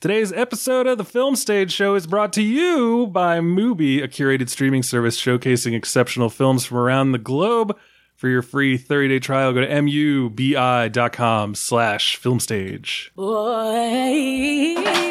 Today's episode of the Film Stage Show is brought to you by Mubi, a curated streaming service showcasing exceptional films from around the globe. For your free 30-day trial, go to mubi.com slash filmstage. Boy,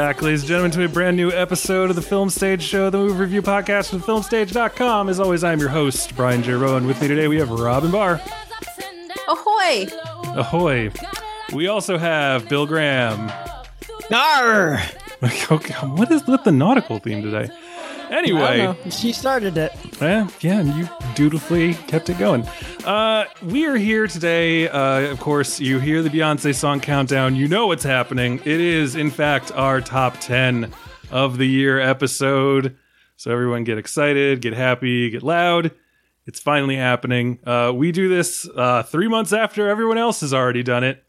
back, ladies and gentlemen, to a brand new episode of the Film Stage Show, the movie review podcast from filmstage.com. As always, I'm your host, Brian J. Roan. With me today, we have Robyn Bahr. Ahoy! Ahoy. We also have Bill Graham. Arr! Okay, what is with the nautical theme today? Anyway. She started it. Eh, yeah, you dutifully kept it going. Uh, we are here today. Uh, of course, you hear the Beyonce song countdown. You know what's happening. It is, in fact, our top 10 of the year episode. So, everyone get excited, get happy, get loud. It's finally happening. Uh, we do this uh, three months after everyone else has already done it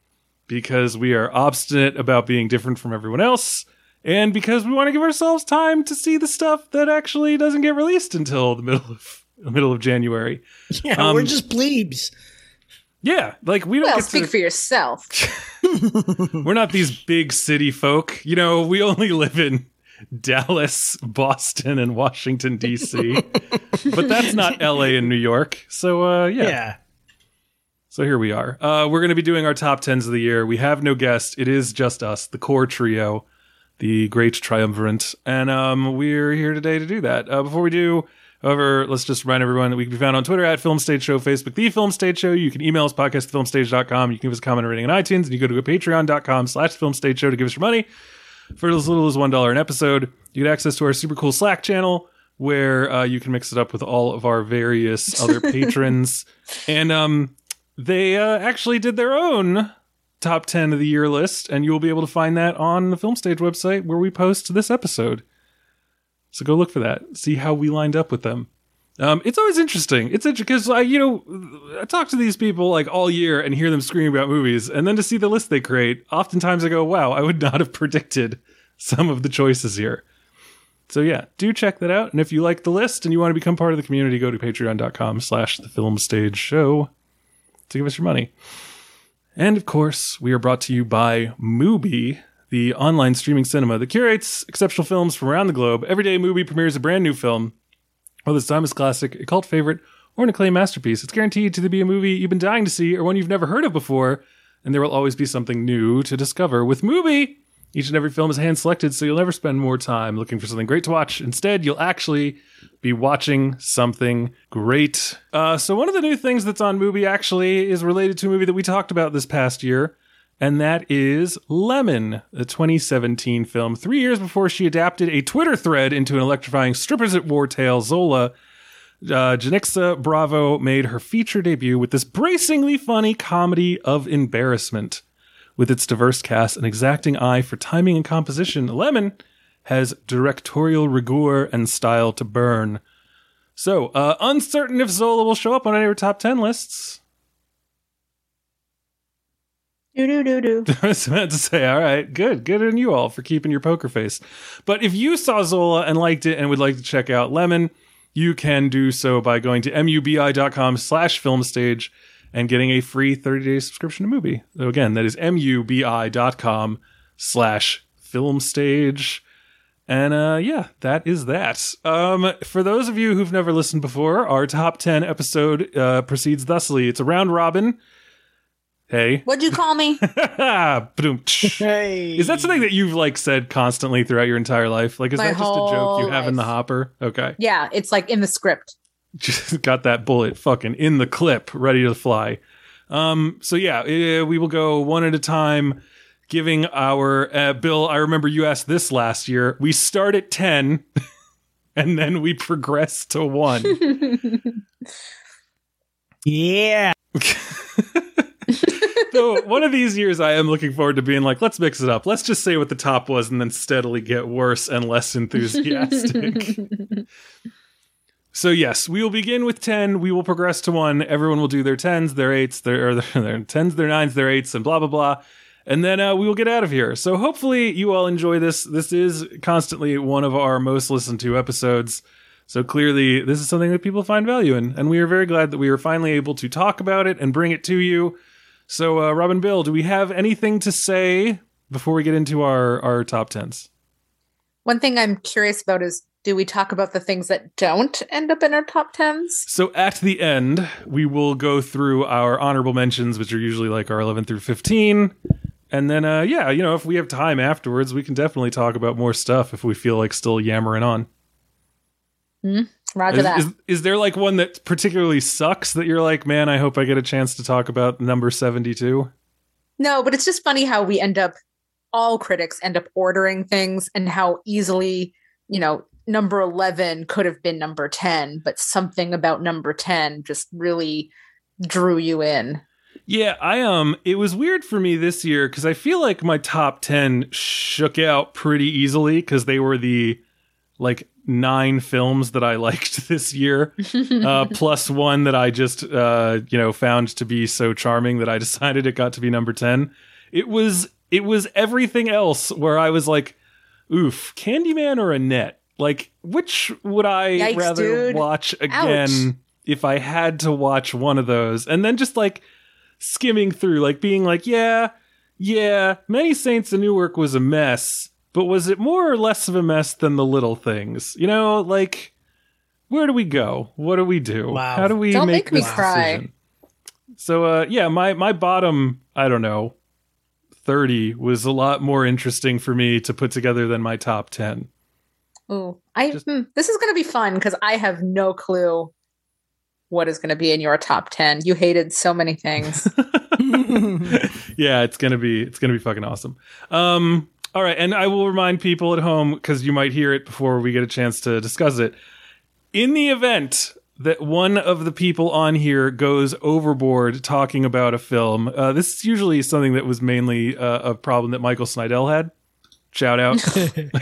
because we are obstinate about being different from everyone else and because we want to give ourselves time to see the stuff that actually doesn't get released until the middle of middle of January. Yeah, Um, we're just plebes. Yeah, like we don't Well, get speak to, for yourself. we're not these big city folk. You know, we only live in Dallas, Boston, and Washington D.C. but that's not L.A. and New York. So uh, yeah. Yeah. So here we are. Uh, we're going to be doing our top tens of the year. We have no guest. It is just us, the core trio, the great triumvirate, and um, we're here today to do that. Uh, before we do, however, let's just remind everyone that we can be found on Twitter at Film Stage Show, Facebook, The Film Stage Show. You can email us podcast filmstage.com. You can give us a comment or rating on iTunes, and you go to patreon.com slash film stage show to give us your money. For as little as $1 an episode, you get access to our super cool Slack channel where uh, you can mix it up with all of our various other patrons. And um, they uh, actually did their own top 10 of the year list, and you will be able to find that on the Film Stage website where we post this episode. So go look for that. See how we lined up with them. Um, it's always interesting. It's interesting because I, you know, I talk to these people like all year and hear them scream about movies, and then to see the list they create, oftentimes I go, "Wow, I would not have predicted some of the choices here." So yeah, do check that out. And if you like the list and you want to become part of the community, go to patreon.com/slash the film stage show to give us your money. And of course, we are brought to you by Mubi, the online streaming cinema that curates exceptional films from around the globe. Every day, Mubi premieres a brand new film, whether it's timeless classic, a cult favorite, or an acclaimed masterpiece. It's guaranteed to be a movie you've been dying to see or one you've never heard of before, and there will always be something new to discover. With Mubi. each and every film is hand selected, so you'll never spend more time looking for something great to watch. Instead, you'll actually be watching something great. Uh, so, one of the new things that's on Mubi actually is related to a movie that we talked about this past year, and that is Lemon, the 2017 film. Three years before she adapted a Twitter thread into an electrifying strippers at war tale, Zola. Uh, Janicza Bravo made her feature debut with this bracingly funny comedy of embarrassment. With its diverse cast and exacting eye for timing and composition, Lemon has directorial rigor and style to burn. So, uh, uncertain if Zola will show up on any of our top 10 lists. Do do do do. I was about to say, all right, good, good on you all for keeping your poker face. But if you saw Zola and liked it and would like to check out Lemon, you can do so by going to mubi.com slash filmstage and getting a free 30-day subscription to Mubi. So again, that is mubi.com slash filmstage. And uh, yeah, that is that. Um, for those of you who've never listened before, our top 10 episode uh, proceeds thusly. It's a round robin. Hey. What'd you call me? Ba-doom. Hey. Is that something that you've like said constantly throughout your entire life? Like, is My that just a joke you whole have in the hopper? Okay, yeah, it's like in the script. just got that bullet fucking in the clip, ready to fly. Um, so yeah, eh, we will go one at a time, giving our uh, Bill. I remember you asked this last year. We start at ten, and then we progress to one. Yeah. Though one of these years, I am looking forward to being like, let's mix it up. Let's just say what the top was, and then steadily get worse and less enthusiastic. so yes, we will begin with ten. We will progress to one. Everyone will do their tens, their eights, their or their, their tens, their nines, their eights, and blah blah blah. And then uh, we will get out of here. So hopefully you all enjoy this. This is constantly one of our most listened to episodes. So clearly, this is something that people find value in, and we are very glad that we are finally able to talk about it and bring it to you. So, uh, Robyn Bill, do we have anything to say before we get into our our top tens? One thing I'm curious about is do we talk about the things that don't end up in our top tens? So at the end, we will go through our honorable mentions, which are usually like our 11 through 15. And then, uh, yeah, you know, if we have time afterwards, we can definitely talk about more stuff if we feel like still yammering on. Roger Is, that. is, is there like one that particularly sucks that you're like, man, I hope I get a chance to talk about number 72? no, but it's just funny how we end up, all critics end up ordering things and how easily, you know, number 11 could have been number 10, but something about number 10 just really drew you in. Yeah, I um it was weird for me this year cuz I feel like my top 10 shook out pretty easily cuz they were the like nine films that I liked this year uh plus one that I just uh you know found to be so charming that I decided it got to be number 10. It was it was everything else where I was like oof, Candyman or Annette? Like which would I Yikes, rather dude. watch again Ouch. if I had to watch one of those? And then just like skimming through, like being like, yeah, yeah, Many Saints of Newark was a mess, but was it more or less of a mess than the little things? You know, like, where do we go? What do we do? Wow. How do we Don't make, make me this cry. decision? So, uh, yeah, my my bottom, I don't know, thirty was a lot more interesting for me to put together than my top ten. Oh, I Just- hmm, this is going to be fun because I have no clue what is going to be in your top ten. You hated so many things. yeah, it's gonna be it's gonna be fucking awesome. Um, all right, and I will remind people at home because you might hear it before we get a chance to discuss it. In the event that one of the people on here goes overboard talking about a film, uh, this is usually something that was mainly uh, a problem that Michael Snydel had. Shout out,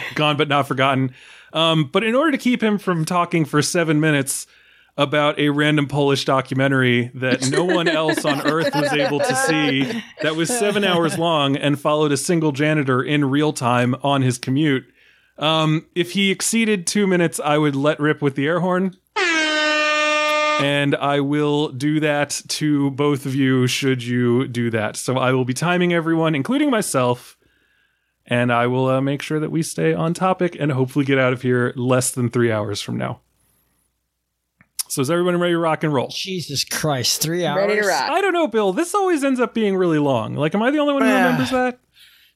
gone but not forgotten. Um, but in order to keep him from talking for seven minutes about a random Polish documentary that no one else on earth was able to see, that was seven hours long and followed a single janitor in real time on his commute. Um, if he exceeded two minutes, I would let rip with the air horn. And I will do that to both of you should you do that. So I will be timing everyone, including myself, and I will uh, make sure that we stay on topic and hopefully get out of here less than three hours from now. So is everyone ready to rock and roll? Jesus Christ, three hours. Ready to rock. I don't know, Bill. This always ends up being really long. Like, am I the only one who Ah. remembers that?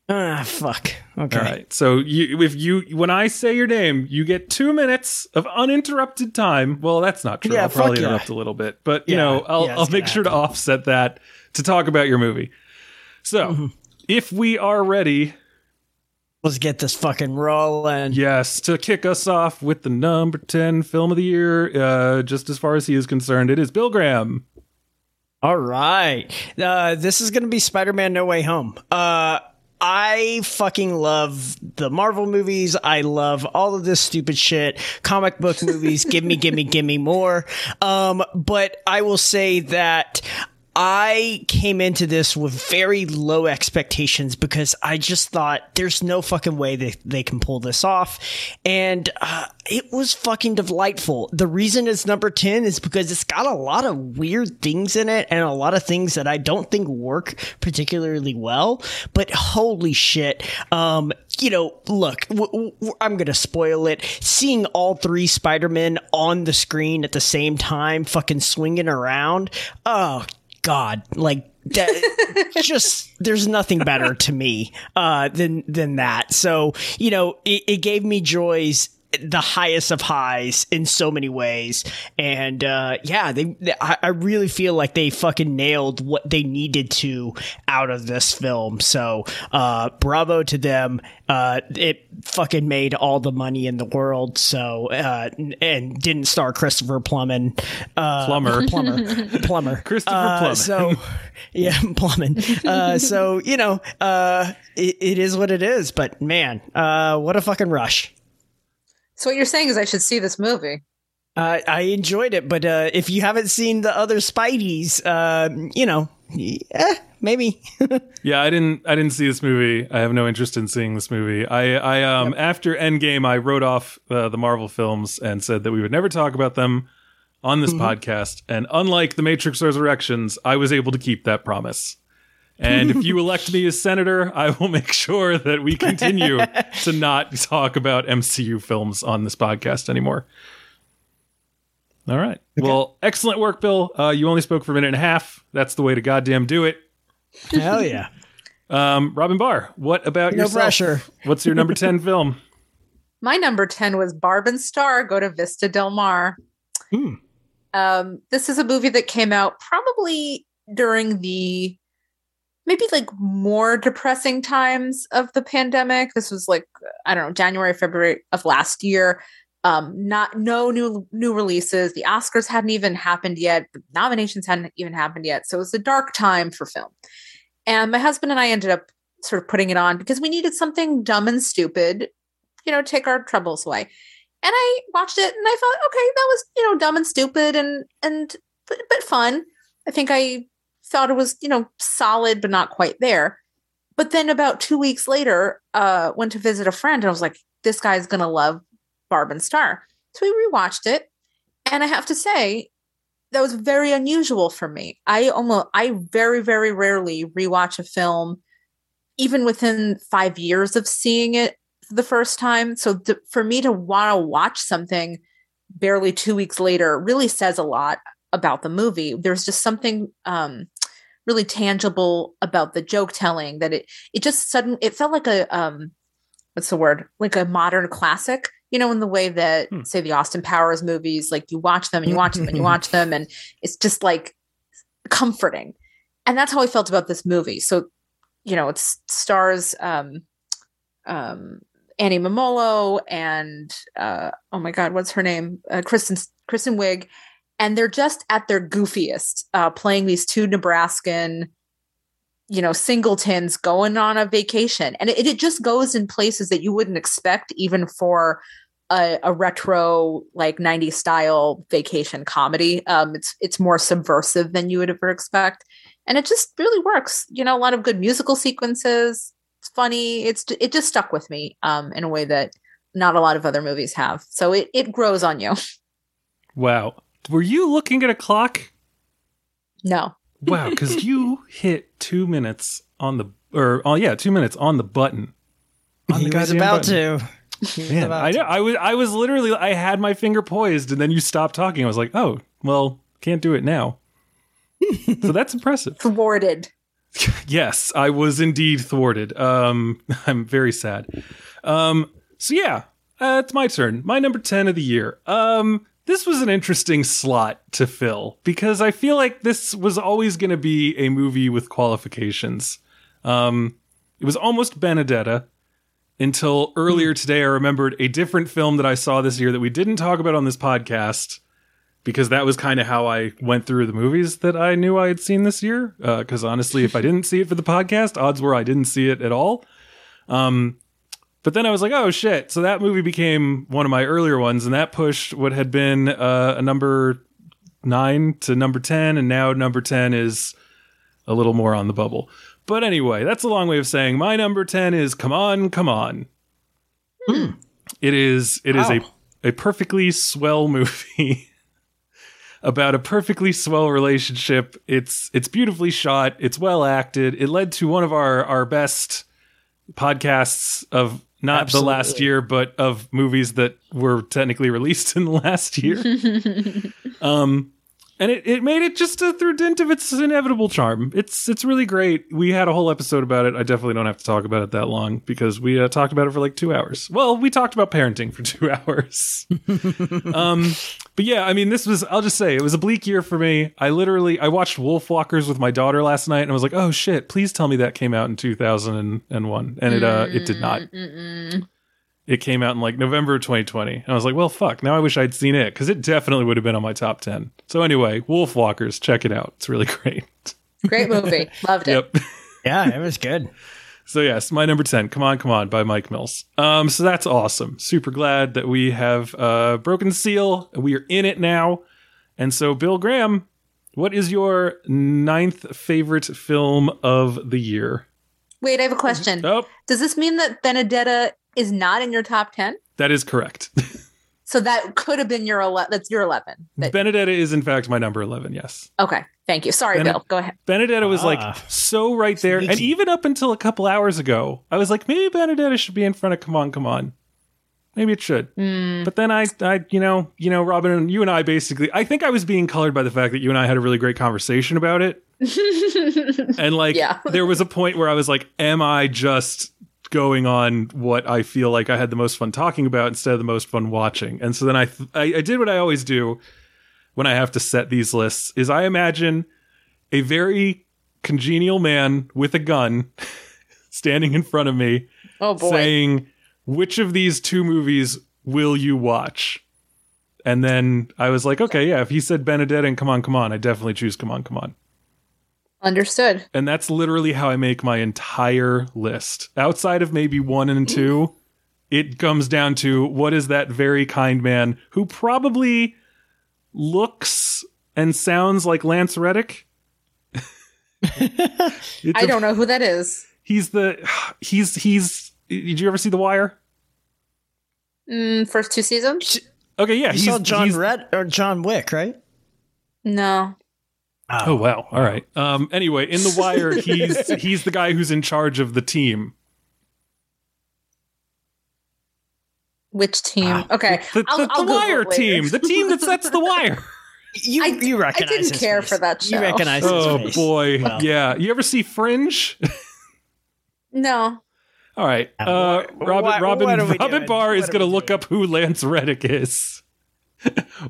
Ah, fuck. Okay. All right. So you, if you, when I say your name, you get two minutes of uninterrupted time. Well, that's not true. Yeah, I'll probably fuck yeah. interrupt a little bit, but you Yeah, know, I'll, yeah, I'll make gonna sure to offset that to talk about your movie. So, Mm-hmm. if we are ready, Let's get this fucking rolling. yes, to kick us off with the number ten film of the year, uh, just as far as he is concerned, it is Bill Graham. All right. Uh, this is going to be Spider Man No Way Home. Uh, I fucking love the Marvel movies. I love all of this stupid shit. Comic book movies. give me, give me, give me more. Um, but I will say that I came into this with very low expectations because I just thought there's no fucking way that they can pull this off. And uh, it was fucking delightful. The reason it's number 10 is because it's got a lot of weird things in it and a lot of things that I don't think work particularly well. But holy shit. Um, you know, look, I'm going to spoil it. Seeing all three Spider-Men on the screen at the same time, fucking swinging around. Oh, God. Like, that, just there's nothing better to me uh, than than that. So you know, it, it gave me joys the highest of highs in so many ways. And uh, yeah, they, they I, I really feel like they fucking nailed what they needed to out of this film. So uh, bravo to them. Uh, it fucking made all the money in the world. So uh, and didn't star Christopher Plummer. Uh, Plummer. Plummer. Plummer. Christopher Uh, Plummer. So yeah, plumbing. Uh, so you know, uh, it, it is what it is. But man, uh, what a fucking rush. So what you're saying is I should see this movie. Uh, I enjoyed it, but uh, if you haven't seen the other Spideys, uh, you know, eh, maybe. Yeah, I didn't. I didn't see this movie. I have no interest in seeing this movie. I, I um, after Endgame, I wrote off uh, the Marvel films and said that we would never talk about them on this podcast. And unlike the Matrix Resurrections, I was able to keep that promise. And if you elect me as senator, I will make sure that we continue to not talk about MCU films on this podcast anymore. All right. Well, excellent work, Bill. Uh, you only spoke for a minute and a half. That's the way to goddamn do it. Hell yeah. Um, Robyn Bahr, what about your. No yourself? pressure. What's your number 10 film? My number 10 was Barb and Star Go to Vista Del Mar. Hmm. Um, this is a movie that came out probably during the maybe like more depressing times of the pandemic. This was like, I don't know, January, February of last year. Um, not no new new releases. The Oscars hadn't even happened yet. The nominations hadn't even happened yet. So it was a dark time for film. And my husband and I ended up sort of putting it on because we needed something dumb and stupid, you know, take our troubles away. And I watched it and I thought, okay, that was, you know, dumb and stupid and and but, but fun. I think I thought it was, you know, solid but not quite there. But then about 2 weeks later, uh went to visit a friend and I was like, this guy's going to love Barb and Star. So we rewatched it. And I have to say, that was very unusual for me. I almost I very very rarely rewatch a film even within 5 years of seeing it the first time. So th- for me to want to watch something barely 2 weeks later really says a lot about the movie. There's just something um really tangible about the joke telling that it it just sudden it felt like a um what's the word? Like a modern classic you know in the way that Hmm. say the austin powers movies like you watch them and you watch them and you watch them and it's just like comforting. And that's how i felt about this movie. So you know it stars um um annie mumolo and uh oh my god what's her name? Uh, kristen kristen wiig and they're just at their goofiest uh playing these two nebraskan you know singletons going on a vacation. And it, it just goes in places that you wouldn't expect even for a, a retro like 90s style vacation comedy. Um it's it's more subversive than you would ever expect. And it just really works. You know a lot of good musical sequences. It's funny. It's it just stuck with me um in a way that not a lot of other movies have. So it, it grows on you. Wow. Were you looking at a clock? no Wow, because you hit two minutes on the, or, oh yeah, two minutes on the button. On he the was about button. to. Man, I know. I was, I was literally, I had my finger poised and then you stopped talking. I was like, oh, well, can't do it now. so that's impressive. thwarted Yes, I was indeed thwarted. Um, I'm very sad. Um, so yeah, uh, it's my turn. My number 10 of the year. Um, this was an interesting slot to fill because I feel like this was always going to be a movie with qualifications. Um, it was almost Benedetta until earlier today. I remembered a different film that I saw this year that we didn't talk about on this podcast because that was kind of how I went through the movies that I knew I had seen this year. Because honestly, if I didn't see it for the podcast, odds were I didn't see it at all. Um, but then I was like, oh shit! So that movie became one of my earlier ones, and that pushed what had been uh, a number nine to number ten, and now number ten is a little more on the bubble. But anyway, that's a long way of saying my number ten is "Come On, Come On." It is. It is Wow. a a perfectly swell movie. about a perfectly swell relationship. It's it's beautifully shot. It's well acted. It led to one of our our best podcasts of not the last year, but of movies that were technically released in the last year. um, and it, it made it just uh, through dint of its inevitable charm. It's it's really great. We had a whole episode about it. I definitely don't have to talk about it that long because we uh, talked about it for like two hours. Well, we talked about parenting for two hours. um, but yeah, I mean, this was. I'll just say it was a bleak year for me. I literally I watched Wolfwalkers with my daughter last night, and I was like, oh shit! Please tell me that came out in two thousand and one, and it uh it did not. It came out in like November of 2020. And I was like, well, fuck. Now I wish I'd seen it because it definitely would have been on my top 10. So, anyway, Wolfwalkers, check it out. It's really great. Great movie. Loved it. yep. Yeah, it was good. So, yes, my number 10, Come On, Come On by Mike Mills. Um, so, that's awesome. Super glad that we have uh, broken the seal. We are in it now. And so, Bill Graham, what is your ninth favorite film of the year? Wait, I have a question. Oh, Does this mean that Benedetta is not in your top 10? that is correct. So that could have been your 11. That's your 11. That- Benedetta is, in fact, my number 11, yes. okay. Thank you. Sorry, Bene- Bill. Go ahead. Benedetta was Ah. like so right there. And Sneaky. even up until a couple hours ago, I was like, maybe Benedetta should be in front of Come On, Come On. Maybe it should. Hmm. But then I, I, you know, you know, Robyn, and you and I basically, I think I was being colored by the fact that you and I had a really great conversation about it. And like, Yeah. there was a point where I was like, am I just going on what I feel like I had the most fun talking about instead of the most fun watching? And so then I, I, I did what I always do when I have to set these lists is I imagine a very congenial man with a gun standing in front of me oh, boy. saying, which of these two movies will you watch? And then I was like, okay, yeah, if he said Benedetta and Come On, Come On, I definitely choose Come On, Come On. Understood. And that's literally how I make my entire list. Outside of maybe one and two, it comes down to what is that very kind man who probably looks and sounds like Lance Reddick. It's I a- don't know who that is. He's the he's he's. Did you ever see The Wire? Mm, first two seasons? Okay, yeah, You he's saw John he's- Red or John Wick, right? No. Oh wow! All right. Um. Anyway, in The Wire, he's he's the guy who's in charge of the team. Which team? okay. The, I'll- the, I'll Wire team, the team that sets The Wire. You I- you I didn't his care face. for that show. You recognize Oh his boy, Well. yeah. You ever see Fringe? No. All right. Uh, Uh, wha- Robyn what- Robyn what Robyn doing? Bahr is going to look doing? up who Lance Reddick is,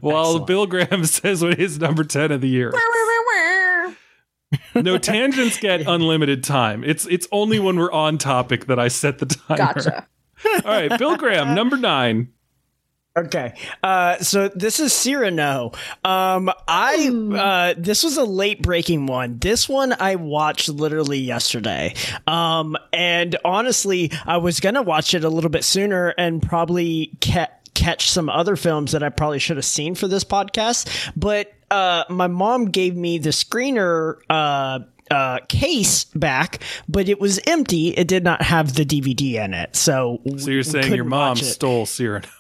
while Excellent. Bill Graham says what his number ten of the year. No tangents get unlimited time. It's it's only when we're on topic that I set the timer. Gotcha. All right, Bill Graham, number nine. Okay. Uh, so this is Cyrano. Um, I, uh, this was a late breaking one. This one I watched literally yesterday. Um, and honestly, I was going to watch it a little bit sooner and probably ca- catch some other films that I probably should have seen for this podcast. But, uh, my mom gave me the screener, uh, uh, case back, but it was empty. It did not have the DVD in it. So, So you're saying your mom stole Cyrano?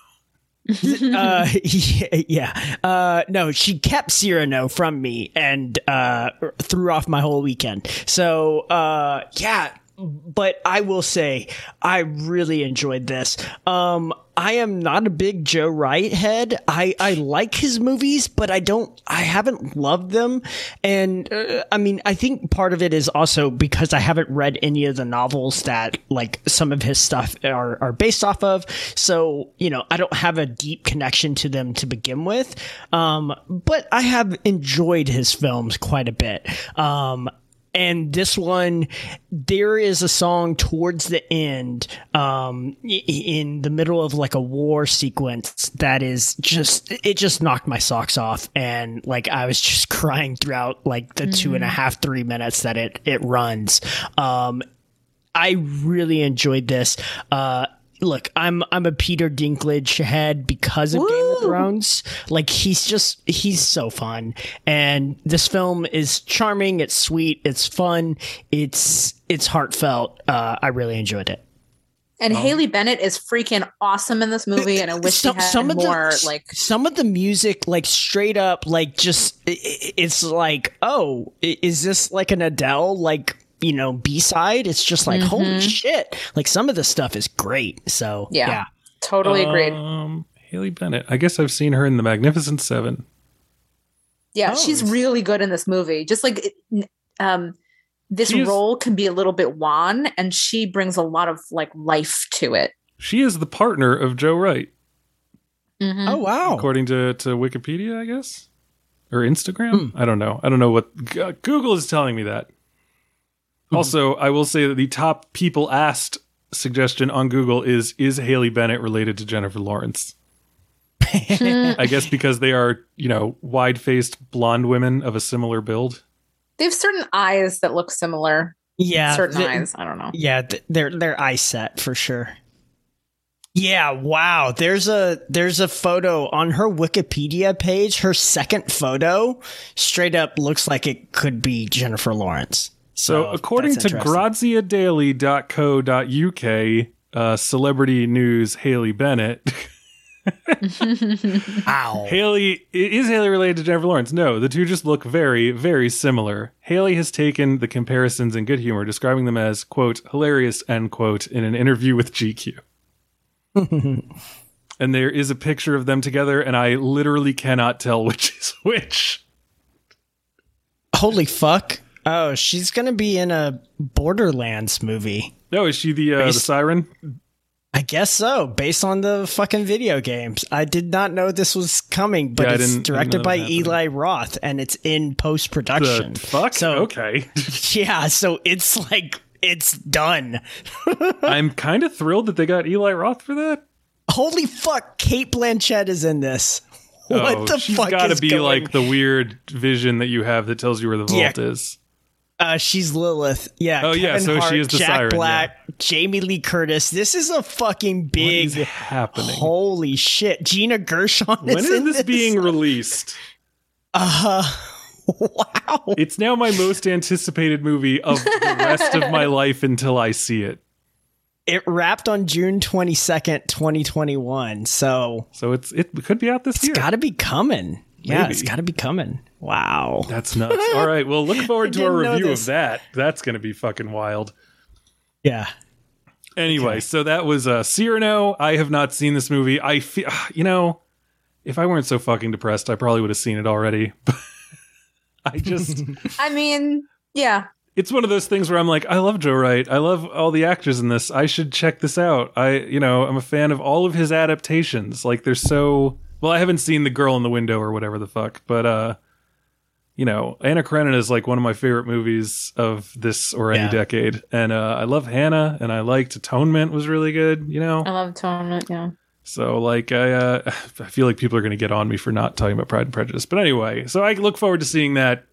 uh, yeah, yeah. Uh, no, she kept Cyrano from me and uh, threw off my whole weekend. So, uh, yeah. But I will say, I really enjoyed this. Um, I am not a big Joe Wright head. I, I like his movies, but I don't, I haven't loved them. And, uh, I mean, I think part of it is also because I haven't read any of the novels that, like, some of his stuff are, are based off of. So, you know, I don't have a deep connection to them to begin with. Um, but I have enjoyed his films quite a bit. Um, and this one there is a song towards the end um in the middle of like a war sequence that is just it just knocked my socks off and like i was just crying throughout like the two and a half three minutes that it it runs um I really enjoyed this. Uh, look, I'm I'm a Peter Dinklage head because of Game Woo! Thrones. Like he's just he's so fun, and this film is charming. It's sweet. It's fun. It's it's heartfelt. Uh, I really enjoyed it. And Haley Bennett is freaking awesome in this movie, and I wish some, she had some of more the like some of the music like straight up like just i- i- it's like oh is this like an adele like you know b-side it's just like holy shit like some of the stuff is great so Yeah. yeah, totally agreed. Um, Haley Bennett. I guess I've seen her in The Magnificent Seven. Yeah, Oh. she's really good in this movie. Just like um this She's- role can be a little bit wan and she brings a lot of like life to it. She is the partner of Joe Wright, Mhm. Oh wow. according to, to Wikipedia, I guess, or Instagram. I don't know. I don't know what G- Google is telling me that. Also, I will say that the top people asked suggestion on Google is is Haley Bennett related to Jennifer Lawrence? I guess because they are, you know, wide faced blonde women of a similar build. They have certain eyes that look similar. Yeah. certain th- eyes. I don't know. Yeah, th- they're they're eye set for sure. Yeah, wow. There's a there's a photo on her Wikipedia page. Her second photo straight up looks like it could be Jennifer Lawrence. So, So, according to interesting. graziadaily.co.uk, uh, celebrity news Haley Bennett. Ow. Haley is Haley related to Jennifer Lawrence? No, the two just look very, very similar. Haley has taken the comparisons in good humor, describing them as quote hilarious end quote in an interview with GQ. and there is a picture of them together, and I literally cannot tell which is which. Holy fuck. Oh, she's gonna be in a Borderlands movie. No, is she the uh, the siren? I guess so, based on the fucking video games. I did not know this was coming, but Yeah, it's directed by. Eli Roth and it's in post production. Fuck? So okay. yeah, so it's like it's done. I'm kind of thrilled that they got Eli Roth for that. Holy fuck, Cate Blanchett is in this. What oh, the fuck gotta be going- like the weird vision that you have that tells you where the vault Yeah. is. Uh, she's Lilith. Yeah. Oh, yeah, Kevin so she Hart, is the Jack siren, Black, Jamie Lee Curtis. This is a fucking What big. is happening? Holy shit! Gina Gershon when is is in this, being released? Uh, wow. It's now my most anticipated movie of the rest of my life until I see it. It wrapped on June twenty second, twenty twenty one. So So it's it could be out this it's year. It's got to be coming. Yeah, it's got to be coming. Wow. That's nuts. All right, well, look forward to a review of that. That's going to be fucking wild. Yeah. Anyway, so that was uh, Cyrano. I have not seen this movie. I feel, you know, if I weren't so fucking depressed, I probably would have seen it already. I just, I mean, yeah. it's one of those things where I'm like, I love Joe Wright. I love all the actors in this. I should check this out. I, you know, I'm a fan of all of his adaptations. Like they're so well. I haven't seen The Girl in the Window or whatever the fuck, but uh, you know, Anna Karenina is like one of my favorite movies of this or any Yeah. decade, and uh, I love Hannah, and I liked Atonement was really good. You know, I love Atonement, yeah. so like I, uh, I feel like people are going to get on me for not talking about Pride and Prejudice. But anyway, so I look forward to seeing that.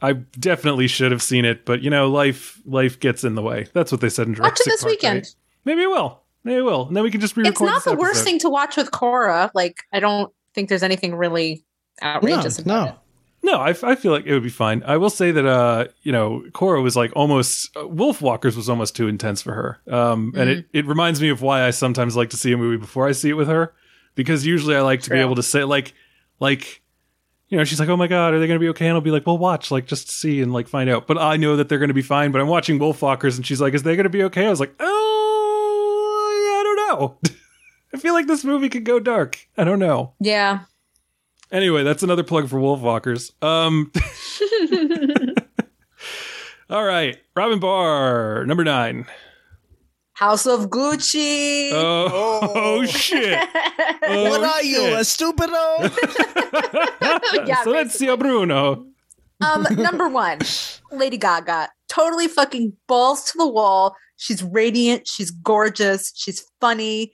I definitely should have seen it, but you know, life life gets in the way. That's what they said in Jurassic Watch it this Park, weekend. right? Maybe I will. Maybe I will. And then we can just re-record. It's not this the worst thing to watch with Cora. Like, I don't think there's anything really outrageous No, about no. it. No, I, I feel like it would be fine. I will say that uh, you know, Cora was like almost uh, Wolfwalkers was almost too intense for her. Um, and it it reminds me of why I sometimes like to see a movie before I see it with her because usually I like to be able to say like like you know, she's like, "Oh my god, are they going to be okay?" And I'll be like, "Well, watch, like just see and like find out." But I know that they're going to be fine, but I'm watching Wolfwalkers and she's like, "Is they going to be okay?" I was like, "Oh, yeah, I don't know." I feel like this movie could go dark. I don't know. Yeah. Anyway, that's another plug for Wolfwalkers. Um All right, Robyn Bahr, number nine. House of Gucci. Oh, oh, shit! Oh, what are you, shit. a stupido? Yeah, Silenzio Bruno. Um, number one, Lady Gaga. Totally fucking balls to the wall. She's radiant. She's gorgeous. She's funny.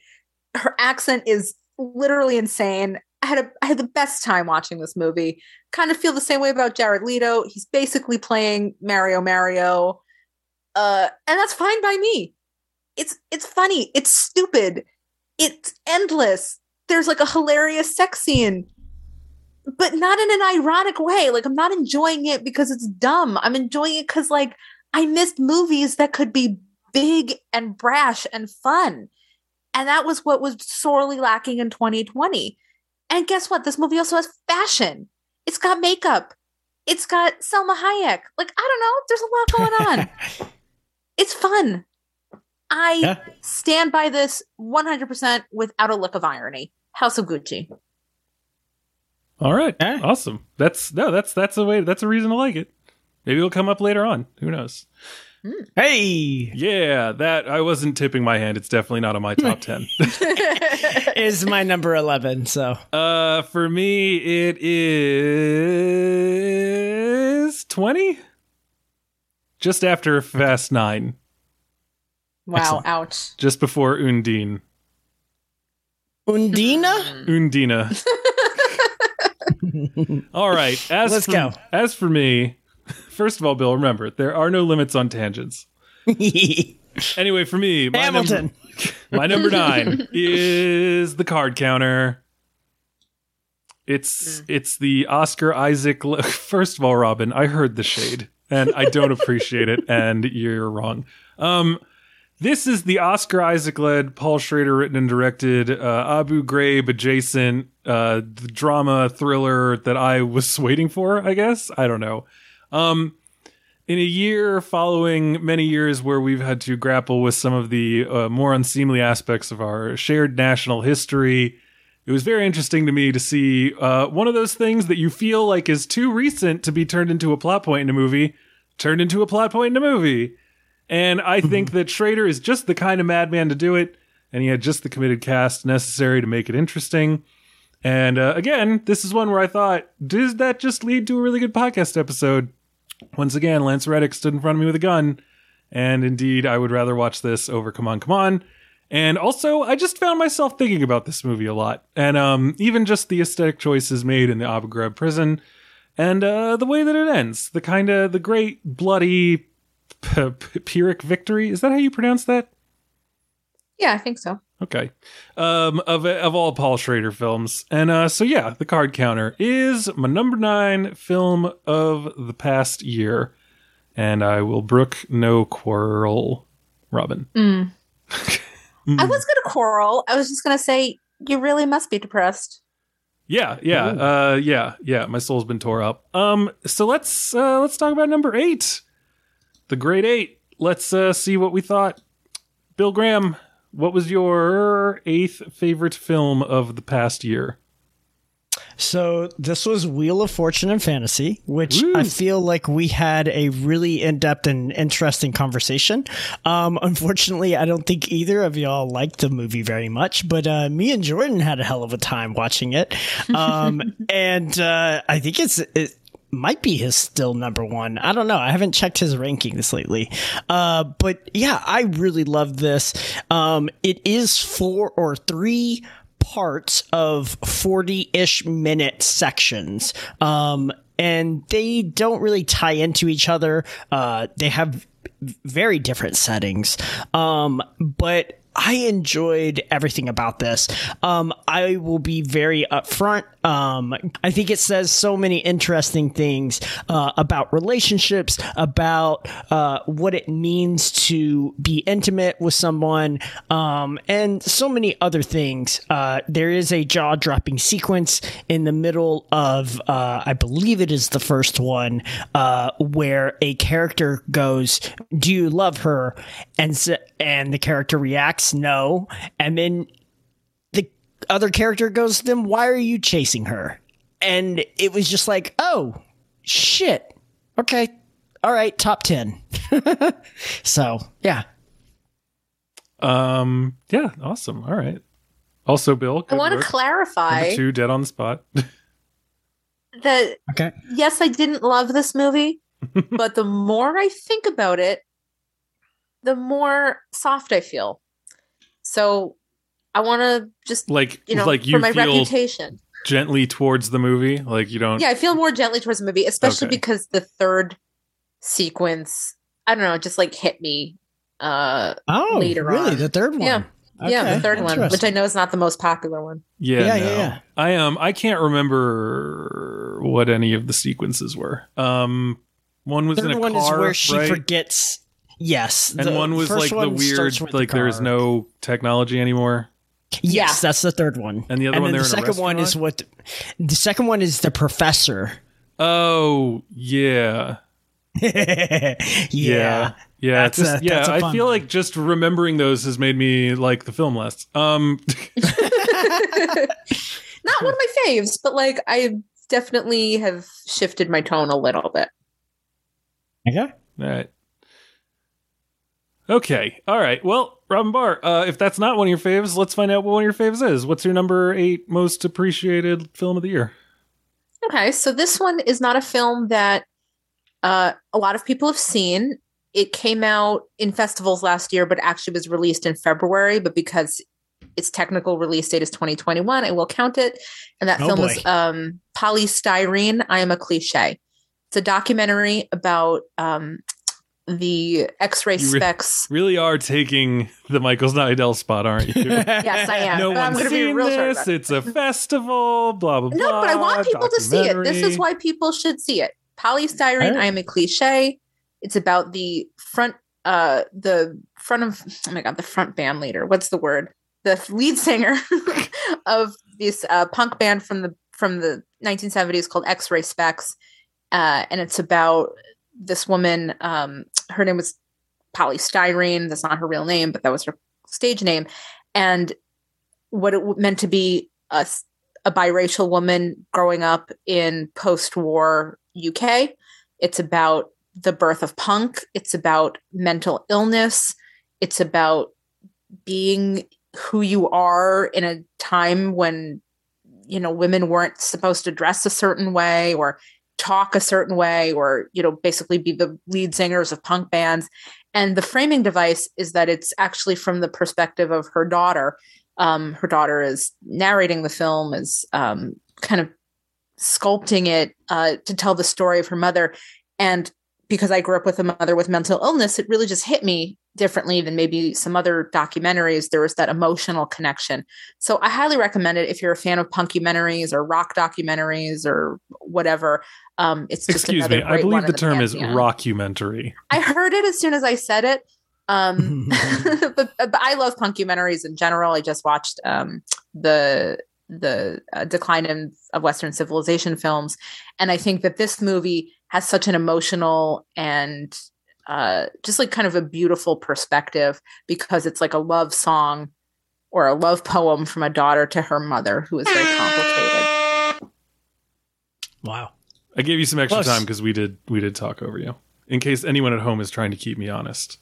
Her accent is literally insane. I had a I had the best time watching this movie. Kind of feel the same way about Jared Leto. He's basically playing Mario Mario. Uh, and that's fine by me. It's it's funny. It's stupid. It's endless. There's like a hilarious sex scene but not in an ironic way. Like I'm not enjoying it because it's dumb. I'm enjoying it because like I missed movies that could be big and brash and fun. And that was what was sorely lacking in 2020. And guess what? This movie also has fashion. It's got makeup. It's got Salma Hayek. Like, I don't know. There's a lot going on. it's fun. I Yeah. stand by this 100% without a lick of irony. House of Gucci. All right. Yeah. Awesome. That's no, that's that's a way that's a reason to like it. Maybe it'll come up later on. Who knows? Hey, Yeah, that I wasn't tipping my hand. It's definitely not on my top 10. is my number eleven. So uh for me it is 20 just after Fast 9, Wow, Excellent. ouch. just before Undine. Undina. Undina. All right. As Let's for, go. As for me, first of all, Bill, remember there are no limits on tangents. Anyway, for me, my Hamilton. number, my number nine is the card counter. It's it's the Oscar Isaac. First of all, Robyn, I heard the shade, and I don't appreciate it, and you're wrong. Um, this is the Oscar Isaac led, Paul Schrader written and directed, uh, Abu Ghraib adjacent uh, drama thriller that I was waiting for. I guess I don't know. Um, in a year following many years where we've had to grapple with some of the uh, more unseemly aspects of our shared national history, it was very interesting to me to see uh, one of those things that you feel like is too recent to be turned into a plot point in a movie, turned into a plot point in a movie. And I think that Schrader is just the kind of madman to do it, and he had just the committed cast necessary to make it interesting. And uh, again, this is one where I thought, does that just lead to a really good podcast episode? Once again, Lance Reddick stood in front of me with a gun, and indeed, I would rather watch this over Come On, Come On. And also, I just found myself thinking about this movie a lot, and um, even just the aesthetic choices made in the Abu Ghraib prison, and uh, the way that it ends, the kind of the great bloody p- p- Pyrrhic victory. Is that how you pronounce that? Yeah, I think so. Okay. Um, of of all Paul Schrader films, and uh, so yeah, the card counter is my number nine film of the past year, and I will brook no quarrel. Robyn. Mm. Mm. I was going to quarrel. I was just going to say, you really must be depressed. Yeah, yeah, uh, yeah, yeah. My soul's been tore up. Um, so let's uh, let's talk about number eight, the Great Eight. Let's uh, see what we thought. Bill Graham, what was your eighth favorite film of the past year? So this was Wheel of Fortune and Fantasy, which. I feel like we had a really in-depth and interesting conversation. Um, unfortunately, I don't think either of y'all liked the movie very much, but uh, me and Jordan had a hell of a time watching it, um, and uh, I think it's. It, might be his still number one. I don't know. I haven't checked his rankings lately. Uh, but yeah, I really love this. Um, it is four or three parts of 40 ish minute sections. Um, and they don't really tie into each other. Uh, they have very different settings. Um, but I enjoyed everything about this. Um, I will be very upfront. Um, I think it says so many interesting things uh, about relationships, about uh, what it means to be intimate with someone, um, and so many other things. Uh, there is a jaw dropping sequence in the middle of, uh, I believe it is the first one, uh, where a character goes, "Do you love her?" and and the character reacts, "No," and then the other character goes, "Then why are you chasing her?" And it was just like, "Oh, shit. Okay, all right, top ten. so yeah, Um, yeah, awesome. All right. Also, Bill, I want to work. clarify Number two, dead on the spot. that okay. yes, I didn't love this movie, but the more I think about it, the more soft I feel. So I want to just, like, you know, like you for my feel reputation. gently towards the movie. Like you don't. Yeah, I feel more gently towards the movie, especially Okay. because the third sequence, I don't know, just like hit me. Uh, Oh, Later really? on. The third one? Yeah. yeah, the third one, which I know is not the most popular one. Yeah, Yeah, no. yeah, yeah. I um I can't remember what any of the sequences were. Um one was in third a one car, is where she right? forgets. Yes, and the one was first like the weird starts with the like there is car. no technology anymore. Yes, Yeah. that's the third one. And the other and one then the second one is what the second one is the professor. Oh, yeah. yeah. Yeah. Yeah, That's just, a- yeah. that's a I fun feel one. like just remembering those has made me like the film less. Um, Not one of my faves, but like I definitely have shifted my tone a little bit. Okay. All right. Okay. All right. Well, Robyn Bahr, uh, if that's not one of your faves, let's find out what one of your faves is. What's your number eight most appreciated film of the year? Okay, so this one is not a film that uh, a lot of people have seen. It came out in festivals last year, but actually was released in February. But because its technical release date is 2021, I will count it. And that Oh, film boy. is um, Poly Styrene. I am a cliche. It's a documentary about um, the X-ray You re- specs. Really are taking the Michael Snydel spot, aren't you? Yes, I am. no but I'm one's be seen real this. It's a festival. Blah blah blah. No, but I want people to see it. This is why people should see it. Poly Styrene, Alright. I am a cliche. It's about the front uh the front of oh my god, the front band leader. What's the word? The lead singer of this uh punk band from the from the 1970s called X-Ray Spex. Uh and it's about this woman um her name was Poly Styrene. That's not her real name, but that was her stage name. And what it meant to be a biracial woman growing up in post-war UK. It's about the birth of punk. It's about mental illness. It's about being who you are in a time when you know women weren't supposed to dress a certain way or talk a certain way or you know basically be the lead singers of punk bands. And the framing device is that it's actually from the perspective of her daughter. Um, her daughter is narrating the film is um, kind of sculpting it uh, to tell the story of her mother. And because i grew up with a mother with mental illness it really just hit me differently than maybe some other documentaries there was that emotional connection so i highly recommend it if you're a fan of punkumentaries or rock documentaries or whatever um, it's just Excuse me. I believe in the term is pantheon. rockumentary. I heard it as soon as I said it. Um, but, but I love punkumentaries in general. I just watched um, the the uh, decline in, of Western civilization films, and I think that this movie has such an emotional and uh, just like kind of a beautiful perspective because it's like a love song or a love poem from a daughter to her mother who is very complicated. Wow. I gave you some extra Close. time because we did we did talk over you. In case anyone at home is trying to keep me honest.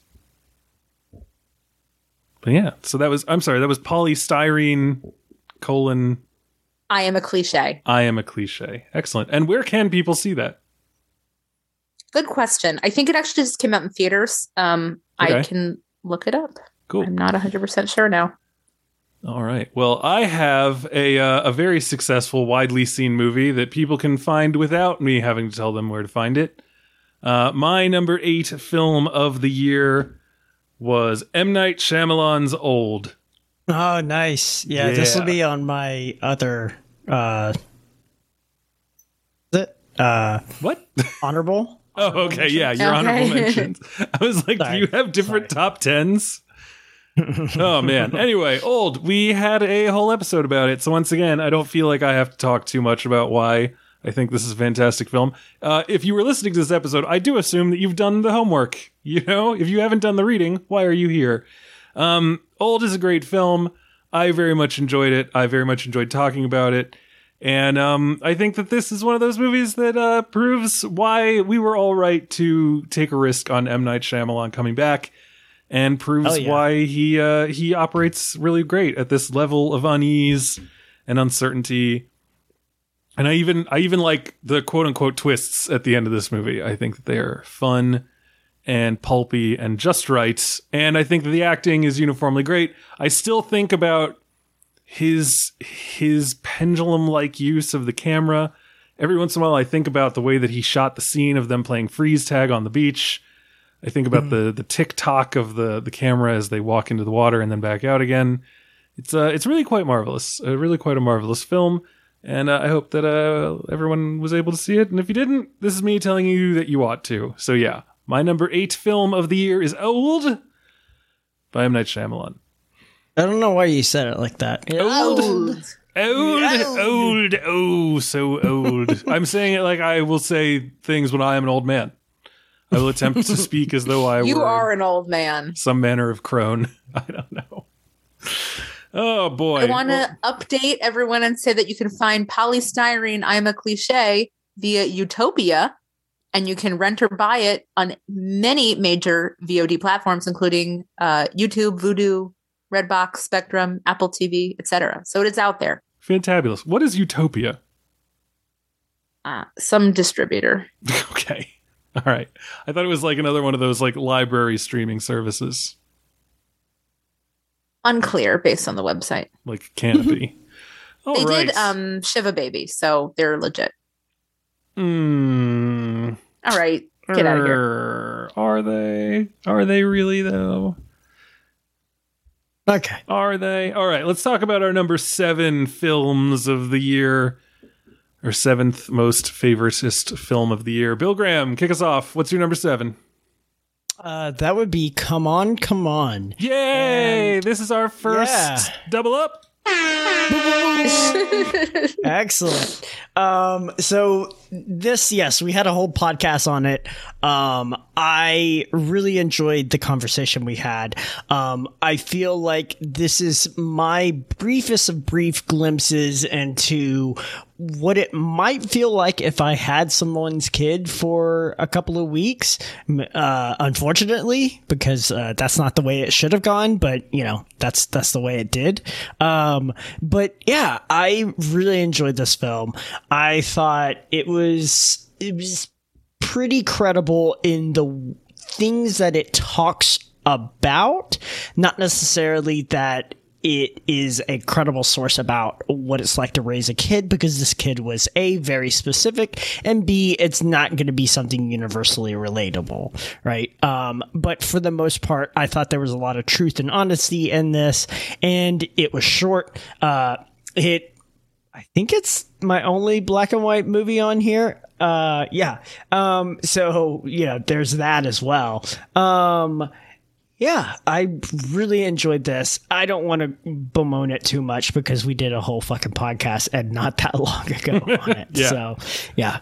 But yeah, so that was I'm sorry, that was Poly Styrene colon I am a cliche. I am a cliche. Excellent. And where can people see that? Good question. I think it actually just came out in theaters. Um, I can look it up. Cool. I'm not 100% sure now. All right. Well, I have a uh, a very successful, widely seen movie that people can find without me having to tell them where to find it. Uh, my number eight film of the year was M Night Shyamalan's Old. Oh, nice. Yeah, this will be on my other uh is it uh What? honorable. Oh, okay. Yeah, your honorable Okay. mentions. I was like, do you have different top tens? oh man. Anyway, old. We had a whole episode about it. So once again, I don't feel like I have to talk too much about why I think this is a fantastic film. Uh, if you were listening to this episode, I do assume that you've done the homework. You know, if you haven't done the reading, why are you here? Um, old is a great film. I very much enjoyed it. I very much enjoyed talking about it. And um, I think that this is one of those movies that uh, proves why we were all right to take a risk on M Night Shyamalan coming back, and proves yeah. why he uh, he operates really great at this level of unease and uncertainty. And I even I even like the quote unquote twists at the end of this movie. I think that they are fun and pulpy and just right. And I think that the acting is uniformly great. I still think about his his pendulum like use of the camera. Every once in a while I think about the way that he shot the scene of them playing freeze tag on the beach. I think about the the tick tock of the the camera as they walk into the water and then back out again. It's uh it's really quite marvelous. Uh, really quite a marvelous film. And uh, I hope that uh, everyone was able to see it. And if you didn't, this is me telling you that you ought to. So yeah, my number eight film of the year is Old by M Night Shyamalan. I don't know why you said it like that. Old. Old. Old, old, oh, so old. I'm saying it like I will say things when I am an old man. I will attempt to speak as though I were You were are an old man. some manner of crone. I don't know. Oh boy. I want Well, to update everyone and say that you can find Poly Styrene I'm a cliche via Utopia and you can rent or buy it on many major VOD platforms including uh, YouTube, Vudu, Redbox, Spectrum, Apple TV, etc. So it is out there. fantabulous. What is Utopia? Uh, some distributor. okay. All right. I thought it was like another one of those like library streaming services, Unclear based on the website. like Canopy. All they right. did um Shiva Baby, so they're legit. Mm, All right, get out of here. er, Are they? Are they really though? Okay. Are they? All right, let's talk about our number seven films of the year. Our seventh most favoritist film of the year. Bill Graham, kick us off. What's your number seven? Uh, that would be Come On, Come On. Yay! this is our first Yeah. double up. Excellent. Um, so this, yes, we had a whole podcast on it. Um, I really enjoyed the conversation we had. Um, I feel like this is my briefest of brief glimpses into what it might feel like if I had someone's kid for a couple of weeks. Uh, unfortunately, because uh, that's not the way it should have gone, but you know that's that's the way it did. Um, but yeah, I really enjoyed this film. I thought it was it was pretty credible in the things that it talks about, not necessarily that it is a credible source about what it's like to raise a kid because this kid was a very specific and b it's not going to be something universally relatable right um but for the most part i thought there was a lot of truth and honesty in this and it was short uh it I think it's my only black and white movie on here. Uh, yeah. Um, so yeah, there's that as well. Um, yeah, I really enjoyed this. I don't want to bemoan it too much because we did a whole fucking podcast and not that long ago on it. Yeah. So yeah.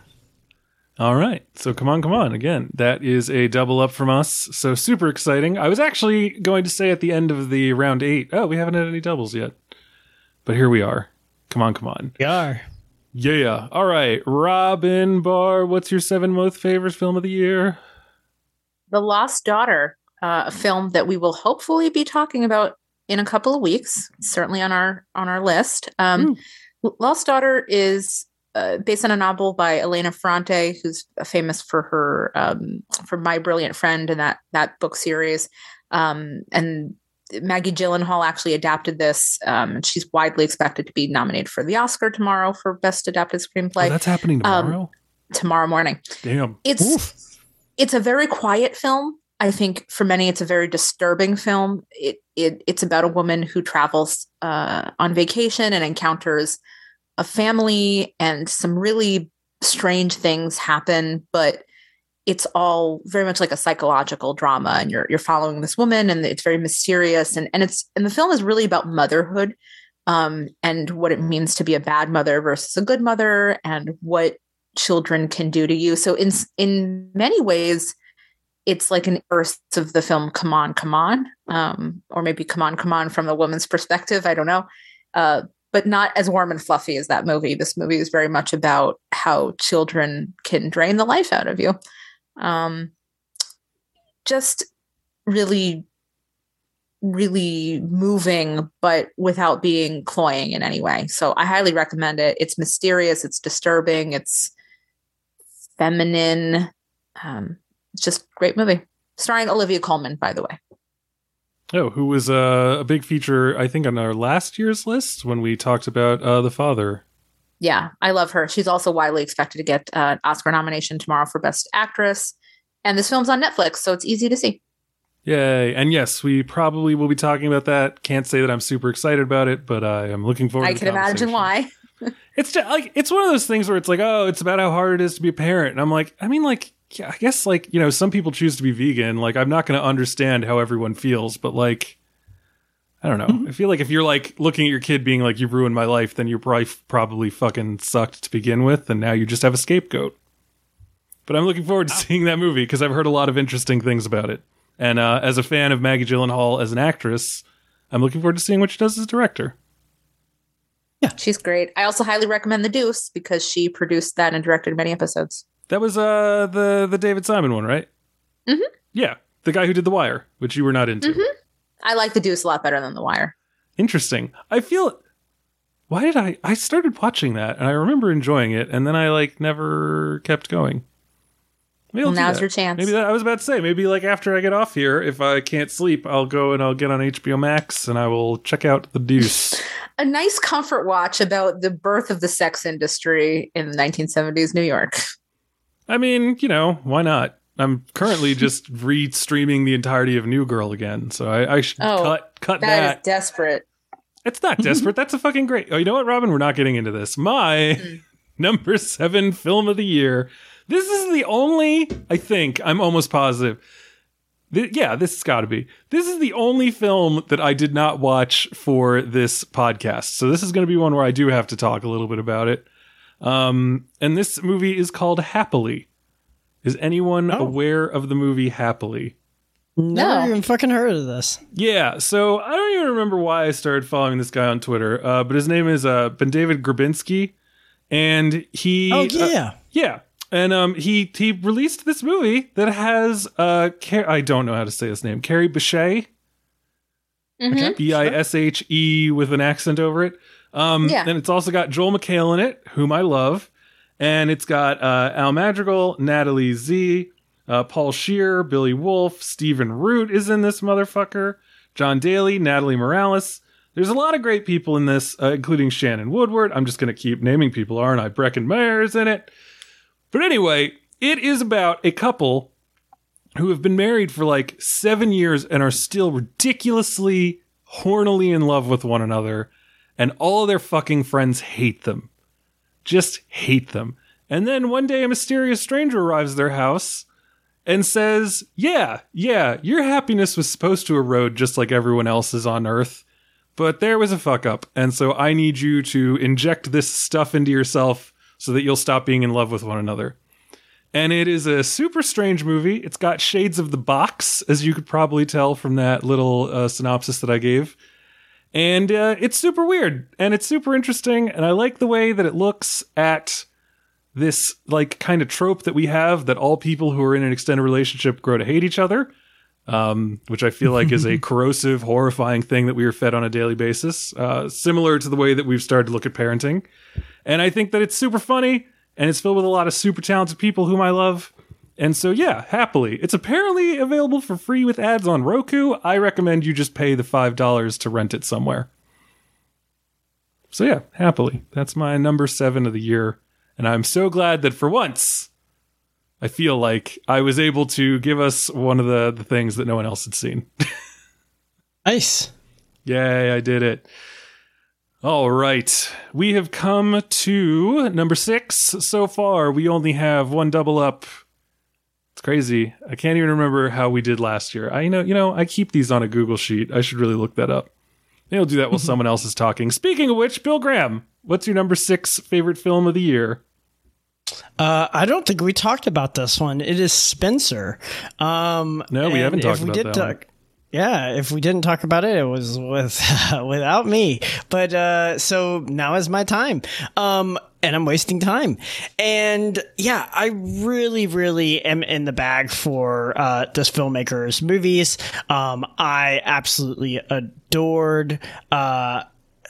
All right. So come on, come on. Again, that is a double up from us. So super exciting. I was actually going to say at the end of the round eight, oh, we haven't had any doubles yet. But here we are. Come on, come on. We are. Yeah. All right. Robyn Bahr, what's your seven most favorite film of the year? The Lost Daughter, uh, a film that we will hopefully be talking about in a couple of weeks. Certainly on our on our list. Um, Lost Daughter is uh, based on a novel by Elena Ferrante, who's famous for her um, for My Brilliant Friend and that that book series. Um, and Maggie Gyllenhaal actually adapted this. Um, and she's widely expected to be nominated for the Oscar tomorrow for Best Adapted Screenplay oh, that's happening um, tomorrow. tomorrow morning. Damn. It's it's a very quiet film. I think for many, it's a very disturbing film. It it it's about a woman who travels uh, on vacation and encounters a family, and some really strange things happen. But it's all very much like a psychological drama, and you're you're following this woman, and it's very mysterious, and and it's and the film is really about motherhood, um, and what it means to be a bad mother versus a good mother, and what children can do to you. So in in many ways, it's like an burst of the film "Come On, Come On," um, or maybe "Come On, Come On" from the woman's perspective. I don't know, uh, but not as warm and fluffy as that movie. This movie is very much about how children can drain the life out of you. Um, just really, really moving, but without being cloying in any way. So I highly recommend it. It's mysterious. It's disturbing. It's feminine. Um, it's just great movie. Starring Olivia Colman, by the way. Oh, who was uh, a big feature, I think, on our last year's list when we talked about uh, The Father. Yeah, I love her. She's also widely expected to get uh, an Oscar nomination tomorrow for Best Actress. And this film's on Netflix, so it's easy to see. Yay. And yes, we probably will be talking about that. Can't say that I'm super excited about it, but I am looking forward I can imagine why. It's just, like it's one of those things where it's like, oh, it's about how hard it is to be a parent. And I'm like, I mean, like, yeah, I guess like, you know, some people choose to be vegan. Like, I'm not going to understand how everyone feels, but like, I don't know. Mm-hmm. I feel like if you're like looking at your kid being like, you've ruined my life, then you're probably, probably fucking sucked to begin with. And now you just have a scapegoat. But I'm looking forward to seeing that movie because I've heard a lot of interesting things about it. And uh, as a fan of Maggie Gyllenhaal as an actress, I'm looking forward to seeing what she does as a director. Yeah, she's great. I also highly recommend The Deuce because she produced that and directed many episodes. That was uh the the David Simon one, right? Mhm. Yeah, the guy who did The Wire, which you were not into. Mhm. I like The Deuce a lot better than The Wire. Interesting. I feel. Why did I? I started watching that and I remember enjoying it, and then I like never kept going. Maybe Well, now's your chance. Maybe that I was about to say. Maybe like after I get off here, if I can't sleep, I'll go and I'll get on HBO Max and I will check out The Deuce. A nice comfort watch about the birth of the sex industry in the 1970s New York. I mean, you know, why not? I'm currently just re-streaming the entirety of New Girl again, so I, I should Oh, cut cut that that. is desperate. It's not desperate. That's a fucking great. Oh, you know what, Robyn? We're not getting into this. My Mm. number seven film of the year. This is the only. I think I'm almost positive. Th- yeah, this has got to be. This is the only film that I did not watch for this podcast. So this is going to be one where I do have to talk a little bit about it. Um, and this movie is called Happily. Is anyone Oh. aware of the movie Happily? Never No. even fucking heard of this. Yeah, so I don't even remember why I started following this guy on Twitter, uh, but his name is uh, Ben David Grabinski, and he, Oh uh, yeah. yeah, and um, he he released this movie that has uh, Car- I don't know how to say his name, Kerry Bishé, Mhm. B I S H E with an accent over it. Um, Yeah. and it's also got Joel McHale in it, whom I love, and it's got uh, Al Madrigal, Natalie Zea, uh, Paul Scheer, Billy Wolf, Stephen Root is in this motherfucker, Jon Daly, Natalie Morales. There's a lot of great people in this, uh, including Shannon Woodward. I'm just going to keep naming people, aren't I? Breckin Meyer's in it. But anyway, it is about a couple who have been married for like seven years and are still ridiculously hornily in love with one another, and all of their fucking friends hate them. Just hate them. And then one day a mysterious stranger arrives at their house and says, Yeah, yeah, your happiness was supposed to erode just like everyone else's on Earth, but there was a fuck up. And so I need you to inject this stuff into yourself so that you'll stop being in love with one another and it is a super strange movie. It's got shades of the box, as you could probably tell from that little uh, synopsis that I gave. And uh, it's super weird and it's super interesting. And I like the way that it looks at this like kind of trope that we have that all people who are in an extended relationship grow to hate each other, um, which I feel like is a corrosive, horrifying thing that we are fed on a daily basis, uh, similar to the way that we've started to look at parenting. And I think that it's super funny and it's filled with a lot of super talented people whom I love. And so, yeah, happily. It's apparently available for free with ads on Roku. I recommend you just pay the $5 to rent it somewhere. So, yeah, happily. That's my number seven of the year. And I'm so glad that for once, I feel like I was able to give us one of the, the things that no one else had seen. Nice. Yay, I did it. All right. We have come to number six so far. We only have one double up. It's crazy. I can't even remember how we did last year. I know, you know, I keep these on a Google sheet. I should really look that up. Maybe I'll do that while someone else is talking. Speaking of which, Bill Graham, what's your number six favorite film of the year? Uh, I don't think we talked about this one. It is Spencer. Um, No, we haven't if talked we about did that talk- Yeah, if we didn't talk about it, it was with without me. But uh, so now is my time, um, and I'm wasting time. And yeah, I really, really am in the bag for uh, this filmmaker's movies. Um, I absolutely adored. Uh,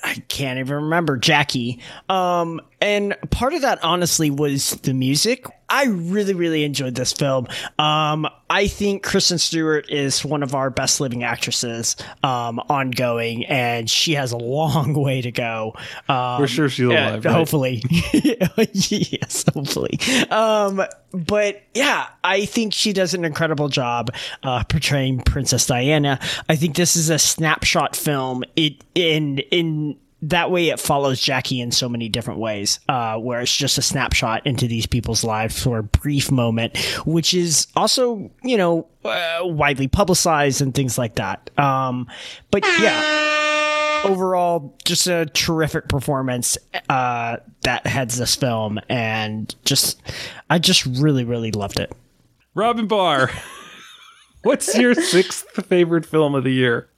I can't even remember Jackie. Um, and part of that honestly was the music. I really, really enjoyed this film. Um, I think Kristen Stewart is one of our best living actresses, um, ongoing, and she has a long way to go. Um, We're sure she's yeah, alive. right? Hopefully. yes, hopefully. Um, but yeah, I think she does an incredible job uh, portraying Princess Diana. I think this is a snapshot film. It in in that way it follows Jackie in so many different ways, uh, where it's just a snapshot into these people's lives for a brief moment, which is also, you know, uh, widely publicized and things like that. Um, but yeah, overall, just a terrific performance uh, that heads this film, and just I just really, really loved it. Robyn Bahr, what's your sixth favorite film of the year?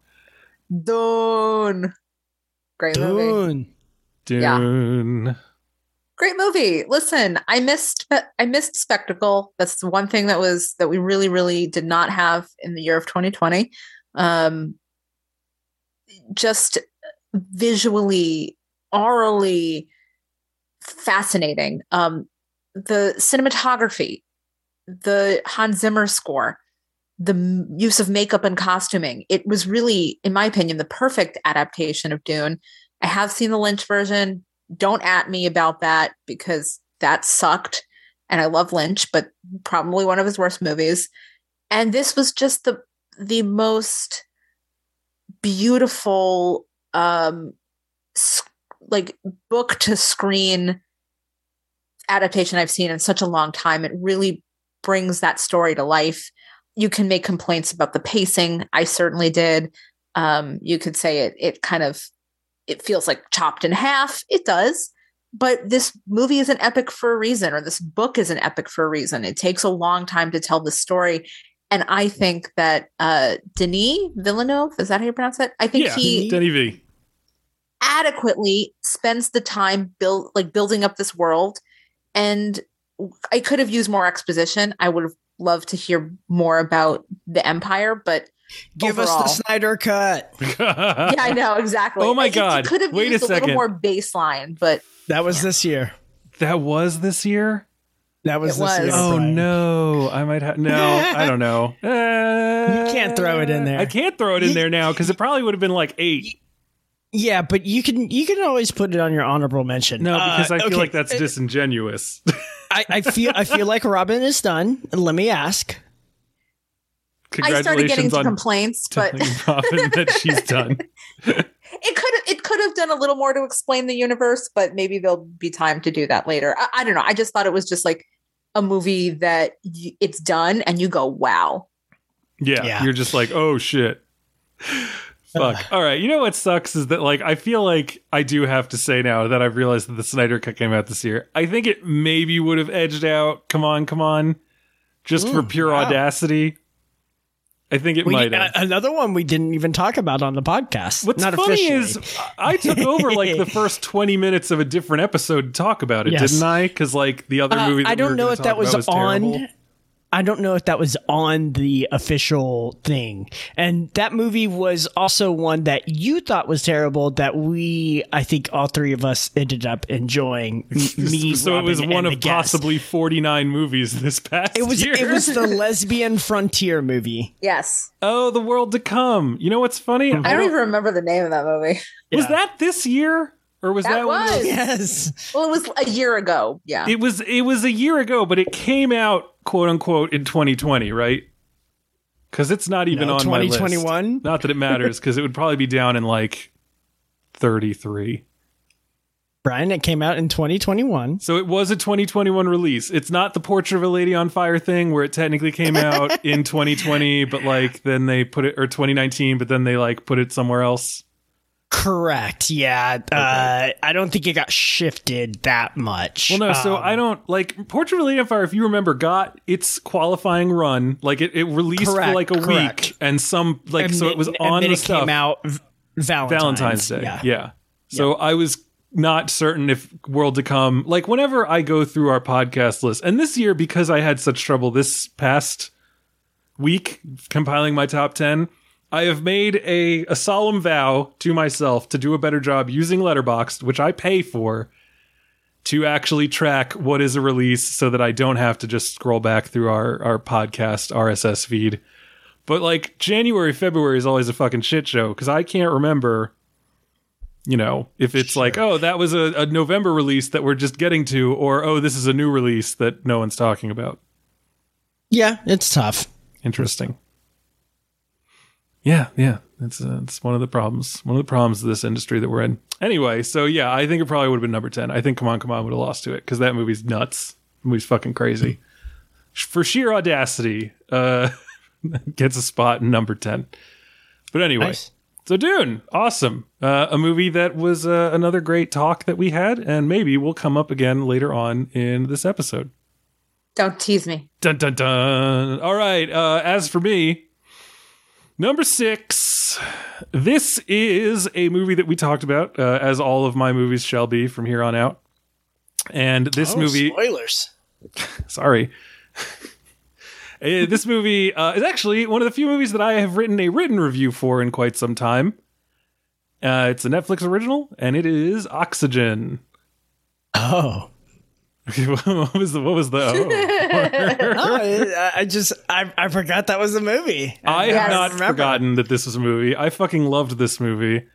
Dune. Great movie. Dune. Yeah. Great movie. Listen, I missed I missed spectacle. That's the one thing that was that we really, really did not have in the year of 2020. Um just visually, orally fascinating. Um the cinematography, the Hans Zimmer score, the use of makeup and costuming. It was really, in my opinion, the perfect adaptation of Dune. I have seen the Lynch version. Don't at me about that because that sucked. And I love Lynch, but probably one of his worst movies. And this was just the the most beautiful um s- like book to screen adaptation I've seen in such a long time. It really brings that story to life. You can make complaints about the pacing. I certainly did. Um, you could say it it kind of it feels like chopped in half. It does. But this movie is an epic for a reason, or this book is an epic for a reason. It takes a long time to tell the story. And I think that uh Denis Villeneuve, is that how you pronounce it? I think Yeah, he Denny V. adequately spends the time build like building up this world and i could have used more exposition i would have loved to hear more about the empire but Give us the Snyder cut. yeah i know exactly Oh my It- it God. could have Wait a used a, second. little more baseline but That was this year. that was this year? That was It this was. year. Oh Brian. no, I might have. No, I don't know. Uh, You can't throw it in there. I can't throw it in there now because it probably would have been like eight. Yeah, but you can you can always put it on your honorable mention. No, Uh, because I feel okay, like that's uh, disingenuous. I, I feel I feel like Robyn is done. Let me ask. i started getting Congratulations on complaints but Robyn that she's done. it could have it could have done a little more to explain the universe but maybe there'll be time to do that later i, I don't know i just thought it was just like a movie that y- it's done and you go wow Yeah, Yeah. you're just like, oh shit. Fuck. All right. You know what sucks is that like I feel like I do have to say now that I've realized that the Snyder Cut came out this year. I think it maybe would have edged out. Come on, come on, just for Mm, pure wow. audacity. I think it We, might uh, another one we didn't even talk about on the podcast. What's Not funny officially. is I took over like the first twenty minutes of a different episode to talk about it, Yes. didn't I? Because like the other Uh, movie, that I don't were know if that was, about on. terrible. I don't know if that was on the official thing. And that movie was also one that you thought was terrible that we, I think all three of us ended up enjoying. Me, so it was one of guest. possibly forty nine movies this past It was year. it was the lesbian frontier movie. yes oh, the world to come. You know what's funny? i don't even remember the name of that movie Was Yeah. that this year or was that, That when it was. Yes. well it was a year ago yeah It was it was a year ago, but it came out quote unquote in 2020, right? Because it's not even No, on my list. 2021? Not that it matters, because it would probably be down in like 33. Brian, it came out in 2021. So it was a 2021 release. It's not the Portrait of a Lady on Fire thing where it technically came out in 2020, but like then they put it or 2019, but then they like put it somewhere else. Correct. Yeah. Uh, I don't think it got shifted that much. Well, no, so Um, I don't like Portrait of Lady on Fire. If you remember, got its qualifying run. Like it, it released for like a correct. week, and some like and so then- it was and on then the it stuff came out Valentine's, Valentine's Day. Yeah. Yeah. So I was not certain if World to Come. Like whenever I go through our podcast list, and this year because I had such trouble this past week compiling my top ten. I have made a, a solemn vow to myself to do a better job using Letterboxd, which I pay for, to actually track what is a release so that I don't have to just scroll back through our, our podcast RSS feed. But like January, February is always a fucking shit show because I can't remember, you know, if it's like, oh, that was a, a November release that we're just getting to, or oh, this is a new release that no one's talking about. Yeah, it's tough. Interesting. Yeah, yeah, it's uh, it's one of the problems. One of the problems of this industry that we're in. Anyway, so yeah, I think it probably would have been number ten. I think Come On, Come On would have lost to it because that movie's nuts. The movie's fucking crazy. For sheer audacity, uh, gets a spot in number ten. But anyway, Nice. so Dune, awesome. Uh, a movie that was uh, another great talk that we had, and maybe we'll come up again later on in this episode. don't tease me Dun dun dun. All right. Uh, as for me, Number six. This is a movie that we talked about, uh, as all of my movies shall be from here on out. And this Oh, movie, spoilers. sorry. Uh, this movie uh, is actually one of the few movies that I have written a written review for in quite some time. Uh, it's a Netflix original, and it is Oxygen. Oh. what was the? What was the? oh. No, I, I just I, I forgot that was a movie. I Yes. have not Remember. forgotten that this was a movie. I fucking loved this movie.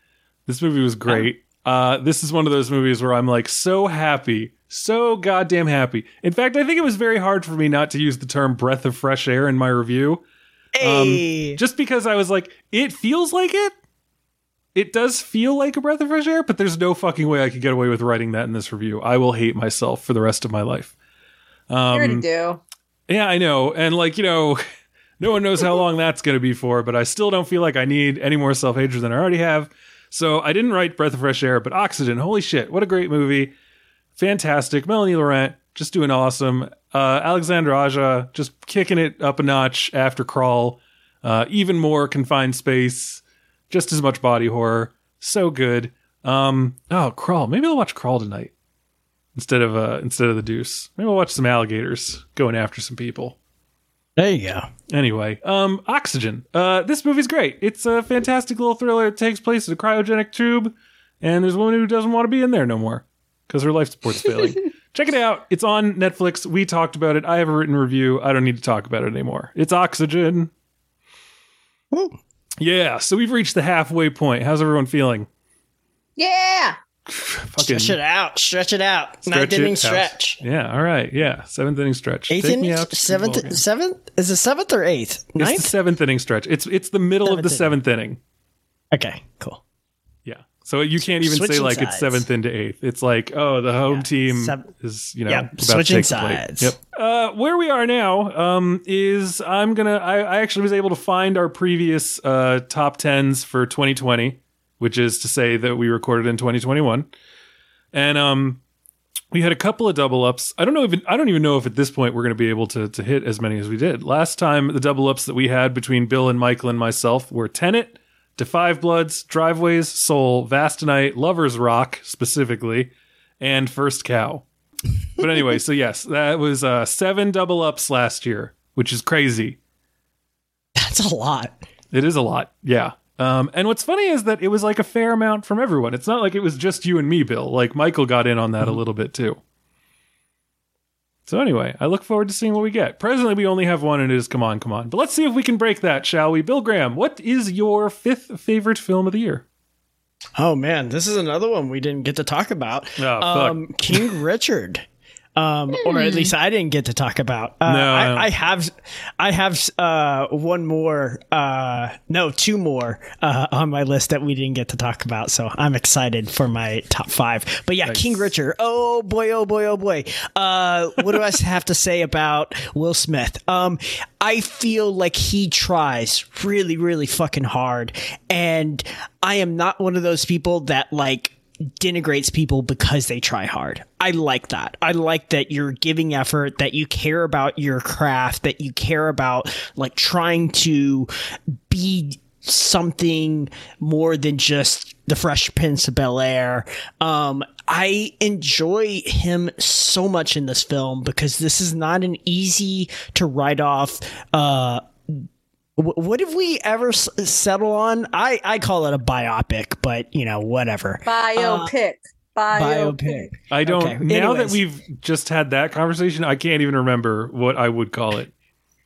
This movie was great. Uh, this is one of those movies where I'm like so happy, so goddamn happy. In fact, I think it was very hard for me not to use the term breath of fresh air in my review. Hey. Just because I was like, it feels like it. It does feel like a breath of fresh air, but there's no fucking way I could get away with writing that in this review. I will hate myself for the rest of my life. You already Um, do. yeah, I know. And like, you know, no one knows how long that's going to be for, but I still don't feel like I need any more self hatred than I already have. So I didn't write Breath of Fresh Air, but Oxygen. Holy shit. What a great movie. Fantastic. Melanie Laurent just doing awesome. Uh, Alexandre Aja just kicking it up a notch after Crawl. Uh, even more confined space. Just as much body horror. So good. Um, oh, Crawl. Maybe I'll watch Crawl tonight instead of uh, instead of the Deuce. Maybe I'll watch some alligators going after some people. there you go. Anyway, um, Oxygen. Uh, this movie's great. It's a fantastic little thriller. It takes place in a cryogenic tube, and there's a woman who doesn't want to be in there no more because her life support's failing. Check it out. It's on Netflix. We talked about it. I have a written review. I don't need to talk about it anymore. It's Oxygen. Woo. Yeah, so we've reached the halfway point. How's everyone feeling? Yeah. Fucking Stretch it out. Stretch it out. stretch Ninth it inning out. stretch. Yeah, all right. Yeah, seventh inning stretch. Eighth Take me inning. out to the ball game. Seventh. Seventh. Is it seventh or eighth? It's the Ninth. seventh inning stretch. It's it's the middle of the Seventh seventh inning. Okay. Cool. So you can't even say Switching like it's seventh into eighth. It's like, oh, the home Yeah. team is, you know, Yep. about to Switching take the plate. sides. Yep. Uh, where we are now um, is I'm gonna. I, I actually was able to find our previous uh, top tens for 2020, which is to say that we recorded in 2021, and um, we had a couple of double ups. I don't know even. I don't even know if at this point we're going to be able to to hit as many as we did last time. The double ups that we had between Bill and Michael and myself were Tenet. Da Five Bloods, Driveways, Soul, Vast of Night, Lover's Rock specifically, and First Cow. But anyway, so yes, that was uh, seven double ups last year, which is crazy. That's a lot. It is a lot, yeah. Um, and what's funny is that it was like a fair amount from everyone. It's not like it was just you and me, Bill. Like Michael got in on that a little bit too. So anyway, I look forward to seeing what we get. Presently, we only have one, and it is "Come On, Come On." But let's see if we can break that, shall we? Bill Graham, what is your fifth favorite film of the year? Oh man, this is another one we didn't get to talk about. Oh, um, King Richard. Um, or at least I didn't get to talk about. Uh, No, I. I, I have, I have uh, one more, uh, no, two more uh, on my list that we didn't get to talk about. So I'm excited for my top five. But yeah, King Richard. Oh boy, oh boy, oh boy. Uh, what do I have to say about Will Smith? Um, I feel like he tries really, really fucking hard, and I am not one of those people that like denigrates people because they try hard. I like that. I like that you're giving effort, that you care about your craft, that you care about like trying to be something more than just the Fresh Prince of Bel Air. Um, I enjoy him so much in this film because this is not an easy to write off uh What have we ever s- settle on? I, I call it a biopic, but you know, whatever. Biopic. Uh, biopic. Biopic. I don't. Okay, Now that we've just had that conversation, I can't even remember what I would call it.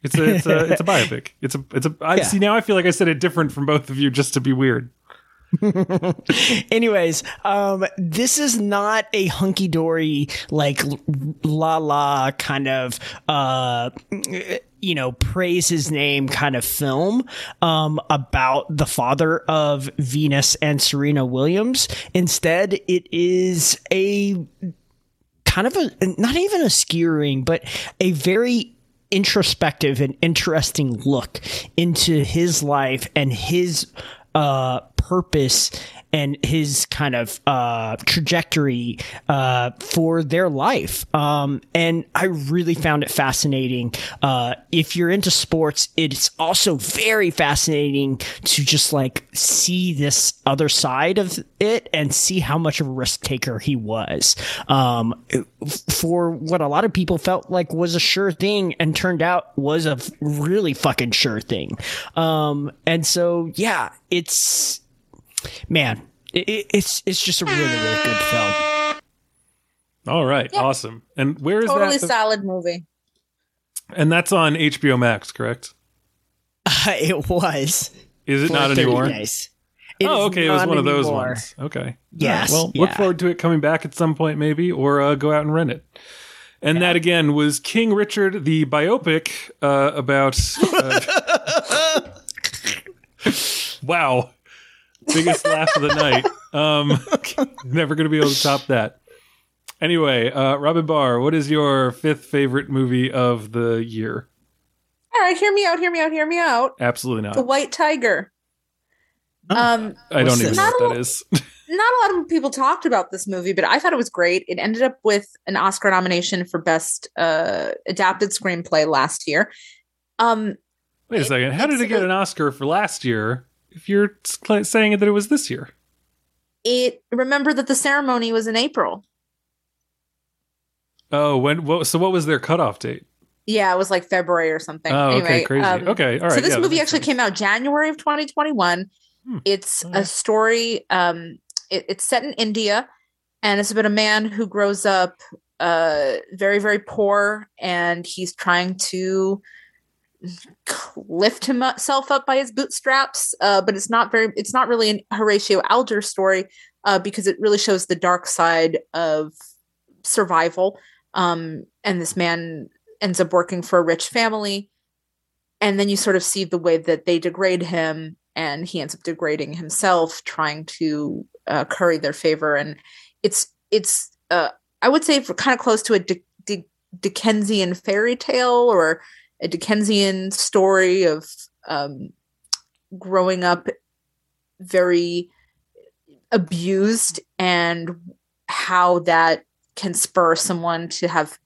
It's a it's a it's a biopic. It's a it's a. I Yeah. see now. I feel like I said it different from both of you just to be weird. Anyways, um, this is not a hunky dory like la la kind of uh you know praise his name kind of film um about the father of Venus and Serena Williams. Instead, it is a kind of a not even a skewering, but a very introspective and interesting look into his life and his uh purpose and his kind of uh, trajectory uh, for their life. Um, and I really found it fascinating. Uh, if you're into sports, it's also very fascinating to just like see this other side of it and see how much of a risk taker he was. Um, for what a lot of people felt like was a sure thing and turned out was a really fucking sure thing. Um, and so, yeah, it's, man, it, it's, it's just a really, really good film. All right, awesome. And where is Totally that? solid movie. and that's on HBO Max, correct? it was. Is it not 30 anymore? days. It oh, okay. It was not one of those anymore. ones. Okay. Yes, All right, Well, look forward to it coming back at some point, maybe, or uh, go out and rent it. And that again was King Richard, the biopic uh, about. Uh, wow, biggest laugh of the night. Um, never going to be able to top that. Anyway, uh, Robyn Bahr, what is your fifth favorite movie of the year? All right, hear me out, hear me out, hear me out. Absolutely not. The. White Tiger. Um, I don't even know what that is. not a lot of people talked about this movie, but I thought it was great. It ended up with an Oscar nomination for best uh, adapted screenplay last year. Um, Wait a second. How did it get an Oscar for last year if you're saying that it was this year? it remember that the ceremony was in April. Oh, when? What, so what was their cutoff date? Yeah, it was like February or something. Oh, okay, crazy. um, okay, all right. so this yeah, movie actually sense. came out January of 2021. Hmm. It's Alright. a story. Um, it, it's set in India, and it's about a man who grows up uh, very, very poor, and he's trying to lift himself up by his bootstraps. Uh, but it's not very. It's not really an Horatio Alger story uh, because it really shows the dark side of survival. Um, and this man ends up working for a rich family and then you sort of see the way that they degrade him and he ends up degrading himself trying to uh, curry their favor and it's it's uh, i would say kind of close to a Dick Dick dickensian fairy tale or a dickensian story of um, growing up very abused and how that can spur someone to have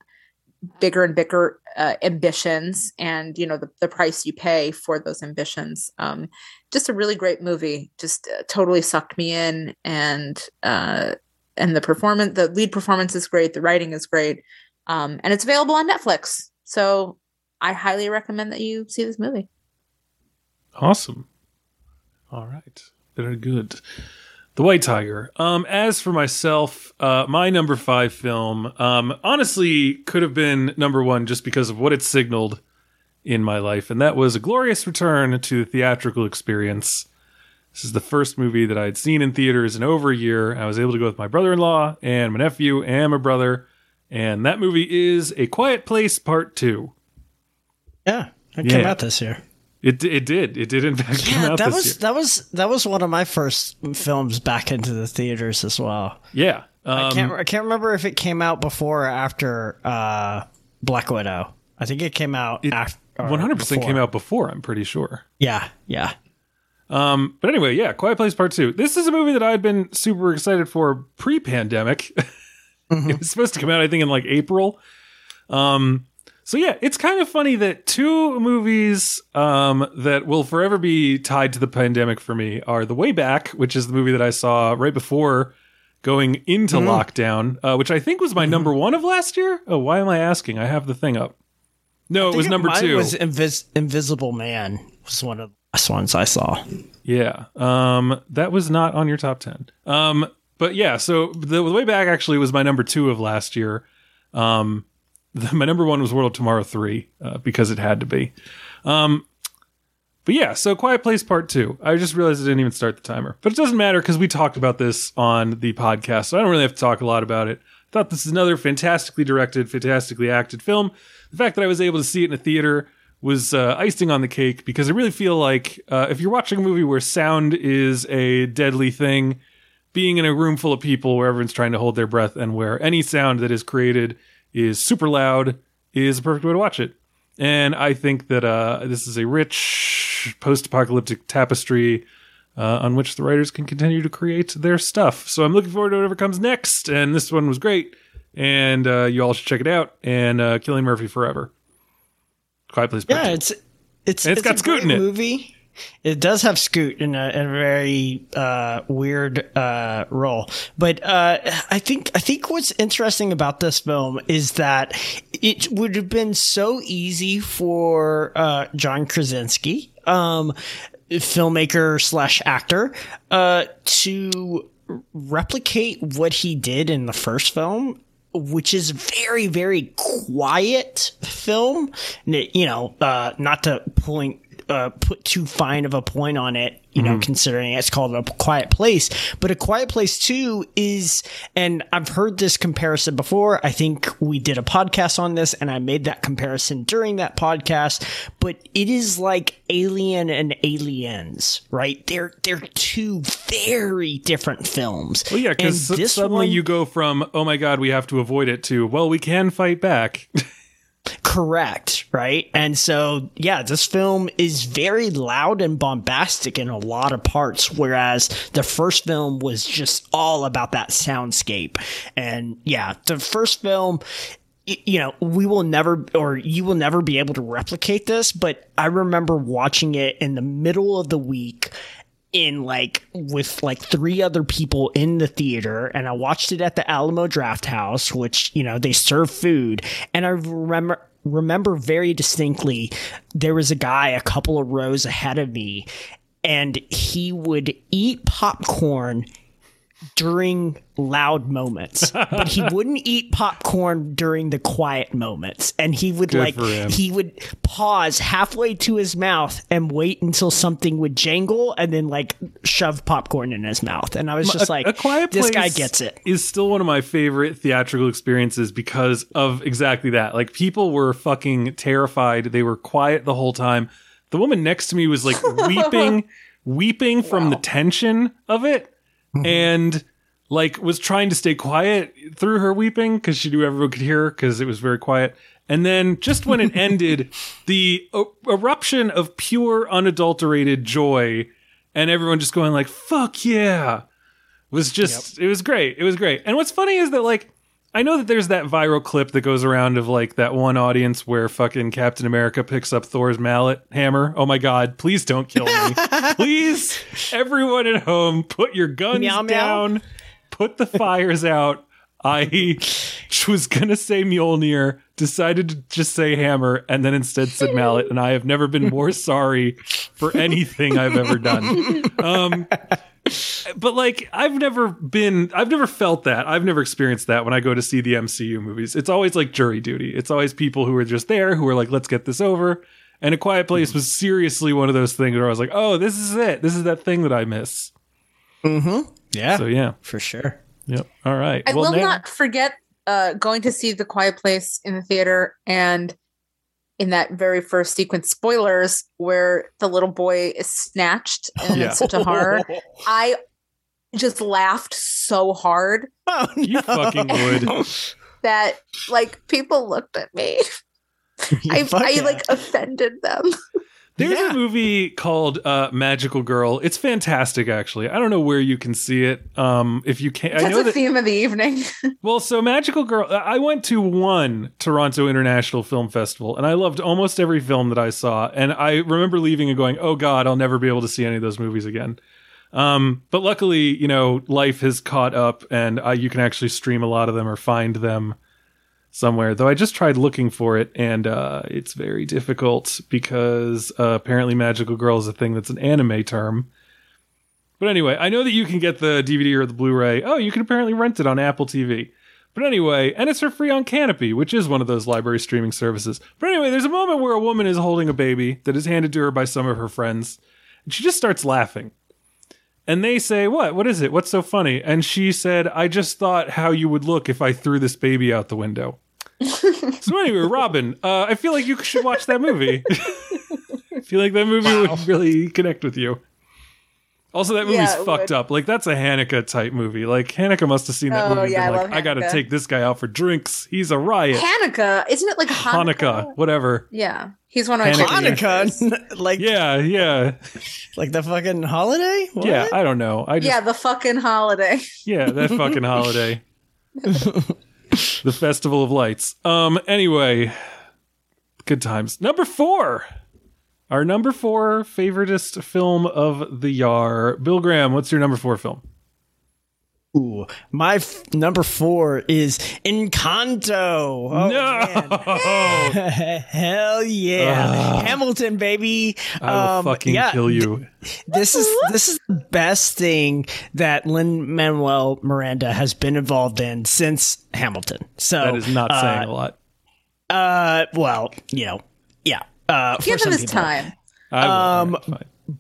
bigger and bigger uh, ambitions and you know the, the price you pay for those ambitions. Um just a really great movie. Just uh, totally sucked me in and uh and the performance the lead performance is great. The writing is great. Um and it's available on netflix. So i highly recommend that you see this movie Awesome. All right. Very good. The White Tiger. Um, as for myself, uh, my number five film, um, honestly could have been number one just because of what it signaled in my life, and that was a glorious return to the theatrical experience. This is the first movie that I had seen in theaters in over a year. I was able to go with my brother-in-law and my nephew and my brother, and that movie is A Quiet Place Part Two. Yeah, it came out this year. It it did it did in fact come Yeah, out that this was year. that was that was one of my first films back into the theaters as well. Yeah. I Um, can't I can't remember if it came out before or after uh, Black Widow. I think it came out after. One hundred percent came out before. I'm pretty sure. Yeah, yeah. Um, but anyway, yeah, Quiet Place Part Two. This is a movie that I'd been super excited for pre-pandemic. it was supposed to come out, I think, in like April. Um, so yeah, it's kind of funny that two movies um, that will forever be tied to the pandemic for me are The Way Back, which is the movie that I saw right before going into lockdown, uh, which I think was my number one of last year. Oh, why am I asking? I have the thing up. No, it was number two. Was Invis- Invisible Man was one of the last ones I saw. Yeah. Um, that was not on your top 10. Um, but yeah, so the, the way back actually was my number two of last year. Um, the, my number one was World of Tomorrow 3, uh, because it had to be. Um, but yeah, so Quiet Place Part 2. I just realized I didn't even start the timer. But it doesn't matter because we talked about this on the podcast, so I don't really have to talk a lot about it. I thought this is another fantastically directed, fantastically acted film. The fact that I was able to see it in a theater was uh, icing on the cake because I really feel like uh, if you're watching a movie where sound is a deadly thing, being in a room full of people where everyone's trying to hold their breath and where any sound that is created is super loud is a perfect way to watch it. And I think that uh, this is a rich post apocalyptic tapestry uh, on which the writers can continue to create their stuff. So I'm looking forward to whatever comes next. And this one was great, and uh, you all should check it out. And uh, Cillian Murphy Forever. Quiet Place. Part Yeah, Two. it's it's And it's got a Scoot in it. Movie. It does have Scoot in a, in a very uh, weird uh, role, but uh, I think I think what's interesting about this film is that it would have been so easy for uh, John Krasinski, um, filmmaker slash actor, uh, to replicate what he did in the first film which is very very quiet film. You know uh not to point uh, put too fine of a point on it, you know, considering it's called a quiet place. But a quiet place too is, and I've heard this comparison before. I think we did a podcast on this and I made that comparison during that podcast, but it is like Alien and Aliens, right? They're, they're two very different films. Well, yeah, because suddenly one- you go from "Oh my God, we have to avoid it" to "Well, we can fight back." Correct, right? And so, yeah, this film is very loud and bombastic in a lot of parts, whereas the first film was just all about that soundscape. And yeah, the first film, you know, we will never, or you will never be able to replicate this, but I remember watching it in the middle of the week in like with like three other people in the theater and I watched it at the Alamo Drafthouse which you know they serve food. And I remember remember very distinctly there was a guy a couple of rows ahead of me and he would eat popcorn during loud moments, but he wouldn't eat popcorn during the quiet moments. And he would Good like he would pause halfway to his mouth and wait until something would jangle and then like shove popcorn in his mouth. And I was just A- like, a quiet this guy gets it. Is still one of my favorite theatrical experiences because of exactly that. Like people were fucking terrified. They were quiet the whole time. The woman next to me was like weeping, weeping from the tension of it. and like was trying to stay quiet through her weeping because she knew everyone could hear because it was very quiet. And then just when it ended, the eruption of pure unadulterated joy and everyone just going like "fuck yeah" was just it was great. It was great. And what's funny is that like I know that there's that viral clip that goes around of like that one audience where fucking Captain America picks up Thor's mallet hammer. Oh my god, please don't kill me. please everyone at home put your guns Meow, meow. down. Put the fires out. I was gonna say Mjolnir, decided to just say hammer, and then instead said mallet, and I have never been more sorry for anything I've ever done. Um, but like I've never been I've never felt that. I've never experienced that when I go to see the MCU movies. It's always like jury duty. It's always people who are just there who are like, let's get this over. And A Quiet Place was seriously one of those things where I was like, oh, this is it. This is that thing that I miss. Mm-hmm. Yeah, So yeah. for sure. Yep. All right. I well, will now- not forget uh, going to see The Quiet Place in the theater and in that very first sequence, spoilers, where the little boy is snatched and Yeah. it's such a horror. I just laughed so hard Oh, You fucking would. that like people looked at me. I, I like offended them. There's Yeah. a movie called uh, Magical Girl. It's fantastic, actually. I don't know where you can see it. Um, if you can, I That's know the that. theme of the evening. Well, so Magical Girl, I went to one Toronto International Film Festival, and I loved almost every film that I saw. And I remember leaving and going, "Oh God, I'll never be able to see any of those movies again." Um, but luckily, you know, life has caught up, and uh, you can actually stream a lot of them or find them somewhere. Though I just tried looking for it, and uh, it's very difficult because uh, apparently Magical Girl is a thing that's an anime term. But anyway, I know that you can get the DVD or the Blu-ray. Oh, you can apparently rent it on Apple TV. But anyway, and it's for free on Kanopy, which is one of those library streaming services. But anyway, there's a moment where a woman is holding a baby that is handed to her by some of her friends, and she just starts laughing. And they say, What? What is it? What's so funny? And she said, I just thought how you would look if I threw this baby out the window. so anyway, Robyn, uh, I feel like you should watch that movie. I feel like that movie would really connect with you. Also, that movie's Yeah, fucked would. up. Like that's a Hanukkah type movie. Like Hanukkah must have seen that Oh, movie. and yeah, been I like, I got to take this guy out for drinks. He's a riot. Hanukkah, isn't it like Hanukkah? Hanukkah, whatever. Yeah, he's one of my Hanukkah. favorite. Hanukkah, like Yeah, yeah, like the fucking holiday. What? yeah. I don't know. I just Yeah, the fucking holiday. Yeah, that fucking holiday. the Festival of Lights. Um anyway, good times. Number 4. Our number 4 favoritist film of the year. Bill Graham, what's your number 4 film? Ooh, my f- number four is Encanto. Oh, no. Hell yeah, Hamilton, baby. I will Um, fucking yeah, kill you. This is this is the best thing that Lin Manuel Miranda has been involved in since Hamilton. So That is not uh, saying a lot. Uh, well, you know, yeah. Uh, for Give him some his people. time. I um,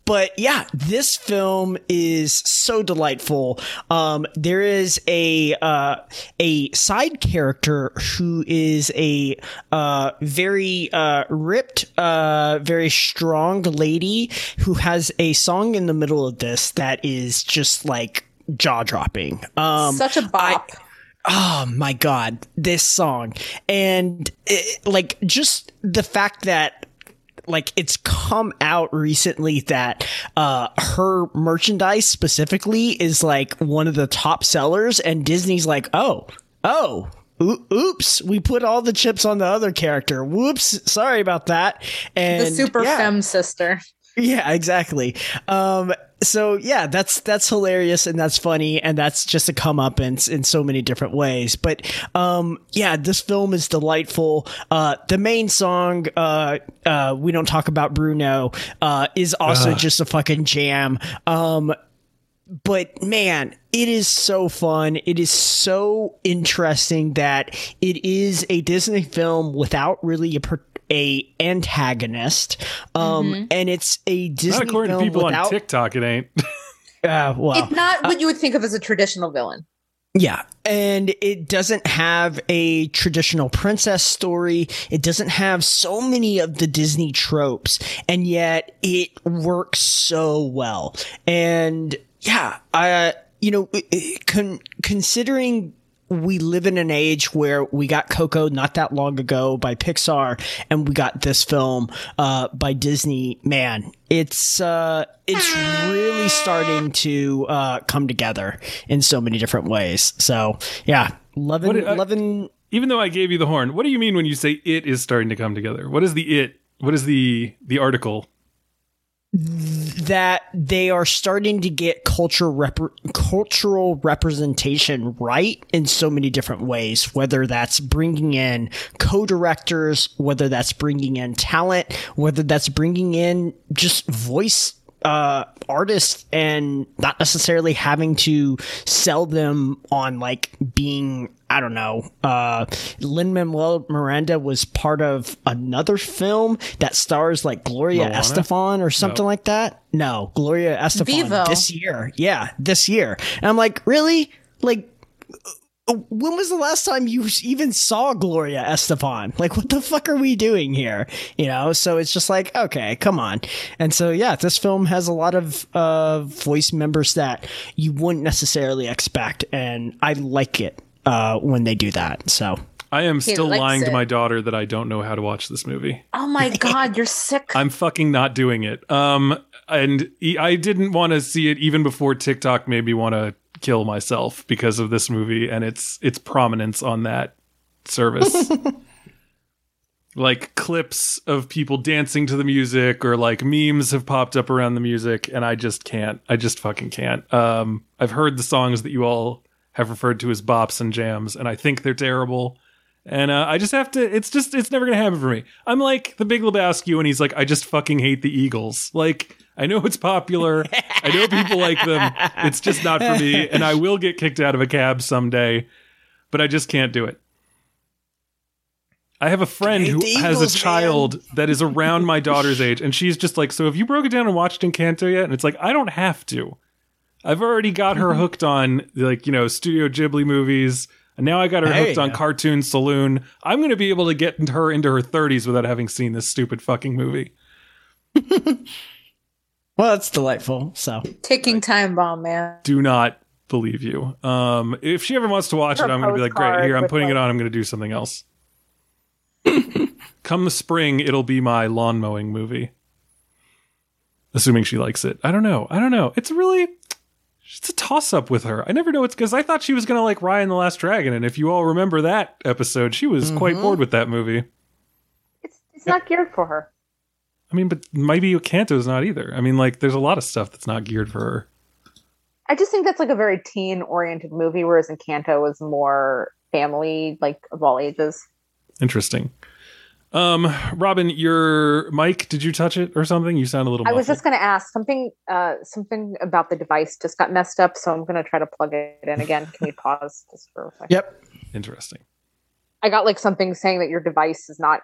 but yeah, this film is so delightful. Um, there is a uh, a side character who is a uh, very uh, ripped, uh, very strong lady who has a song in the middle of this that is just like jaw dropping. Um, Such a bop. oh my god this song and it, like just the fact that like it's come out recently that uh her merchandise specifically is like one of the top sellers and disney's like oh oh Oops, we put all the chips on the other character. Whoops, sorry about that. And the super yeah. femme sister. Yeah, exactly. Um, so yeah, that's that's hilarious and that's funny and that's just a come up in in so many different ways. But um, yeah, this film is delightful. Uh, the main song, uh, uh, we don't talk about Bruno, uh, is also just a fucking jam. Um, but man, it is so fun. It is so interesting that it is a Disney film without really a per- a antagonist. Um, and it's a Disney Not according to people without. on TikTok, it ain't. uh, well, It's not what you would think of as a traditional villain. Yeah. And it doesn't have a traditional princess story. It doesn't have so many of the Disney tropes. And yet it works so well. And yeah, I, you know, con- considering we live in an age where we got Coco not that long ago by Pixar and we got this film uh, by Disney. Man, it's uh, it's really starting to uh, come together in so many different ways. So yeah, loving did I- loving. Even though I gave you the horn, what do you mean when you say it is starting to come together? What is the it? What is the the article? That they are starting to get culture rep- cultural representation right in so many different ways whether that's bringing in co-directors whether that's bringing in talent whether that's bringing in just voice uh artists and not necessarily having to sell them on like being I don't know. Uh, Lin Manuel Miranda was part of another film that stars like Gloria Moana? Estefan or something like that. No, Gloria Estefan Vivo. this year. Yeah, this year. And I'm like, really? Like, uh, when was the last time you even saw Gloria Estefan? Like, what the fuck are we doing here? You know, so it's just like, okay, come on. And so, yeah, this film has a lot of uh, voice members that you wouldn't necessarily expect, and I like it uh, when they do that. So, I am still likes lying to my daughter that I don't know how to watch this movie. Oh my god, you're sick. I'm fucking not doing it. Um, and I didn't want to see it even before TikTok made me want to kill myself because of this movie and its its prominence on that service. like clips of people dancing to the music or like memes have popped up around the music and I just can't. I just fucking can't. Um, I've heard the songs that you all have referred to as bops and jams and I think they're terrible. And uh, I just have to. It's just. It's never gonna happen for me. I'm like the Big Lebowski when he's like, I just fucking hate the Eagles. Like I know it's popular. I know people like them. It's just not for me. And I will get kicked out of a cab someday, but I just can't do it. I have a friend who the has a child that is around my daughter's age, and she's just like, "So have you broke it down and watched Encanto yet?" And it's like, I don't have to. I've already got her Mm-hmm. hooked on like you know Studio Ghibli movies, and now I got her There hooked you on. Cartoon Saloon. I'm going to be able to get into her into her 30s without having seen this stupid fucking movie. Well, that's delightful. So Ticking time bomb, man. Do not believe you. Um, if she ever wants to watch Her it, I'm going to be like, great, here, I'm with, putting it on. I'm going to do something else. Come the spring, it'll be my lawn mowing movie. Assuming she likes it. I don't know. I don't know. It's really. It's a toss up with her. I never know it's because I thought she was going to like Raya and the Last Dragon. And if you all remember that episode, she was quite Mm-hmm. bored with that movie. It's it's not geared for her. I mean, but maybe Kanto's not either. I mean, like, there's a lot of stuff that's not geared for her. I just think that's like a very teen oriented movie, whereas Encanto was more family, like of all ages. Interesting. Um, Robyn, your mic, did you touch it or something? You sound a little I was just going to ask something. Uh, something about the device just got messed up, so I'm going to try to plug it in again. Can we pause just for a second? yep. Interesting. I got like something saying that your device is not.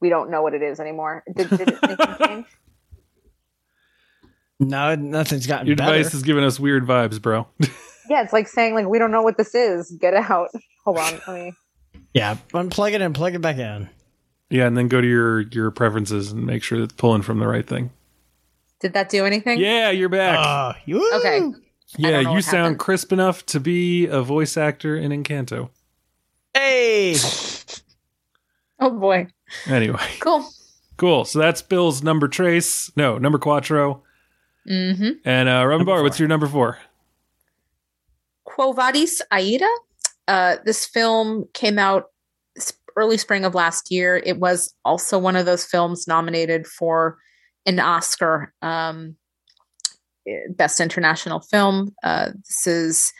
We don't know what it is anymore. Did, did it anything change? No, nothing's gotten Your better. device is giving us weird vibes, bro. Yeah, it's like saying like we don't know what this is. Get out. Hold on. Let me. Yeah, unplug it and plug it back in. yeah, and then go to your your preferences and make sure it's pulling from the right thing. Did that do anything? Yeah, you're back. Uh, Okay. yeah, you sound happened. crisp enough to be a voice actor in Encanto. Hey. Oh boy. Anyway, Cool. cool. So that's Bill's number trace. No, number quattro. Mm-hmm. And uh, Robyn Bahr, what's your number four? Quo Vadis Aida. Uh, this film came out early spring of last year. It was also one of those films nominated for an Oscar, um, Best International Film. Uh, this is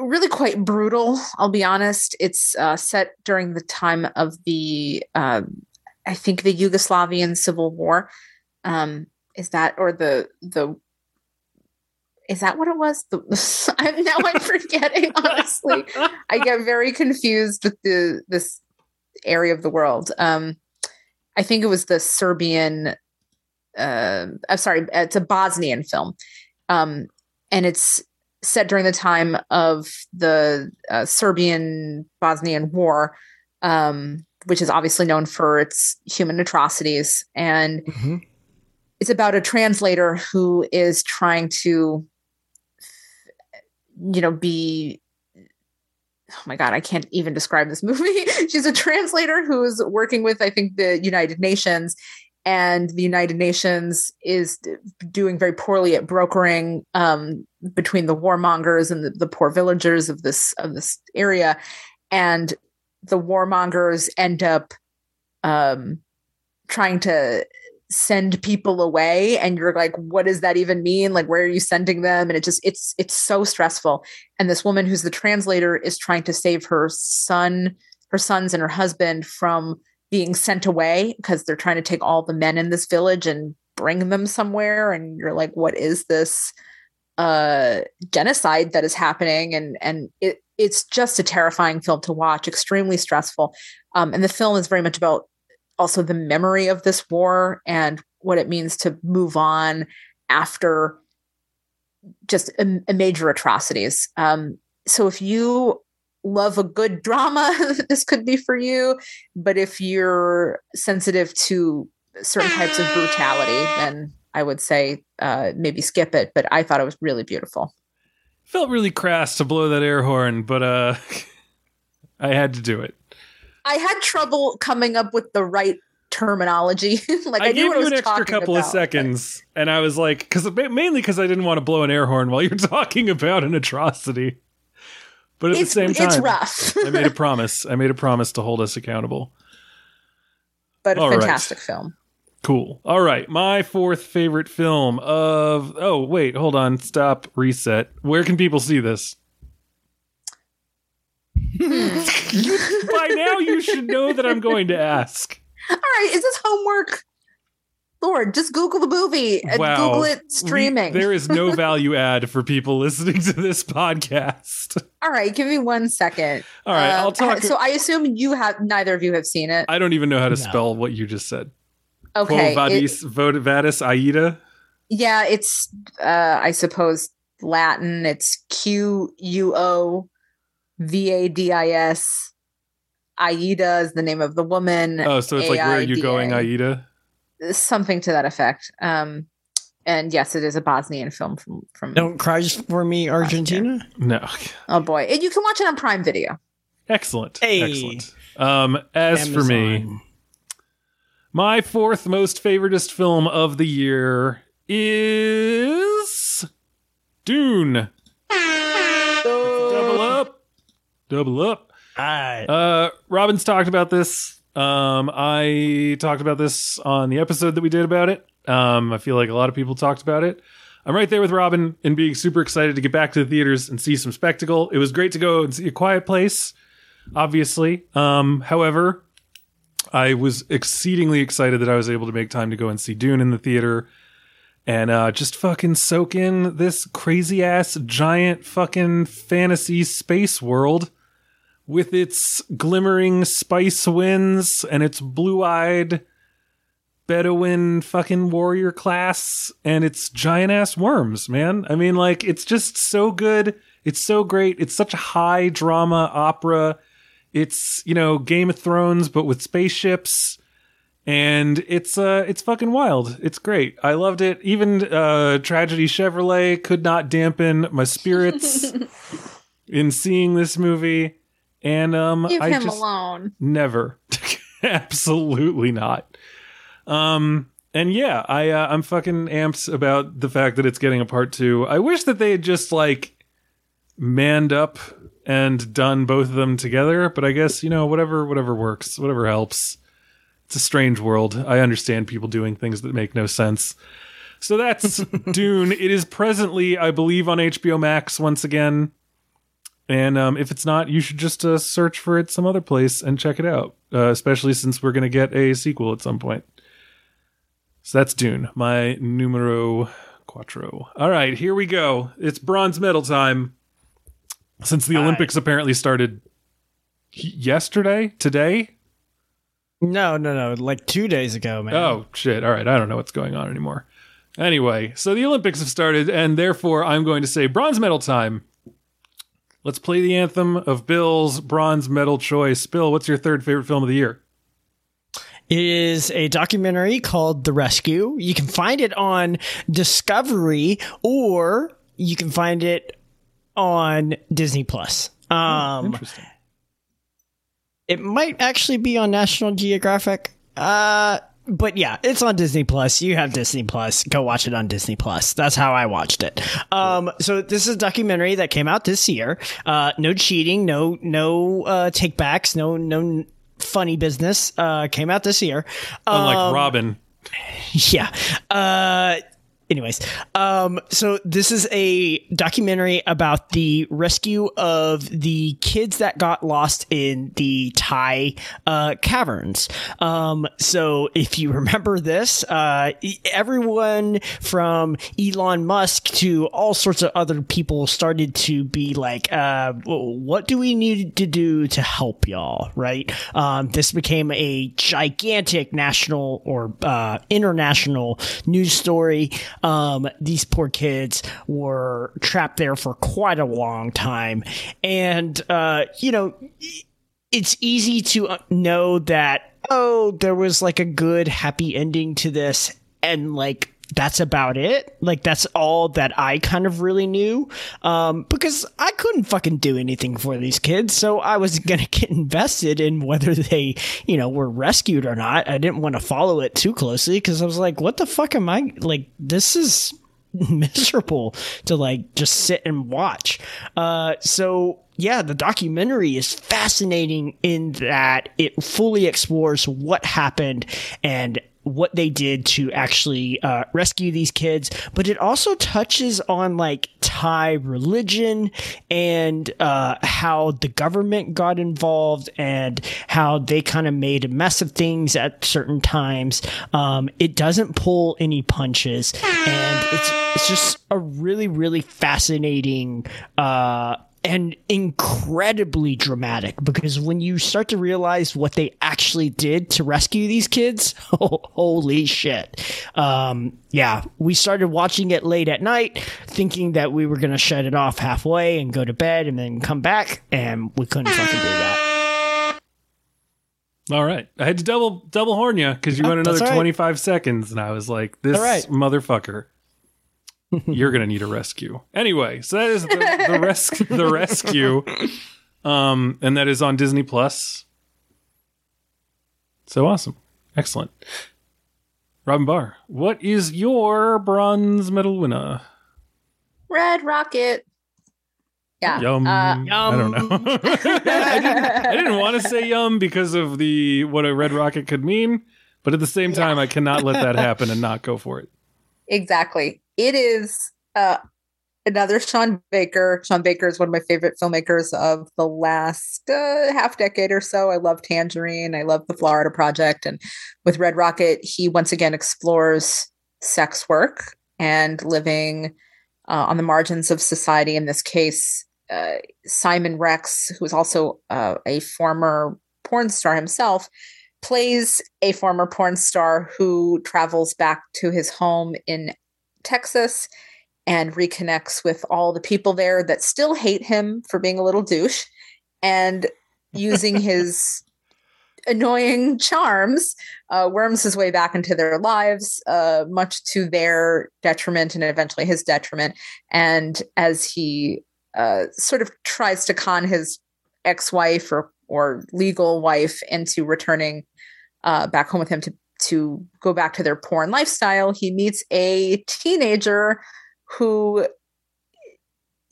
really quite brutal. I'll be honest. It's uh, set during the time of the, um, I think, the Yugoslavian Civil War. Um, is that or the the is that what it was? The, I'm, now I'm forgetting. Honestly, I get very confused with the this area of the world. Um, I think it was the Serbian. Uh, I'm sorry, it's a Bosnian film, um, and it's set during the time of the uh, Serbian Bosnian War, um, which is obviously known for its human atrocities and Mhm. it's about a translator who is trying to you know be oh my god i can't even describe this movie. She's a translator who's working with i think the united nations and the united nations is doing very poorly at brokering um, between the warmongers and the, the poor villagers of this of this area. And the warmongers end up um, trying to send people away and you're like what does that even mean? Like where are you sending them? And it just it's it's so stressful. And this woman who's the translator is trying to save her son her sons and her husband from being sent away because they're trying to take all the men in this village and bring them somewhere. And you're like what is this uh genocide that is happening? And and it it's just a terrifying film to watch extremely stressful. Um and the film is very much about also the memory of this war and what it means to move on after just a, a major atrocities. Um, so if you love a good drama, this could be for you. But if you're sensitive to certain types of brutality, then I would say uh, maybe skip it. But I thought it was really beautiful. Felt really crass to blow that air horn, but uh, I had to do it. I had trouble coming up with the right terminology. like I, I, gave you an extra couple of about, but- seconds, and I was like, because mainly because I didn't want to blow an air horn while you're talking about an atrocity. But at It's, the same time, it's rough, I made a promise. I made a promise to hold us accountable. but a All right. fantastic film. Cool. All right, my fourth favorite film of. Oh wait, hold on. Stop. Reset. Where can people see this? By now, you should know that I'm going to ask. All right, is this homework? Lord, just Google the movie and Wow. Google it We- streaming. there is no value add for people listening to this podcast. All right, give me one second. All right, Um, I'll talk. So I assume you have neither of you have seen it. I don't even know how to No. spell what you just said. Okay, Quo it- vadis, vod- vadis aida. yeah, it's uh, I suppose Latin. It's Q U O V A D I S. Aida is the name of the woman. Oh, so it's like where are you going, Aida? something to that effect. Um, and yes, it is a Bosnian film from from. Don't cry for me, Argentina. No. Oh boy, and you can watch it on Prime Video. Excellent. Hey. Excellent. Um, as for me, my fourth most favoritist film of the year is Dune. Double up. Alright. Uh, Robyn's talked about this. Um, I talked about this on the episode that we did about it. Um, I feel like a lot of people talked about it. I'm right there with Robyn in being super excited to get back to the theaters and see some spectacle. It was great to go and see A Quiet Place, obviously. Um, however, I was exceedingly excited that I was able to make time to go and see Dune in the theater and uh, just fucking soak in this crazy ass giant fucking fantasy space world with its glimmering spice winds and its blue eyed Bedouin fucking warrior class and its giant ass worms, man. I mean, like, it's just so good. It's so great. It's such a high drama opera. It's, you know, Game of Thrones, but with spaceships. And it's uh it's fucking wild. It's great. I loved it. Even uh Tragedy Chevrolet could not dampen my spirits in seeing this movie. And um Leave I him just alone. never. Absolutely not. Um and yeah i uh, i'm fucking amped about the fact that it's getting a part two. I wish that they had just like manned up and done both of them together but i guess you know whatever whatever works whatever helps. It's a strange world. I understand people doing things that make no sense. So that's dune. It is presently i believe on hbo max once again and um, if it's not, you should just uh, search for it some other place and check it out. Uh, especially since we're going to get a sequel at some point. So that's Dune, my numero quattro. All right, here we go. It's bronze medal time. Since the Olympics apparently started yesterday, today. no, no, no. Like two days ago, man. Oh shit! All right, I don't know what's going on anymore. Anyway, so the Olympics have started, and therefore I'm going to say bronze medal time. Let's play the anthem of Bill's bronze medal choice. Bill, what's your third favorite film of the year? It is a documentary called The Rescue. You can find it on Discovery or you can find it on Disney Plus. Um, Interesting. it might actually be on National Geographic. Uh, but yeah, it's on Disney Plus. You have Disney Plus. Go watch it on Disney Plus. That's how I watched it. Um, so this is a documentary that came out this year. Uh, no cheating, no no uh, takebacks, no no funny business. Uh, came out this year. Unlike Um, Robyn. yeah. Uh anyways, um so this is a documentary about the rescue of the kids that got lost in the Thai uh caverns. Um so if you remember this, uh everyone from Elon Musk to all sorts of other people started to be like uh what do we need to do to help y'all, right? Um this became a gigantic national or uh international news story. Um, these poor kids were trapped there for quite a long time. And, uh, you know, it's easy to know that, oh, there was like a good, happy ending to this. And like, that's about it. Like that's all that I kind of really knew. Um, because I couldn't fucking do anything for these kids. So I was going to get invested in whether they, you know, were rescued or not. I didn't want to follow it too closely because I was like, what the fuck am I like? This is miserable to like just sit and watch. Uh, so yeah, the documentary is fascinating in that it fully explores what happened and what they did to actually uh, rescue these kids, but it also touches on like Thai religion and uh, how the government got involved and how they kind of made a mess of things at certain times. Um, it doesn't pull any punches, and it's it's just a really really fascinating. Uh, and incredibly dramatic because when you start to realize what they actually did to rescue these kids, holy shit. Um, yeah, we started watching it late at night, thinking that we were going to shut it off halfway and go to bed and then come back, and we couldn't fucking do that. All right. I had to double double horn you because you Oh, went another right. 25 seconds, and I was like, this right. motherfucker. You're gonna need a rescue. Anyway, so that is the, the rescue the rescue. Um, and that is on Disney Plus. So awesome. Excellent. Robyn Bahr, what is your bronze medal winner? Red Rocket. Yeah. Yum. Uh, I don't know. I didn't, I didn't want to say yum because of the what a red rocket could mean, but at the same time, I cannot let that happen and not go for it. exactly. It is uh, another Sean Baker. Sean Baker is one of my favorite filmmakers of the last uh, half decade or so. I love Tangerine. I love the Florida Project. And with Red Rocket, he once again explores sex work and living uh, on the margins of society. In this case, uh, Simon Rex, who is also uh, a former porn star himself, plays a former porn star who travels back to his home in Texas and reconnects with all the people there that still hate him for being a little douche and using his annoying charms uh, worms his way back into their lives uh, much to their detriment and eventually his detriment. And as he uh, sort of tries to con his ex-wife or or legal wife into returning uh, back home with him to to go back to their porn lifestyle, he meets a teenager who,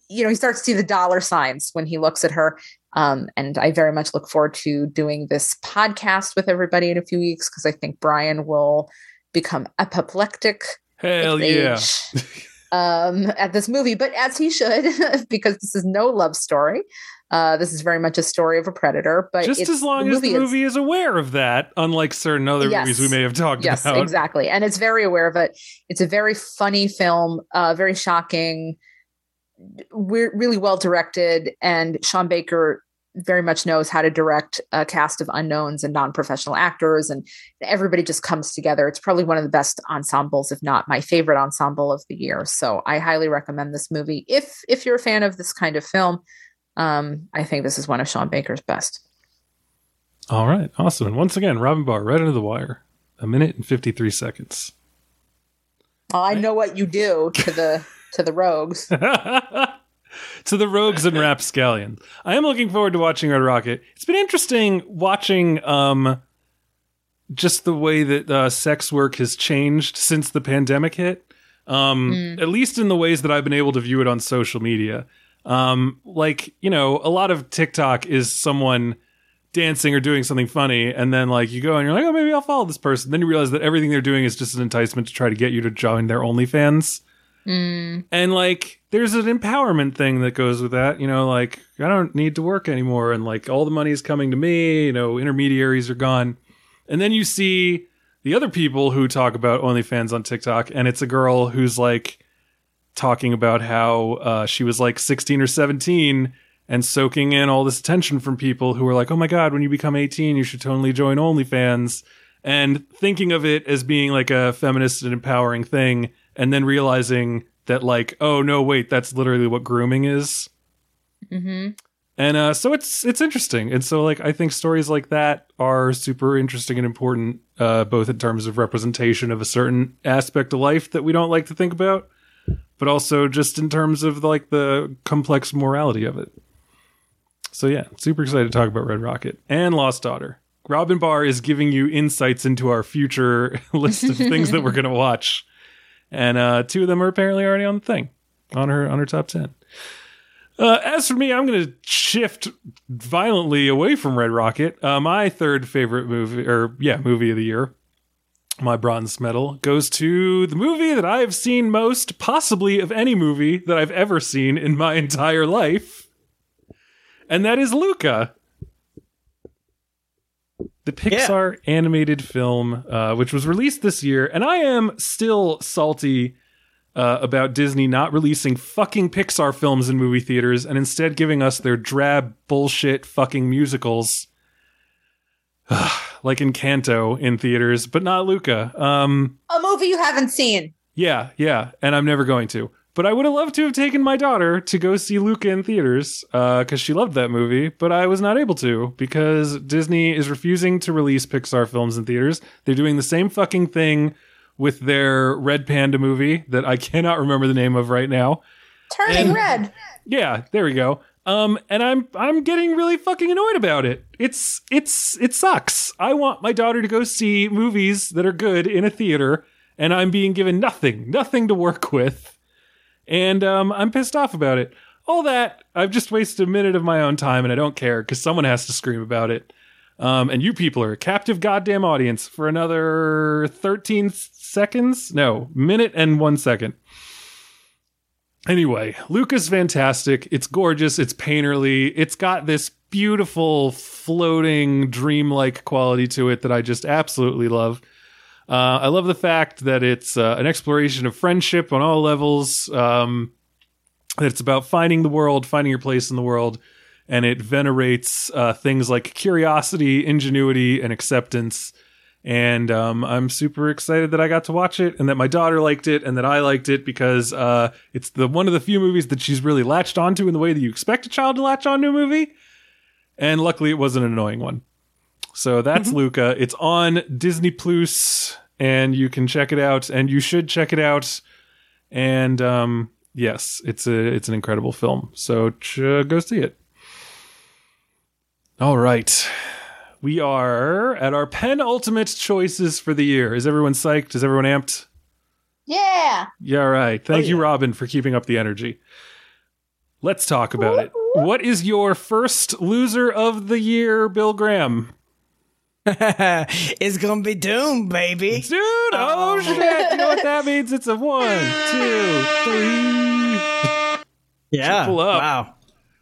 you know, he starts to see the dollar signs when he looks at her. Um, and I very much look forward to doing this podcast with everybody in a few weeks because I think Brian will become apoplectic Hell yeah. um, at this movie, but as he should, because this is no love story. Uh, this is very much a story of a predator, but Just as long as the movie is aware of that, unlike certain other Yes. movies we may have talked yes about. exactly and it's very aware of it it's a very funny film uh very shocking we're really well directed and sean baker very much knows how to direct a cast of unknowns and non-professional actors and everybody just comes together it's probably one of the best ensembles if not my favorite ensemble of the year so i highly recommend this movie if if you're a fan of this kind of film um i think this is one of sean baker's best All right. Awesome. And once again, Robyn Bahr, right under the wire. A minute and 53 seconds. well, i know what you do to the to the rogues to the rogues and rapscallions. I am looking forward to watching Red Rocket. It's been interesting watching um just the way that uh, sex work has changed since the pandemic hit. Um Mm. at least in the ways that I've been able to view it on social media. Um like, you know, a lot of TikTok is someone dancing or doing something funny and then like you go and you're like, "Oh, maybe I'll follow this person." Then you realize that everything they're doing is just an enticement to try to get you to join their OnlyFans. Mm. And like, there's an empowerment thing that goes with that. You know, like, I don't need to work anymore. And like, all the money is coming to me. You know, intermediaries are gone. And then you see the other people who talk about OnlyFans on TikTok. And it's a girl who's like talking about how uh, she was like 16 or 17 and soaking in all this attention from people who are like, oh my God, when you become 18, you should totally join OnlyFans. And thinking of it as being like a feminist and empowering thing. And then realizing that, like, oh no, wait, that's literally what grooming is. hmm And uh, so it's it's interesting, and so like I think stories like that are super interesting and important, uh, both in terms of representation of a certain aspect of life that we don't like to think about, but also just in terms of like the complex morality of it. So yeah, super excited to talk about Red Rocket and Lost Daughter. Robyn Bahr is giving you insights into our future list of things that we're going to watch, and uh, two of them are apparently already on the thing, on her on her top ten. Uh, as for me, I'm going to shift violently away from Red Rocket. Uh, my third favorite movie, or yeah, movie of the year, my bronze medal goes to the movie that I have seen most, possibly of any movie that I've ever seen in my entire life, and that is Luca. The Pixar animated film, uh, which was released this year, and I am still salty uh, about Disney not releasing fucking Pixar films in movie theaters and instead giving us their drab bullshit fucking musicals. like Encanto in theaters, but not Luca. Um, A movie you haven't seen. yeah, yeah, and I'm never going to. But I would have loved to have taken my daughter to go see Luca in theaters because she loved that movie, but I was not able to because Disney is refusing to release Pixar films in theaters. They're doing the same fucking thing with their Red Panda movie that I cannot remember the name of right now. Turning And- red. Yeah, there we go. Um, and I'm I'm getting really fucking annoyed about it. It's it's it sucks. I want my daughter to go see movies that are good in a theater, and I'm being given nothing, nothing to work with, and um, I'm pissed off about it. All that I've just wasted a minute of my own time, and I don't care because someone has to scream about it. Um, and you people are a captive goddamn audience for another 13 seconds? No, minute and one second. Anyway, Luca's fantastic. It's gorgeous. It's painterly. It's got this beautiful, floating, dreamlike quality to it that I just absolutely love. Uh, I love the fact that it's uh, an exploration of friendship on all levels. Um, that it's about finding the world, finding your place in the world, and it venerates uh, things like curiosity, ingenuity, and acceptance. And um, I'm super excited that I got to watch it, and that my daughter liked it, and that I liked it because uh, it's the one of the few movies that she's really latched onto in the way that you expect a child to latch onto a movie. And luckily, it wasn't an annoying one. So that's Luca. It's on Disney Plus, and you can check it out, and you should check it out. And um, yes, it's a it's an incredible film. So ch- go see it. All right. We are at our penultimate choices for the year. Is everyone psyched? Is everyone amped? Yeah. Yeah, all right. Thank Oh, you, yeah. Robyn, for keeping up the energy. Let's talk about it. What is your first loser of the year, Bill Graham? It's gonna be Dune, baby. Dude, oh shit. You know what that means? It's a one, two, three. Yeah. Triple up. Wow.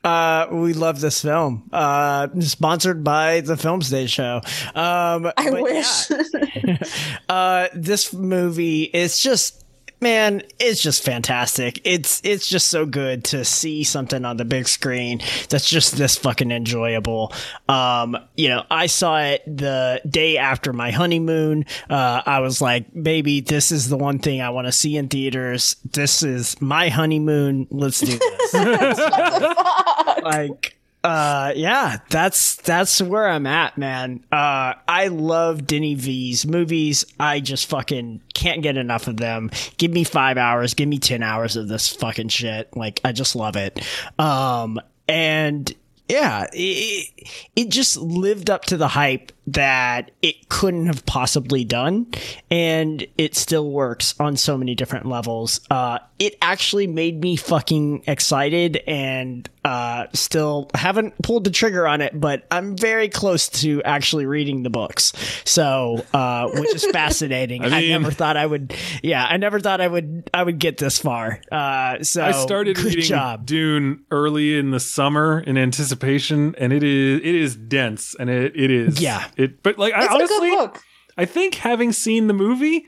Uh, we love this film. Uh, sponsored by the Film Stage Show. Um, I wish. yeah. uh, this movie is just, man, it's just fantastic. It's it's just so good to see something on the big screen that's just this fucking enjoyable. Um, you know, I saw it the day after my honeymoon. Uh, I was like, baby, this is the one thing I want to see in theaters. This is my honeymoon. Let's do this like uh yeah that's that's where i'm at man. Uh i love denny v's movies. I just fucking can't get enough of them. Give me five hours give me ten hours of this fucking shit. Like i just love it. Um and yeah it, it just lived up to the hype that it couldn't have possibly done and it still works on so many different levels. Uh it actually made me fucking excited and uh still haven't pulled the trigger on it but i'm very close to actually reading the books. So uh which is fascinating. I I, never thought i would yeah i never thought i would i would get this far. Uh so I started reading job. Dune early in the summer in anticipation, and it is it is dense, and it it is Yeah. It but like I honestly a good book. I think having seen the movie,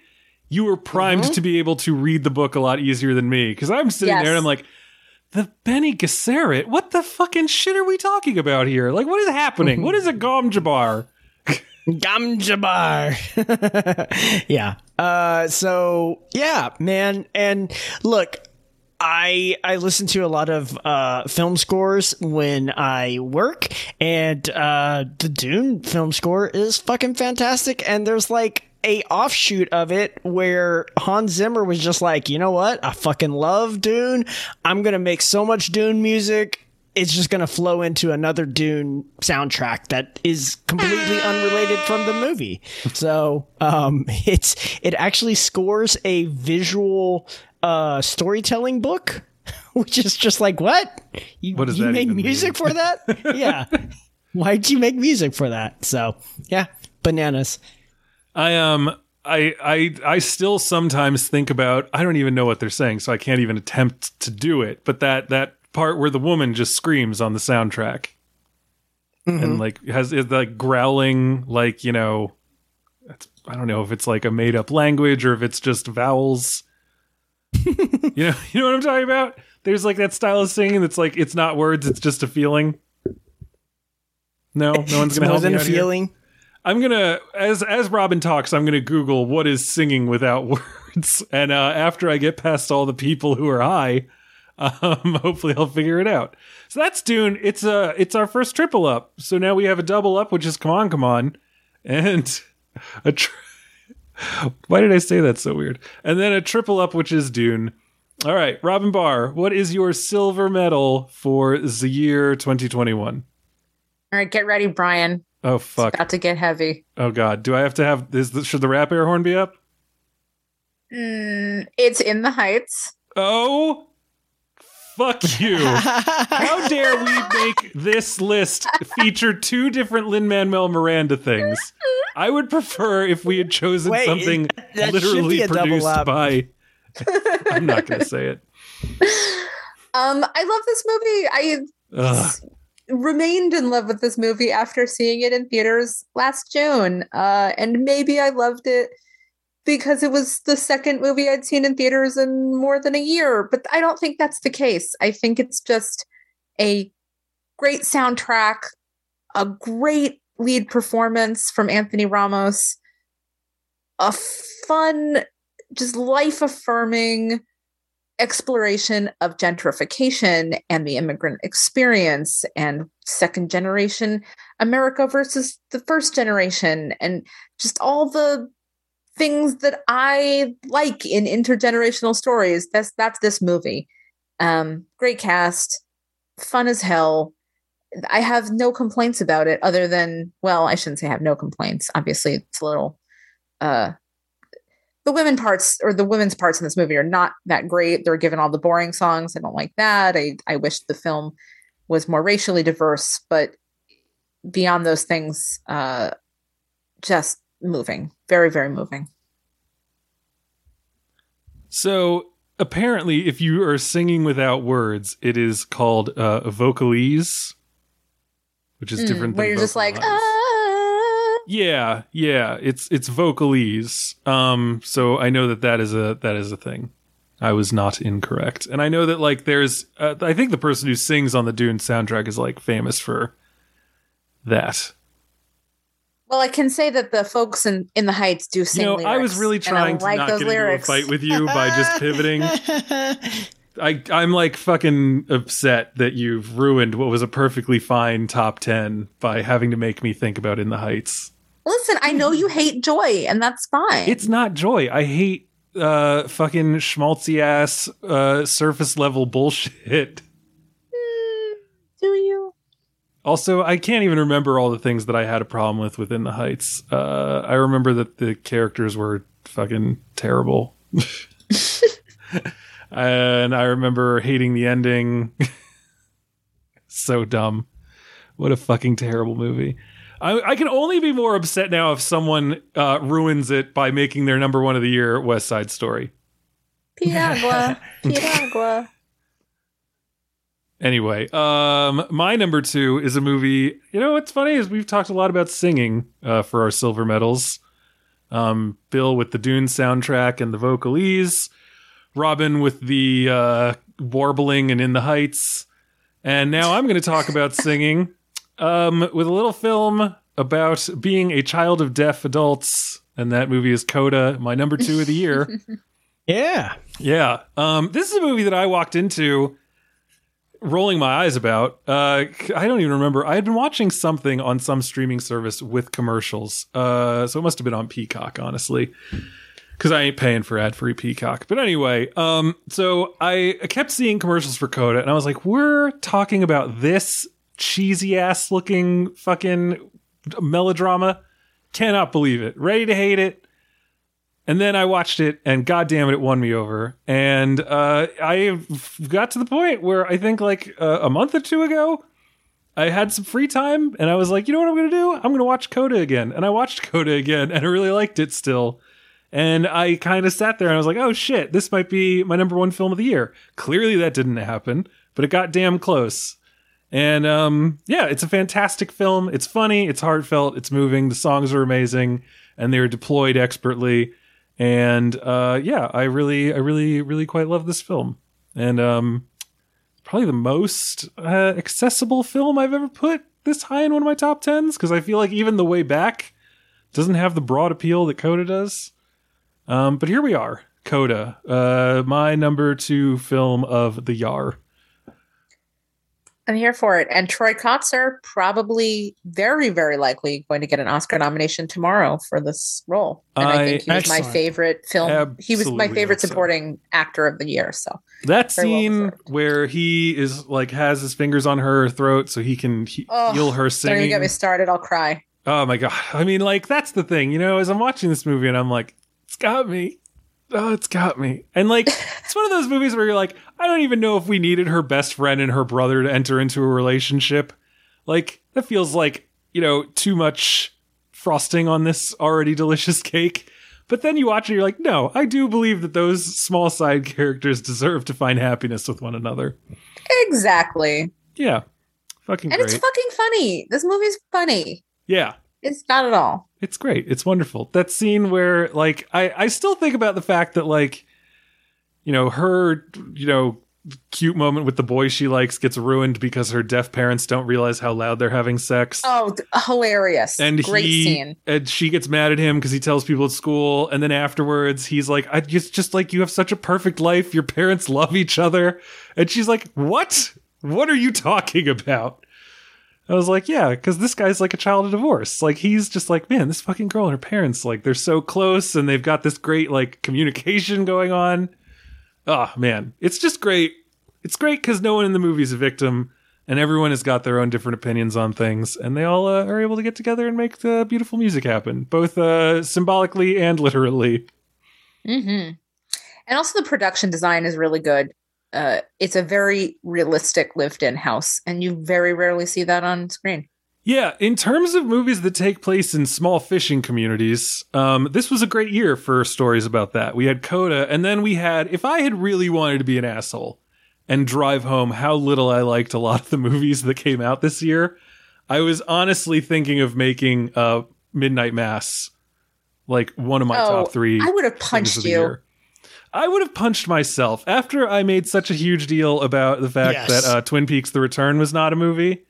you were primed Mm-hmm. to be able to read the book a lot easier than me because I'm sitting there and I'm like, the Bene Gesserit, what the fucking shit are we talking about here? Like, what is happening? what is a Gom Jabbar? Gamjabar. yeah. Uh so yeah, man. And look, I I listen to a lot of uh film scores when I work and uh the Dune film score is fucking fantastic and there's like a offshoot of it where Hans Zimmer was just like, "You know what? I fucking love Dune. I'm to make so much Dune music it's just to flow into another Dune soundtrack that is completely unrelated from the movie. So, um, it's, it actually scores a visual, uh, storytelling book, which is just like, what? You, What you that made music mean? for that? yeah. Why'd you make music for that? So, yeah, bananas. I um I I I still sometimes think about I don't even know what they're saying, so I can't even attempt to do it. But that that part where the woman just screams on the soundtrack and like has is like growling like you know it's, I don't know if it's like a made up language or if it's just vowels. you know you know what I'm talking about? There's like that style of singing that's like it's not words, it's just a feeling. No, no one's gonna help me a out here? feeling. I'm gonna as as Robyn talks, I'm gonna Google what is singing without words, and uh, after I get past all the people who are high, um, hopefully I'll figure it out. So that's Dune. It's uh it's our first triple up. So now we have a double up, which is come on, come on, and a. Tri- Why did I say that so weird? And then a triple up, which is Dune. All right, Robyn Bahr, what is your silver medal for the year 2021? All right, get ready, Brian. Oh It's fuck! about to get heavy. Oh god, do I have to have is the, should the rap air horn be up? Mm, it's in the heights. Oh, fuck you! How dare we make this list feature two different Lin Manuel Miranda things? I would prefer if we had chosen Wait, something that literally be a produced up. by. I'm not going to say it. Um, I love this movie. I Ugh. remained in love with this movie after seeing it in theaters last June. Uh, and maybe I loved it because it was the second movie I'd seen in theaters in more than a year. But I don't think that's the case. I think it's just a great soundtrack, a great lead performance from Anthony Ramos, a fun, just life affirming exploration of gentrification and the immigrant experience and second generation America versus the first generation and just all the things that I like in intergenerational stories. That's that's this movie. Um, great cast, fun as hell. I have no complaints about it other than well, I shouldn't say I have no complaints. Obviously, it's a little uh the women parts or the women's parts in this movie are not that great. They're given all the boring songs. I don't like that. I I wish the film was more racially diverse, but beyond those things, uh, just moving, very very moving. So apparently, if you are singing without words, it is called uh, vocalese, which is different. Mm, where than you're just like, ah. yeah, yeah, it's it's vocalese. Um, so I know that that is a that is a thing. I was not incorrect, and I know that like there's, uh, I think the person who sings on the Dune soundtrack is like famous for that. Well, I can say that the folks in, in the Heights do sing. you know, I was really trying to like not get lyrics. into a fight with you by just pivoting. I I'm like fucking upset that you've ruined what was a perfectly fine top 10 by having to make me think about In the Heights. Listen, I know you hate joy, and that's fine. It's not joy. I hate uh fucking schmaltzy ass uh surface level bullshit. Mm, do you? Also, I can't even remember all the things that I had a problem with within the Heights. Uh I remember that the characters were fucking terrible. and I remember hating the ending. so dumb. What a fucking terrible movie. I, I can only be more upset now if someone uh, ruins it by making their number one of the year West Side Story. Piragua, Piragua. Anyway, um, my number two is a movie. You know what's funny is we've talked a lot about singing uh, for our silver medals. Um, Bill with the Dune soundtrack and the vocalese, Robyn with the uh, warbling and In the Heights, and now I'm going to talk about singing um, with a little film about being a child of deaf adults, and that movie is Coda, my number two of the year. yeah. Yeah. Um, this is a movie that I walked into rolling my eyes about. Uh, I don't even remember. I had been watching something on some streaming service with commercials. Uh, so it must have been on Peacock, honestly. Because I ain't paying for ad free Peacock. But anyway, um, so I kept seeing commercials for Coda, and I was like, we're talking about this cheesy ass looking fucking melodrama. Cannot believe it. Ready to hate it. And then I watched it, and goddamn it, it won me over. And uh, I got to the point where I think like uh, a month or two ago, I had some free time, and I was like, you know what I'm going to do? I'm going to watch Coda again. And I watched Coda again, and I really liked it still. And I kind of sat there and I was like, oh shit, this might be my number one film of the year. Clearly that didn't happen, but it got damn close. And um, yeah, it's a fantastic film. It's funny, it's heartfelt, it's moving. The songs are amazing, and they're deployed expertly. And uh, yeah, I really, I really, really quite love this film. And um, probably the most uh, accessible film I've ever put this high in one of my top tens because I feel like even the way back doesn't have the broad appeal that Coda does. Um, but here we are, Coda, uh, my number two film of the Yar. I'm here for it. And Troy Kotsur probably very, very likely going to get an Oscar nomination tomorrow for this role. And I, I- think he was my favorite film. He was my favorite supporting actor of the year. So That well scene deserved. where he is like has his fingers on her throat so he can he- Oh, heal her don't singing. get me started. I'll cry. Oh my god! I mean, like that's the thing, you know. As I'm watching this movie, and I'm like, it's got me. Oh, it's got me. And like, it's one of those movies where you're like, I don't even know if we needed her best friend and her brother to enter into a relationship. Like, that feels like you know too much frosting on this already delicious cake. But then you watch it, and you're like, no, I do believe that those small side characters deserve to find happiness with one another. Exactly. Yeah, fucking And great. it's fucking funny. This movie's funny. yeah, It's not at all. It's great. It's wonderful. That scene where like I I still think about the fact that like you know her you know cute moment with the boy she likes gets ruined because her deaf parents don't realize how loud they're having sex. Oh, hilarious. and Great he scene. and she gets mad at him because he tells people at school and then afterwards he's like i just just like you have such a perfect life your parents love each other and she's like what what are you talking about i was like yeah because this guy's like a child of divorce. Like he's just like man this fucking girl and her parents like they're so close and they've got this great like communication going on. Oh man. It's just great. It's great because no one in the movie is a victim and everyone has got their own different opinions on things and they all uh, are able to get together and make the beautiful music happen both uh, symbolically and literally. Mm-hmm. And also, the production design is really good. Uh, it's a very realistic lived-in house, and you very rarely see that on screen. yeah in terms of movies that take place in small fishing communities um, this was a great year for stories about that we had coda and then we had if i had really wanted to be an asshole and drive home how little i liked a lot of the movies that came out this year i was honestly thinking of making uh, midnight mass like one of my Oh, top three I would have punched you. I would have punched myself after I made such a huge deal about the fact Yes. that uh, Twin Peaks: The Return was not a movie.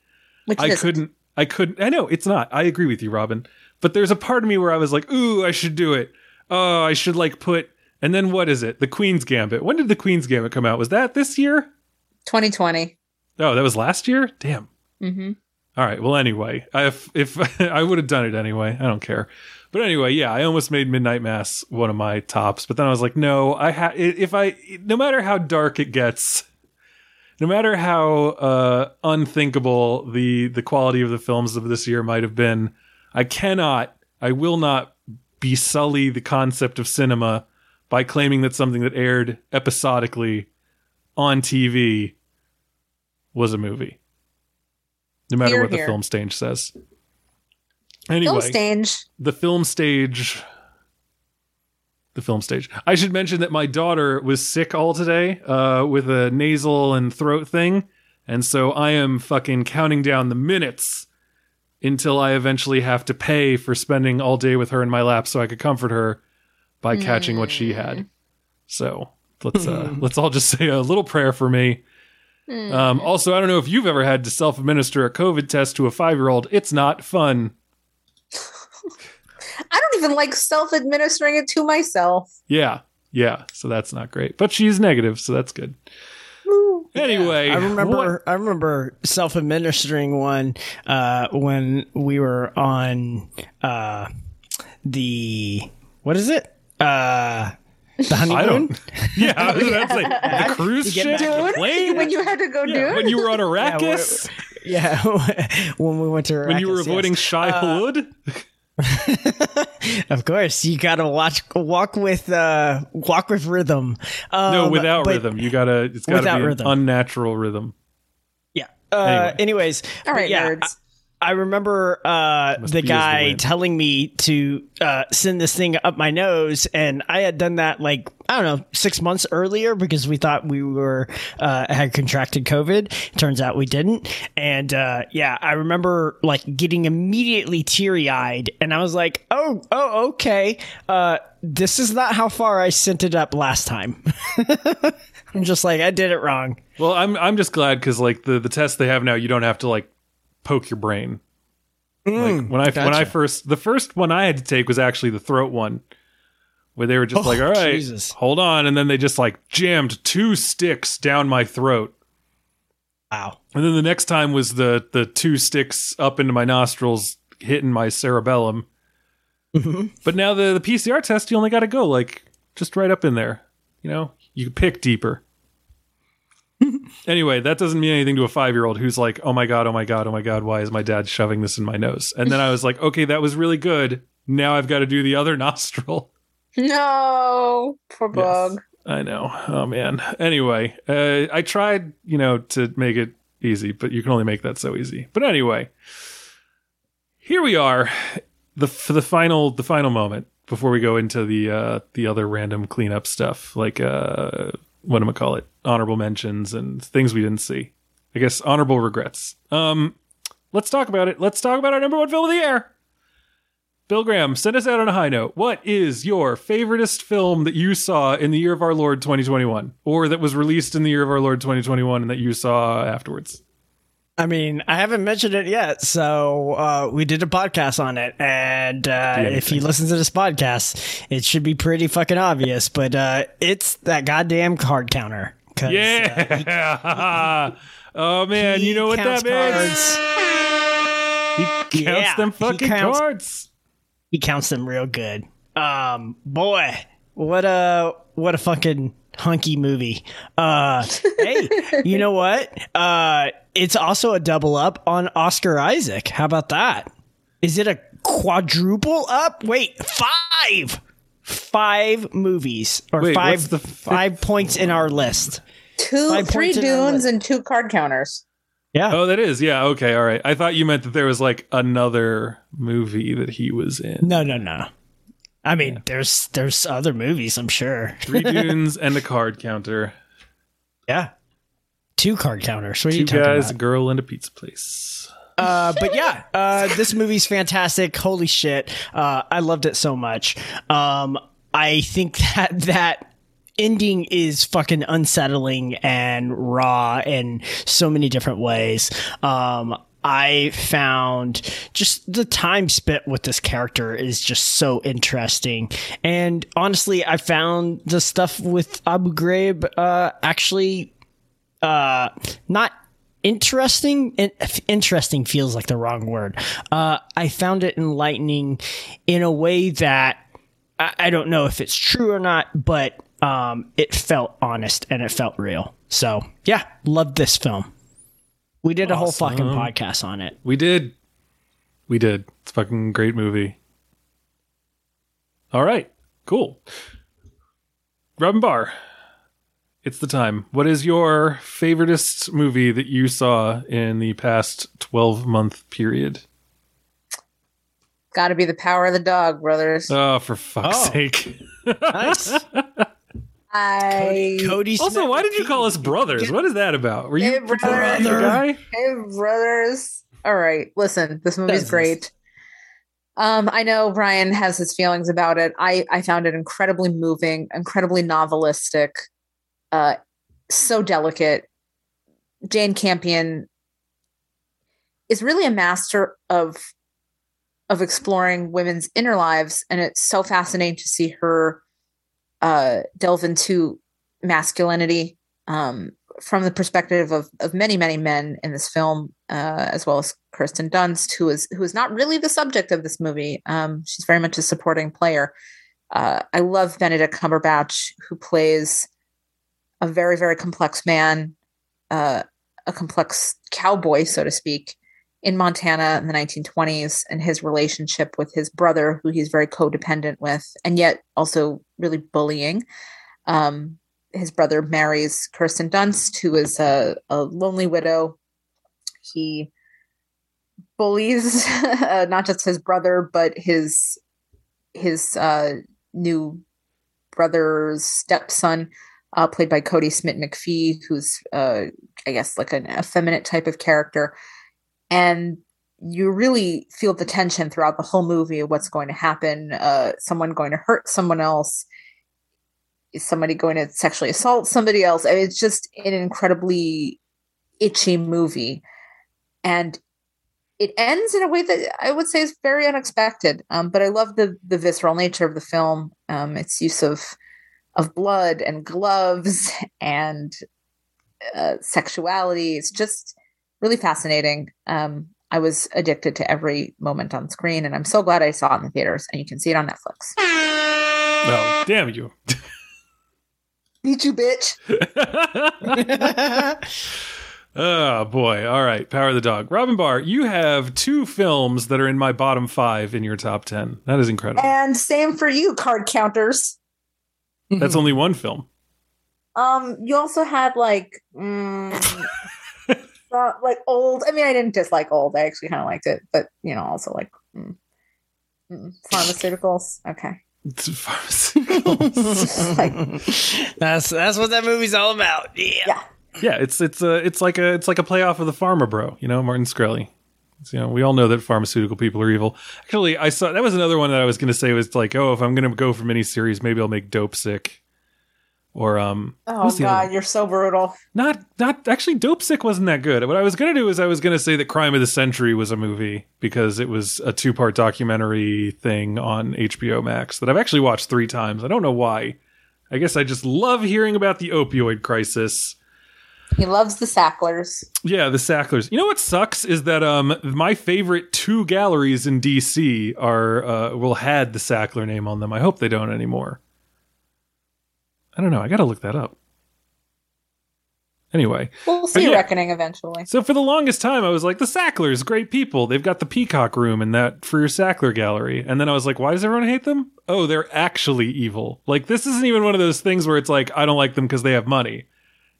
Which I is couldn't. I couldn't. I know it's not. I agree with you, Robyn. But there's a part of me where I was like, "Ooh, I should do it. Oh, I should like put." And then what is it? The Queen's Gambit. When did the Queen's Gambit come out? Was that this year? 2020. Oh, that was last year. Damn. hmm All right. Well, anyway, I- if if I would have done it anyway, I don't care. But anyway, yeah, I almost made Midnight Mass one of my tops, but then I was like, no, I ha- if I no matter how dark it gets, no matter how uh, unthinkable the the quality of the films of this year might have been, I cannot, I will not besully the concept of cinema by claiming that something that aired episodically on TV was a movie. No matter Hear, what the film stage says. Film Anyway, stage. the film stage. The film stage. I should mention that my daughter was sick all today uh, with a nasal and throat thing. And so I am fucking counting down the minutes until I eventually have to pay for spending all day with her in my lap so I could comfort her by catching what she had. So let's uh, let's all just say a little prayer for me. Um, also, I don't know if you've ever had to self administer a COVID test to a five year old. It's not fun. I don't even like self-administering it to myself. Yeah, yeah. So that's not great, but she's negative, so that's good. Anyway, I remember what- I remember self administering one uh, when we were on uh, the what is it? Uh, the honeymoon. I don't. Yeah, I was about to say the cruise ship, get back- the plane. when you had to go yeah, do when you were on Yeah, Arrakis, Yeah, when we went to when you were Arrakis, yes. avoiding Shai-Hulud. Of course, you gotta watch walk with uh walk with rhythm. Um, no, without rhythm. You gotta. It's gotta Without be an rhythm. unnatural rhythm. Yeah. Uh, Anyway. Anyways, all right, yeah, nerds. I remember uh, the be as the guy telling me to uh, send this thing up my nose, and I had done that like I don't know six months earlier because we thought we were uh, had contracted COVID. Turns out we didn't, and uh, yeah, I remember like getting immediately teary eyed, and I was like, "Oh, oh, okay, uh, this is not how far I sent it up last time." I'm just like I did it wrong. Well, I'm I'm just glad because like the the test they have now, you don't have to like poke your brain. like Mm, when I when I first the first one I had to take was actually the throat one, where they were just Oh, like, "All right, Jesus. hold on," and then they just like jammed two sticks down my throat. Wow. And then the next time was the the two sticks up into my nostrils, hitting my cerebellum. Mhm. But now the the PCR test, you only got to go like just right up in there. You know, you pick deeper. anyway, that doesn't mean anything to a five year old who's like, "Oh my god, oh my god, oh my god, why is my dad shoving this in my nose?" And then I was like, "Okay, that was really good. Now I've got to do the other nostril." No, poor Yes. bug. I know. Oh man. Anyway, uh, I tried, you know, to make it easy, but you can only make that so easy. But anyway, here we are, the for the final the final moment before we go into the uh, the other random cleanup stuff, like uh, what am I call it, honorable mentions and things we didn't see. I guess honorable regrets. Um, let's talk about it. Let's talk about our number one film of the year. Bill Graham, send us out on a high note. What is your favoriteest film that you saw in the year of our Lord 2021, or that was released in the year of our Lord 2021 and that you saw afterwards? I mean, I haven't mentioned it yet, so uh, we did a podcast on it, and uh, if you listen to this podcast, it should be pretty fucking obvious. But uh, it's that goddamn card counter. uh, Yeah. oh man, you know what that means? He counts Yeah, them he fucking counts- cards. he counts them real good. Um, boy, what a what a fucking hunky movie. Uh, hey, you know what? Uh, it's also a double up on Oscar Isaac. How about that? Is it a quadruple up? Wait, five, five movies or Wait, five the fifth five points in our list. Two, Five three points in our dunes and two card counters. Yeah. Oh, that is. Yeah. Okay. All right. I thought you meant that there was like another movie that he was in. No, no, no. I mean, there's there's other movies, I'm sure. Three dunes and a card counter. Yeah. Two card counters. What are Two you talking guys, about? a girl, and a pizza place. Uh, but yeah, uh, this movie's fantastic. Holy shit. Uh, I loved it so much. Um, I think that that ending is fucking unsettling and raw in so many different ways. Um, I found just the time spent with this character is just so interesting. And honestly, I found the stuff with Abu Ghraib, uh, actually, uh, not interesting. In- interesting feels like the wrong word. Uh, I found it enlightening in a way that I, I don't know if it's true or not, but um, it felt honest and it felt real. So yeah, loved this film. We did a whole fucking podcast on it. We did. We did. It's a fucking great movie. All right. Cool. Robyn Bahr. It's the time. What is your favoritist movie that you saw in the past 12 month period? Got to be the power of the dog, brothers. Oh, for fuck's Oh. sake. Nice. I Cody. Also, Smith why did you call us brothers? What is that about? Were you Hey, the brother. guy? Hey, brothers. All right, listen, this movie's Business. great. Um, I know Brian has his feelings about it. I I found it incredibly moving, incredibly novelistic, uh, so delicate. Jane Campion is really a master of of exploring women's inner lives, and it's so fascinating to see her uh, delve into masculinity um, from the perspective of of many many men in this film, uh, as well as Kirsten Dunst, who is who is not really the subject of this movie. Um, she's very much a supporting player. Uh, I love Benedict Cumberbatch, who plays a very very complex man, uh, a complex cowboy, so to speak, in Montana in the 1920s, and his relationship with his brother, who he's very codependent with, and yet also really bullying. Um, his brother marries Kirsten Dunst, who is a, a lonely widow. He bullies uh, not just his brother, but his his uh, new brother's stepson, uh, played by Kodi Smit-McPhee, who's uh, I guess like an effeminate type of character, and you really feel the tension throughout the whole movie of what's going to happen. Uh, someone going to hurt someone else is somebody going to sexually assault somebody else? I mean, it's just an incredibly itchy movie. And it ends in a way that I would say is very unexpected. Um, but I love the the visceral nature of the film. Um, its use of of blood and gloves and uh, sexuality. It's just really fascinating. Um, I was addicted to every moment on screen, and I'm so glad I saw it in the theaters. And you can see it on Netflix. Oh, damn you. Beat you, bitch. oh boy. All right. Power of the dog. Robyn Bahr, you have two films that are in my bottom five in your top ten. That is incredible. And same for you, card counters. That's only one film. Um, you also had like, mm, uh, like old. I mean, I didn't dislike old. I actually kind of liked it, but you know, also like mm, mm, pharmaceuticals. Okay, pharmaceuticals. like that's that's what that movie's all about. Yeah. yeah, yeah, it's it's a it's like a it's like a playoff of the Pharma Bro. You know, Martin Shkreli. It's, you know, we all know that pharmaceutical people are evil. Actually, I saw that was another one that I was going to say was like, oh, if I'm going to go for miniseries, maybe I'll make Dope Sick, or um, Oh god, you're so brutal. not not actually Dope Sick wasn't that good. What I was going to do is I was going to say that Crime of the Century was a movie because it was a two part documentary thing on HBO Max that I've actually watched three times. I don't know why. I guess I just love hearing about the opioid crisis. He loves the Sacklers. Yeah, the Sacklers. You know what sucks is that um my favorite two galleries in DC are uh will had the Sackler name on them. I hope they don't anymore. I don't know. I got to look that up. Anyway, We'll see yeah. Reckoning eventually. so for the longest time I was like the Sacklers, great people. They've got the Peacock room in that Freer Sackler gallery. And then I was like, why does everyone hate them? Oh, they're actually evil. Like this isn't even one of those things where it's like I don't like them because they have money.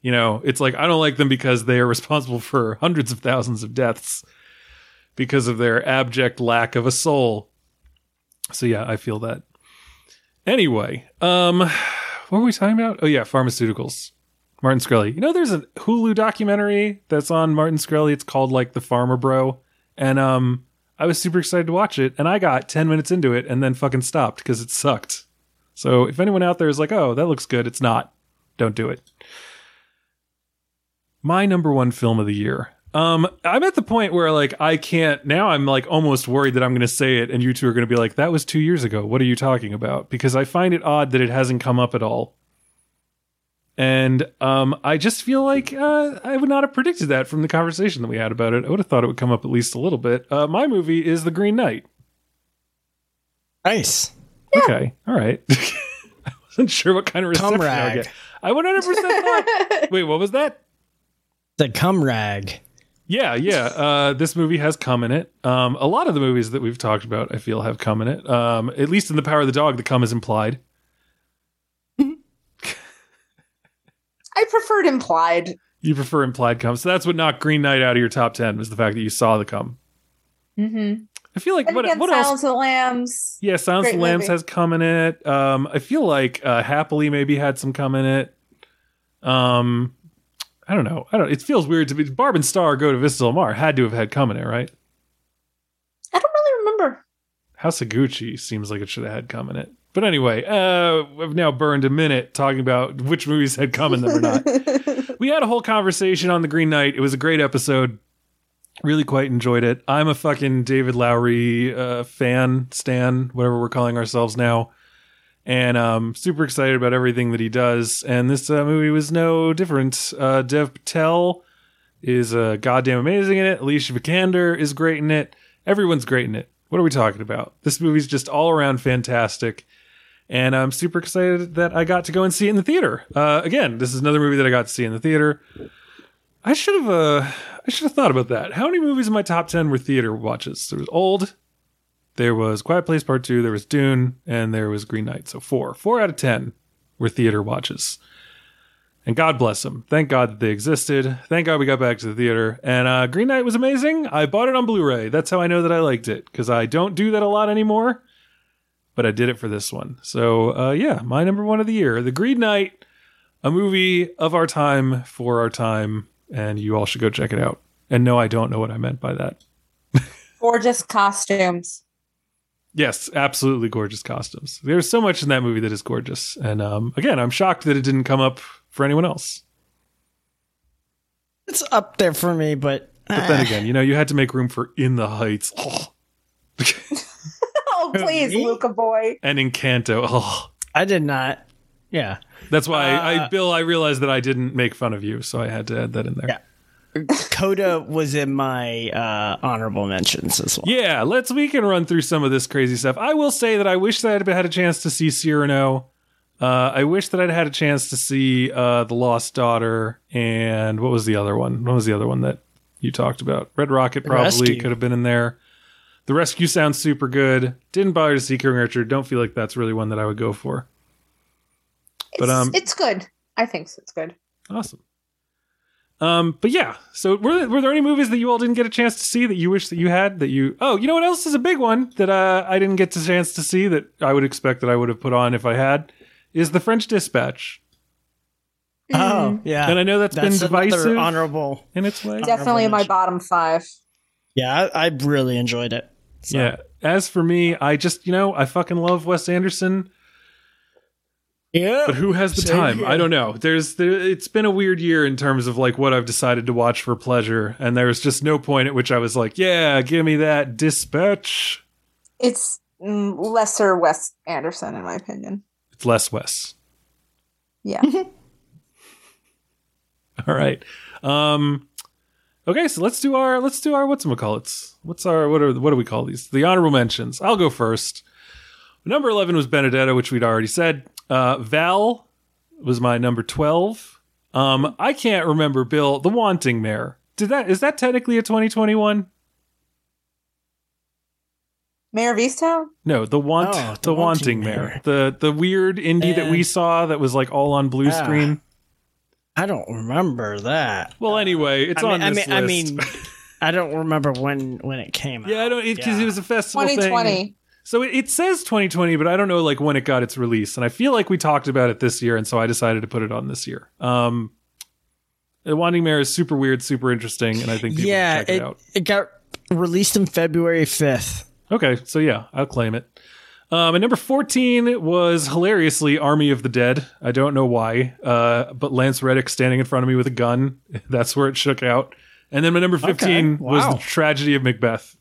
You know, it's like I don't like them because they are responsible for hundreds of thousands of deaths because of their abject lack of a soul. So yeah, I feel that. Anyway, um what were we talking about? Oh yeah, pharmaceuticals. Martin Shkreli. You know there's a Hulu documentary that's on Martin Shkreli. It's called like The Pharma Bro. And um I was super excited to watch it and I got 10 minutes into it and then fucking stopped because it sucked. So if anyone out there is like, "Oh, that looks good." It's not. Don't do it my number one film of the year. Um, I'm at the point where like I can't now. I'm like almost worried that I'm going to say it, and you two are going to be like, "That was two years ago. What are you talking about?" Because I find it odd that it hasn't come up at all. And um, I just feel like uh, I would not have predicted that from the conversation that we had about it. I would have thought it would come up at least a little bit. Uh, my movie is The Green Knight. Nice. Okay, all right. I wasn't sure what kind of reception I would Comrade. get. I 100 percent thought. Wait, what was that? The cum rag. Yeah, yeah. Uh, this movie has cum in it. Um, a lot of the movies that we've talked about, I feel, have cum in it. Um, at least in The Power of the Dog, the cum is implied. I preferred implied. You prefer implied cum, so that's what knocked Green Knight out of your top ten was the fact that you saw the cum. Mm-hmm. I feel like And what again, what Silence else? of the Lambs. Yeah, Silence of the Lambs movie. has cum in it. Um, I feel like uh, Happily maybe had some cum in it. Um, I don't know. I don't. It feels weird to be Barb and Star go to Vista Del Mar had to have had cum in it, right? I don't really remember. House of Gucci seems like it should have had cum in it. But anyway, uh, I've now burned a minute talking about which movies had cum in them or not. we had a whole conversation on the Green Knight. It was a great episode. Really quite enjoyed it. I'm a fucking David Lowery uh, fan, stan, whatever we're calling ourselves now. And um, super excited about everything that he does. And this uh, movie was no different. Uh, Dev Patel is uh, goddamn amazing in it. Alicia Vikander is great in it. Everyone's great in it. What are we talking about? This movie's just all around fantastic. And I'm super excited that I got to go and see it in the theater. Uh, again, this is another movie that I got to see in the theater. I should have uh, I should have thought about that. How many movies in my top ten were theater watches? There was Old, there was Quiet Place Part Two, there was Dune, and there was Green Knight. So four, four out of ten were theater watches. And God bless them. Thank God that they existed. Thank God we got back to the theater. And uh, Green Knight was amazing. I bought it on Blu-ray. That's how I know that I liked it because I don't do that a lot anymore. But I did it for this one. So uh, yeah, my number one of the year, The Green Knight, a movie of our time for our time, and you all should go check it out. And no, I don't know what I meant by that. Gorgeous costumes. Yes, absolutely gorgeous costumes. There's so much in that movie that is gorgeous. And um, again, I'm shocked that it didn't come up for anyone else. It's up there for me, but But then again, you know, you had to make room for In the Heights oh, Oh, please, Luca boy. and Encanto. Oh. I did not. Yeah. That's why, I, Uh, Bill, I realized that I didn't make fun of you, so I had to add that in there. Yeah. Coda was in my uh, honorable mentions as well. Yeah, let's we can run through some of this crazy stuff. I will say that I wish that I'd had a chance to see Cyrano. Uh, I wish that I'd had a chance to see uh, the Lost Daughter and what was the other one? What was the other one that you talked about? Red Rocket probably Rescue. could have been in there. The Rescue sounds super good. Didn't bother to see King Richard. Don't feel like that's really one that I would go for. But, It's, um, it's good. I think so. it's good. Awesome. Um, but yeah, so were there, were there any movies that you all didn't get a chance to see that you wish that you had that you? Oh, you know what else is a big one that uh, I didn't get a chance to see that I would expect that I would have put on if I had is the French Dispatch, Oh, yeah. and I know that's That's been divisive honorable. in its way. Definitely in my bottom five. Yeah, I, I really enjoyed it. So- Yeah. As for me, I just you know I fucking love Wes Anderson, Yeah. but who has the Same time? here. I don't know. There's there, it's been a weird year in terms of like what I've decided to watch for pleasure, and there was just no point at which I was like, yeah, give me that Dispatch. It's mm, lesser Wes Anderson, in my opinion. It's less Wes. Yeah. All right. Um Okay, so let's do our let's do our what's What's our what are what do we call these? The honorable mentions. I'll go first. Number 11 was Benedetta, which we'd already said. Uh Val was my number 12. Um I can't remember Bill, The Wanting Mare. Did that is that technically a 2021? Mare of Easttown? No, the want Oh, the, The wanting Wanting mare. Mare. The the weird indie that we saw that was like all on blue Ah. screen. I don't remember that. Well, anyway, it's I mean, on I this mean, I mean, I don't remember when when it came out. yeah, I don't because it, Yeah. was a festival thing. 2020. So it, it says 2020, but I don't know like when it got its release, and I feel like we talked about it this year, and so I decided to put it on this year. Um, the Wanting Mare is super weird, super interesting, and I think people yeah, check it, it, out. it got released in February fifth. Okay, so yeah, I'll claim it. Um, and number 14 was hilariously Army of the Dead. I don't know why, uh, but Lance Reddick standing in front of me with a gun. That's where it shook out. And then my number 15 was wow. The Tragedy of Macbeth.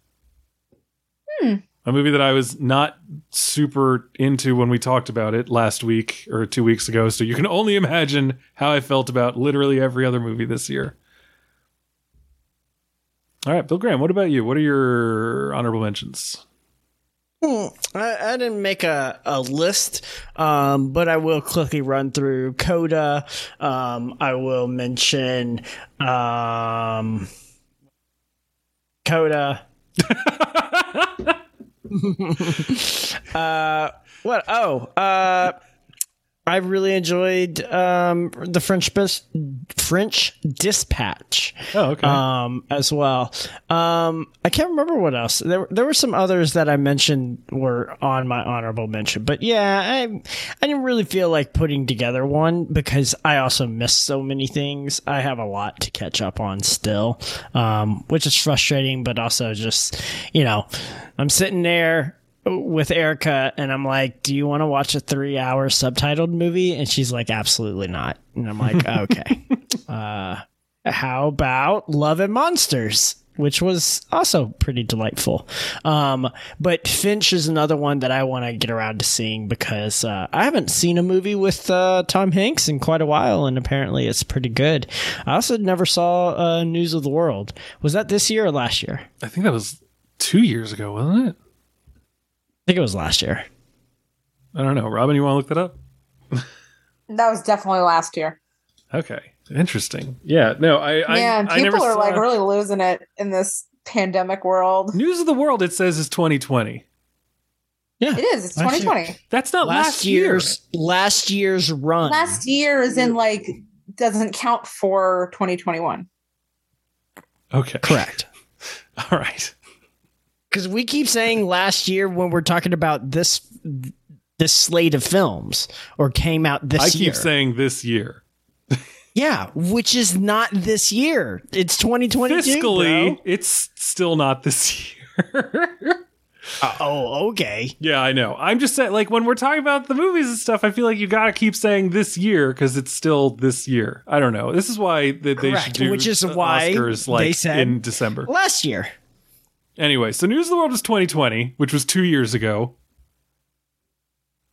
Hmm. A movie that I was not super into when we talked about it last week or two weeks ago. So you can only imagine how I felt about literally every other movie this year. All right, Bill Graham, what about you? What are your honorable mentions? Hmm, I, I didn't make a, a list, um, but I will quickly run through Coda. Um, I will mention um, Coda. uh, what? Oh, uh, I really enjoyed um, the French bis- French Dispatch Oh, okay. um, as well. Um, I can't remember what else. There, there were some others that I mentioned were on my honorable mention, but yeah, I, I didn't really feel like putting together one because I also missed so many things. I have a lot to catch up on still, um, which is frustrating, but also just, you know, I'm sitting there with Erica and I'm like, "Do you want to watch a 3-hour subtitled movie?" And she's like, "Absolutely not." And I'm like, "Okay." uh how about Love and Monsters? Which was also pretty delightful. Um, but Finch is another one that I want to get around to seeing because uh, I haven't seen a movie with uh, Tom Hanks in quite a while, and apparently it's pretty good. I also never saw uh, News of the World. Was that this year or last year? I I think that was two years ago, wasn't it? Think it was last year. I don't know. Robyn, you want to look that up? That was definitely last year. Okay, interesting. Yeah, no, I, I Man, I never people are saw- like really losing it in this pandemic world. News of the World. It says is 2020. Yeah, It is. It's Last year. 2020. That's not last, last year. year's last year's run. Last year is in like doesn't count for 2021. Okay, correct. All right. Because we keep saying last year when we're talking about this this slate of films or came out this year. I keep saying this year. yeah, which is not this year. It's 2022. Fiscally, bro. it's still not this year. Uh, oh, okay. Yeah, I know. I'm just saying, like, when we're talking about the movies and stuff, I feel like you got to keep saying this year because it's still this year. I don't know. This is why that they should do which is why Oscars like they said- in December. Last year. Anyway, so News of the World was 2020, which was two years ago.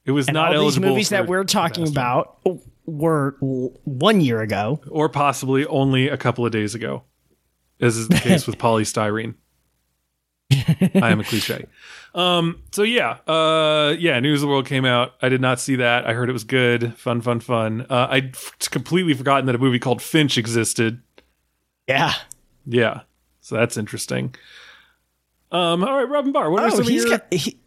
It was And not all these eligible movies for that we're talking about were one year ago. or possibly only a couple of days ago, as is the case with Poly Styrene. I am a cliche. Um, so yeah, uh, yeah, News of the World came out. I did not see that. I heard it was good, fun, fun, fun. Uh, I'd f- completely forgotten that a movie called Finch existed. Yeah. Yeah, so that's interesting. Um, all right, Robyn Bahr, what are Oh, some of he's your? got, he,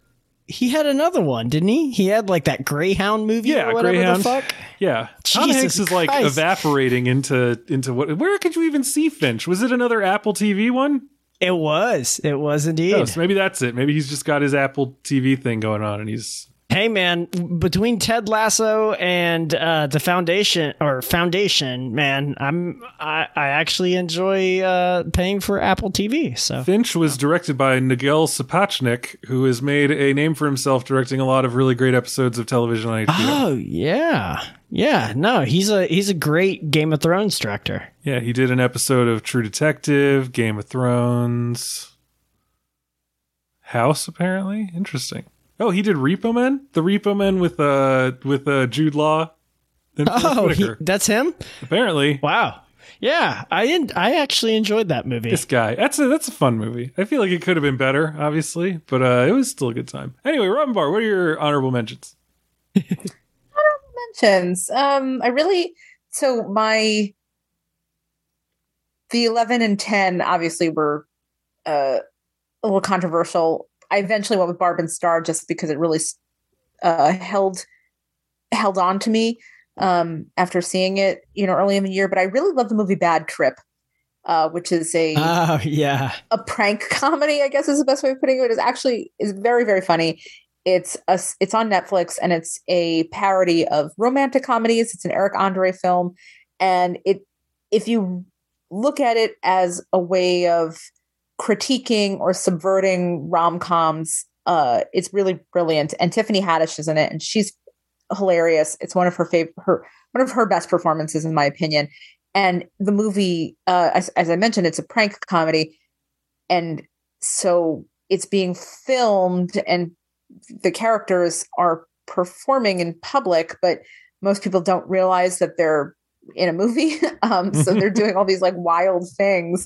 he had another one, didn't he? He had like that Greyhound movie Yeah, or whatever Greyhound. the fuck. yeah, Tom Hanks is like Christ. evaporating into into what? Where could you even see Finch? Was it another Apple TV one? It was. It was indeed. Oh, so maybe that's it. Maybe he's just got his Apple TV thing going on, and he's Hey man, between Ted Lasso and uh, the Foundation or Foundation, man, I'm I, I actually enjoy uh, paying for Apple TV. So Finch was directed by Miguel Sapochnik, who has made a name for himself directing a lot of really great episodes of television on HBO. oh yeah, yeah. No, he's a he's a great Game of Thrones director. Yeah, he did an episode of True Detective, Game of Thrones, House. Apparently, interesting. Oh, he did Repo Man, the Repo Man with uh with uh Jude Law. and Forrest Oh, he, Whitaker. that's him. apparently. Wow. Yeah, I en- I actually enjoyed that movie. This guy. That's a that's a fun movie. I feel like it could have been better, obviously, but uh, it was still a good time. Anyway, Robyn Bahr, what are your honorable mentions? Honorable mentions. Um, I really so my the eleven and ten obviously were uh, a little controversial. I eventually went with Barb and Star just because it really uh, held held on to me um, after seeing it, you know, early in the year. But I really love the movie Bad Trip, uh, which is a Oh yeah. a prank comedy i guess is the best way of putting it is actually is very very funny it's a it's on netflix and it's a parody of romantic comedies it's an eric andre film and it if you look at it as a way of critiquing or subverting rom-coms uh it's really brilliant. And tiffany haddish is in it and she's hilarious. It's one of her favorite her one of her best performances in my opinion. And the movie uh as, as i mentioned it's a prank comedy. And so it's being filmed and the characters are performing in public but most people don't realize that they're in a movie. Um, so they're doing all these like wild things.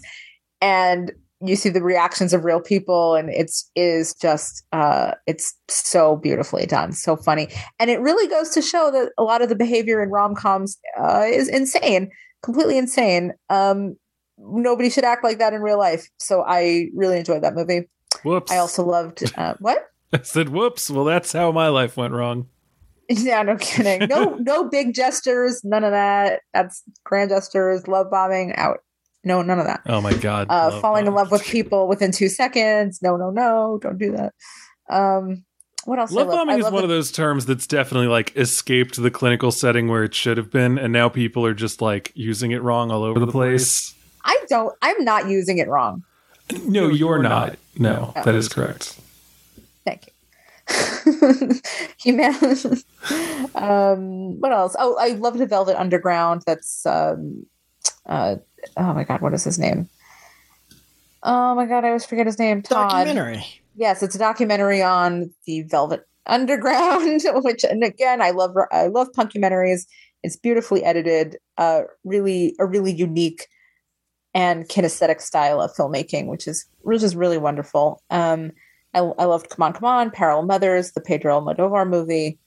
And you see the reactions of real people and it's is just uh it's so beautifully done so funny and it really goes to show that a lot of the behavior in rom-coms uh, is insane completely insane um nobody should act like that in real life. So I really enjoyed that movie. Whoops. I also loved uh, what? I said, "Whoops." Well, that's how my life went wrong. Yeah, no kidding. No, no big gestures. None of that. That's grand gestures. Love bombing out. No, none of that. Oh my god. Uh, Love falling in love with people within two seconds. No, no, no. Don't do that. Um, what else? Love love? bombing I is love one the- of those terms that's definitely like escaped the clinical setting where it should have been, and now people are just like using it wrong all over the place. I don't. I'm not using it wrong. No, you're not. No, Oh. that is correct. Thank you. Human. um, what else? Oh, I love the Velvet Underground. That's um, uh, oh my god, what is his name? Oh my god, I always forget his name. Todd. Documentary. Yes, it's a documentary on the Velvet Underground, which and again, I love. I love punkumentaries. It's beautifully edited. Uh, really, a really unique and kinesthetic style of filmmaking, which is which is really wonderful. Um, I, I loved Come On, Come On, Parallel Mothers, the Pedro Almodovar movie,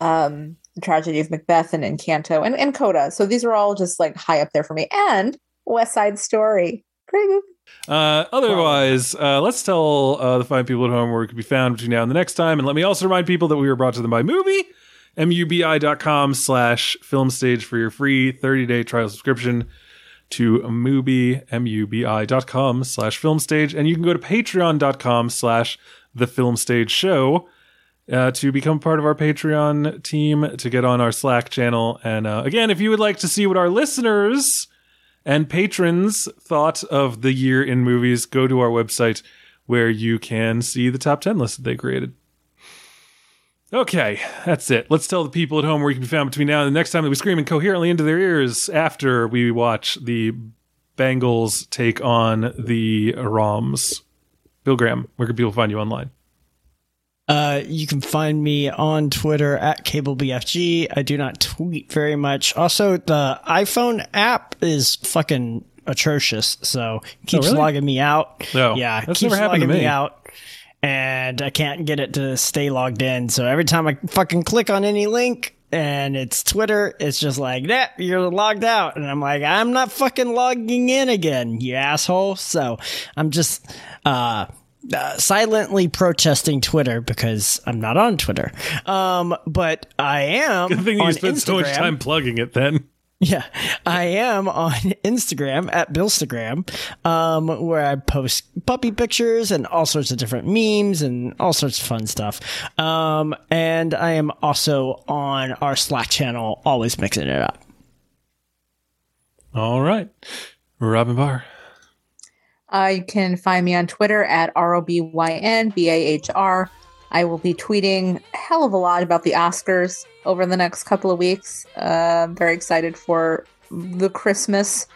um, The Tragedy of Macbeth, and Encanto, and, and Coda. So these are all just like high up there for me. And West Side Story, great movie. Uh, otherwise, uh, let's tell uh, the fine people at home where it can be found between now and the next time. And let me also remind people that we were brought to them by Mubi, mubi.com slash film stage for your free 30 day trial subscription to Mubi, M-U-B-I.com slash film stage. And you can go to patreon.com slash the film stage show uh, to become part of our Patreon team, to get on our Slack channel. And uh, again, if you would like to see what our listeners and patrons thought of the year in movies, go to our website where you can see the top 10 list that they created. Okay, that's it. Let's tell the people at home where you can be found between now and the next time that we scream incoherently into their ears after we watch the Bengals take on the Rams. Bill Graham, where can people find you online? Uh, you can find me on Twitter at CableBFG. I do not tweet very much. Also, the iPhone app is fucking atrocious, so it keeps really? logging me out. No, yeah, it keeps never happened to logging me. out. And I can't get it to stay logged in. So every time I fucking click on any link and it's Twitter, it's just like, that you're logged out. And I'm like, I'm not fucking logging in again, you asshole. So I'm just, uh, uh, silently protesting Twitter because I'm not on Twitter. Um, but I am Good thing on you spent so much Instagram. time plugging it then. Yeah, I am on Instagram at Billstagram, um, where I post puppy pictures and all sorts of different memes and all sorts of fun stuff. Um, and I am also on our Slack channel, always mixing it up. All right. Robyn Bahr. Uh, you can find me on Twitter at R O B Y N B A H R. I will be tweeting a hell of a lot about the Oscars over the next couple of weeks. Uh, I'm very excited for the Christmas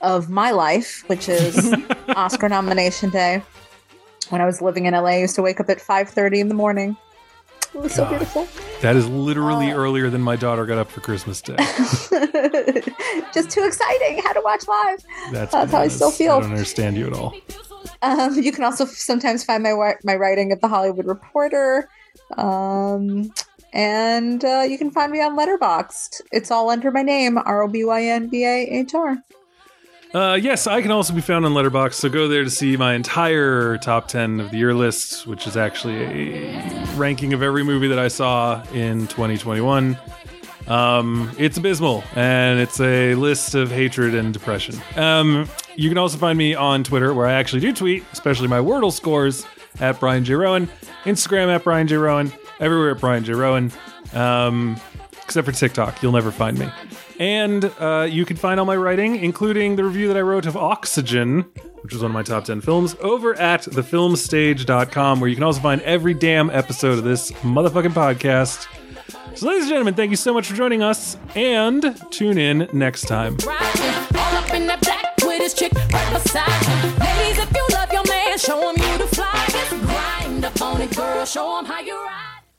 of my life, which is Oscar nomination day. When I was living in LA, I used to wake up at 5:30 in the morning. It was so beautiful. That is literally Oh. earlier than my daughter got up for Christmas Day. Just too exciting. How to watch live. That's, That's how I still feel. I don't understand you at all. Um, you can also sometimes find my my writing at the Hollywood Reporter, um, and uh, you can find me on Letterboxd. It's all under my name R O B Y N B A H R. Uh, yes, I can also be found on Letterboxd, so go there to see my entire top 10 of the year list, which is actually a ranking of every movie that I saw in 2021. Um, it's abysmal, and it's a list of hatred and depression. Um, you can also find me on Twitter, where I actually do tweet, especially my Wordle scores, at Brian J. Roan, Instagram at Brian J. Roan, everywhere at Brian J. Roan, um, except for TikTok. You'll never find me. And uh, you can find all my writing, including the review that I wrote of Oxygen, which was one of my top 10 films, over at thefilmstage.com, where you can also find every damn episode of this motherfucking podcast. So, ladies and gentlemen, thank you so much for joining us, and tune in next time. Show how you ride.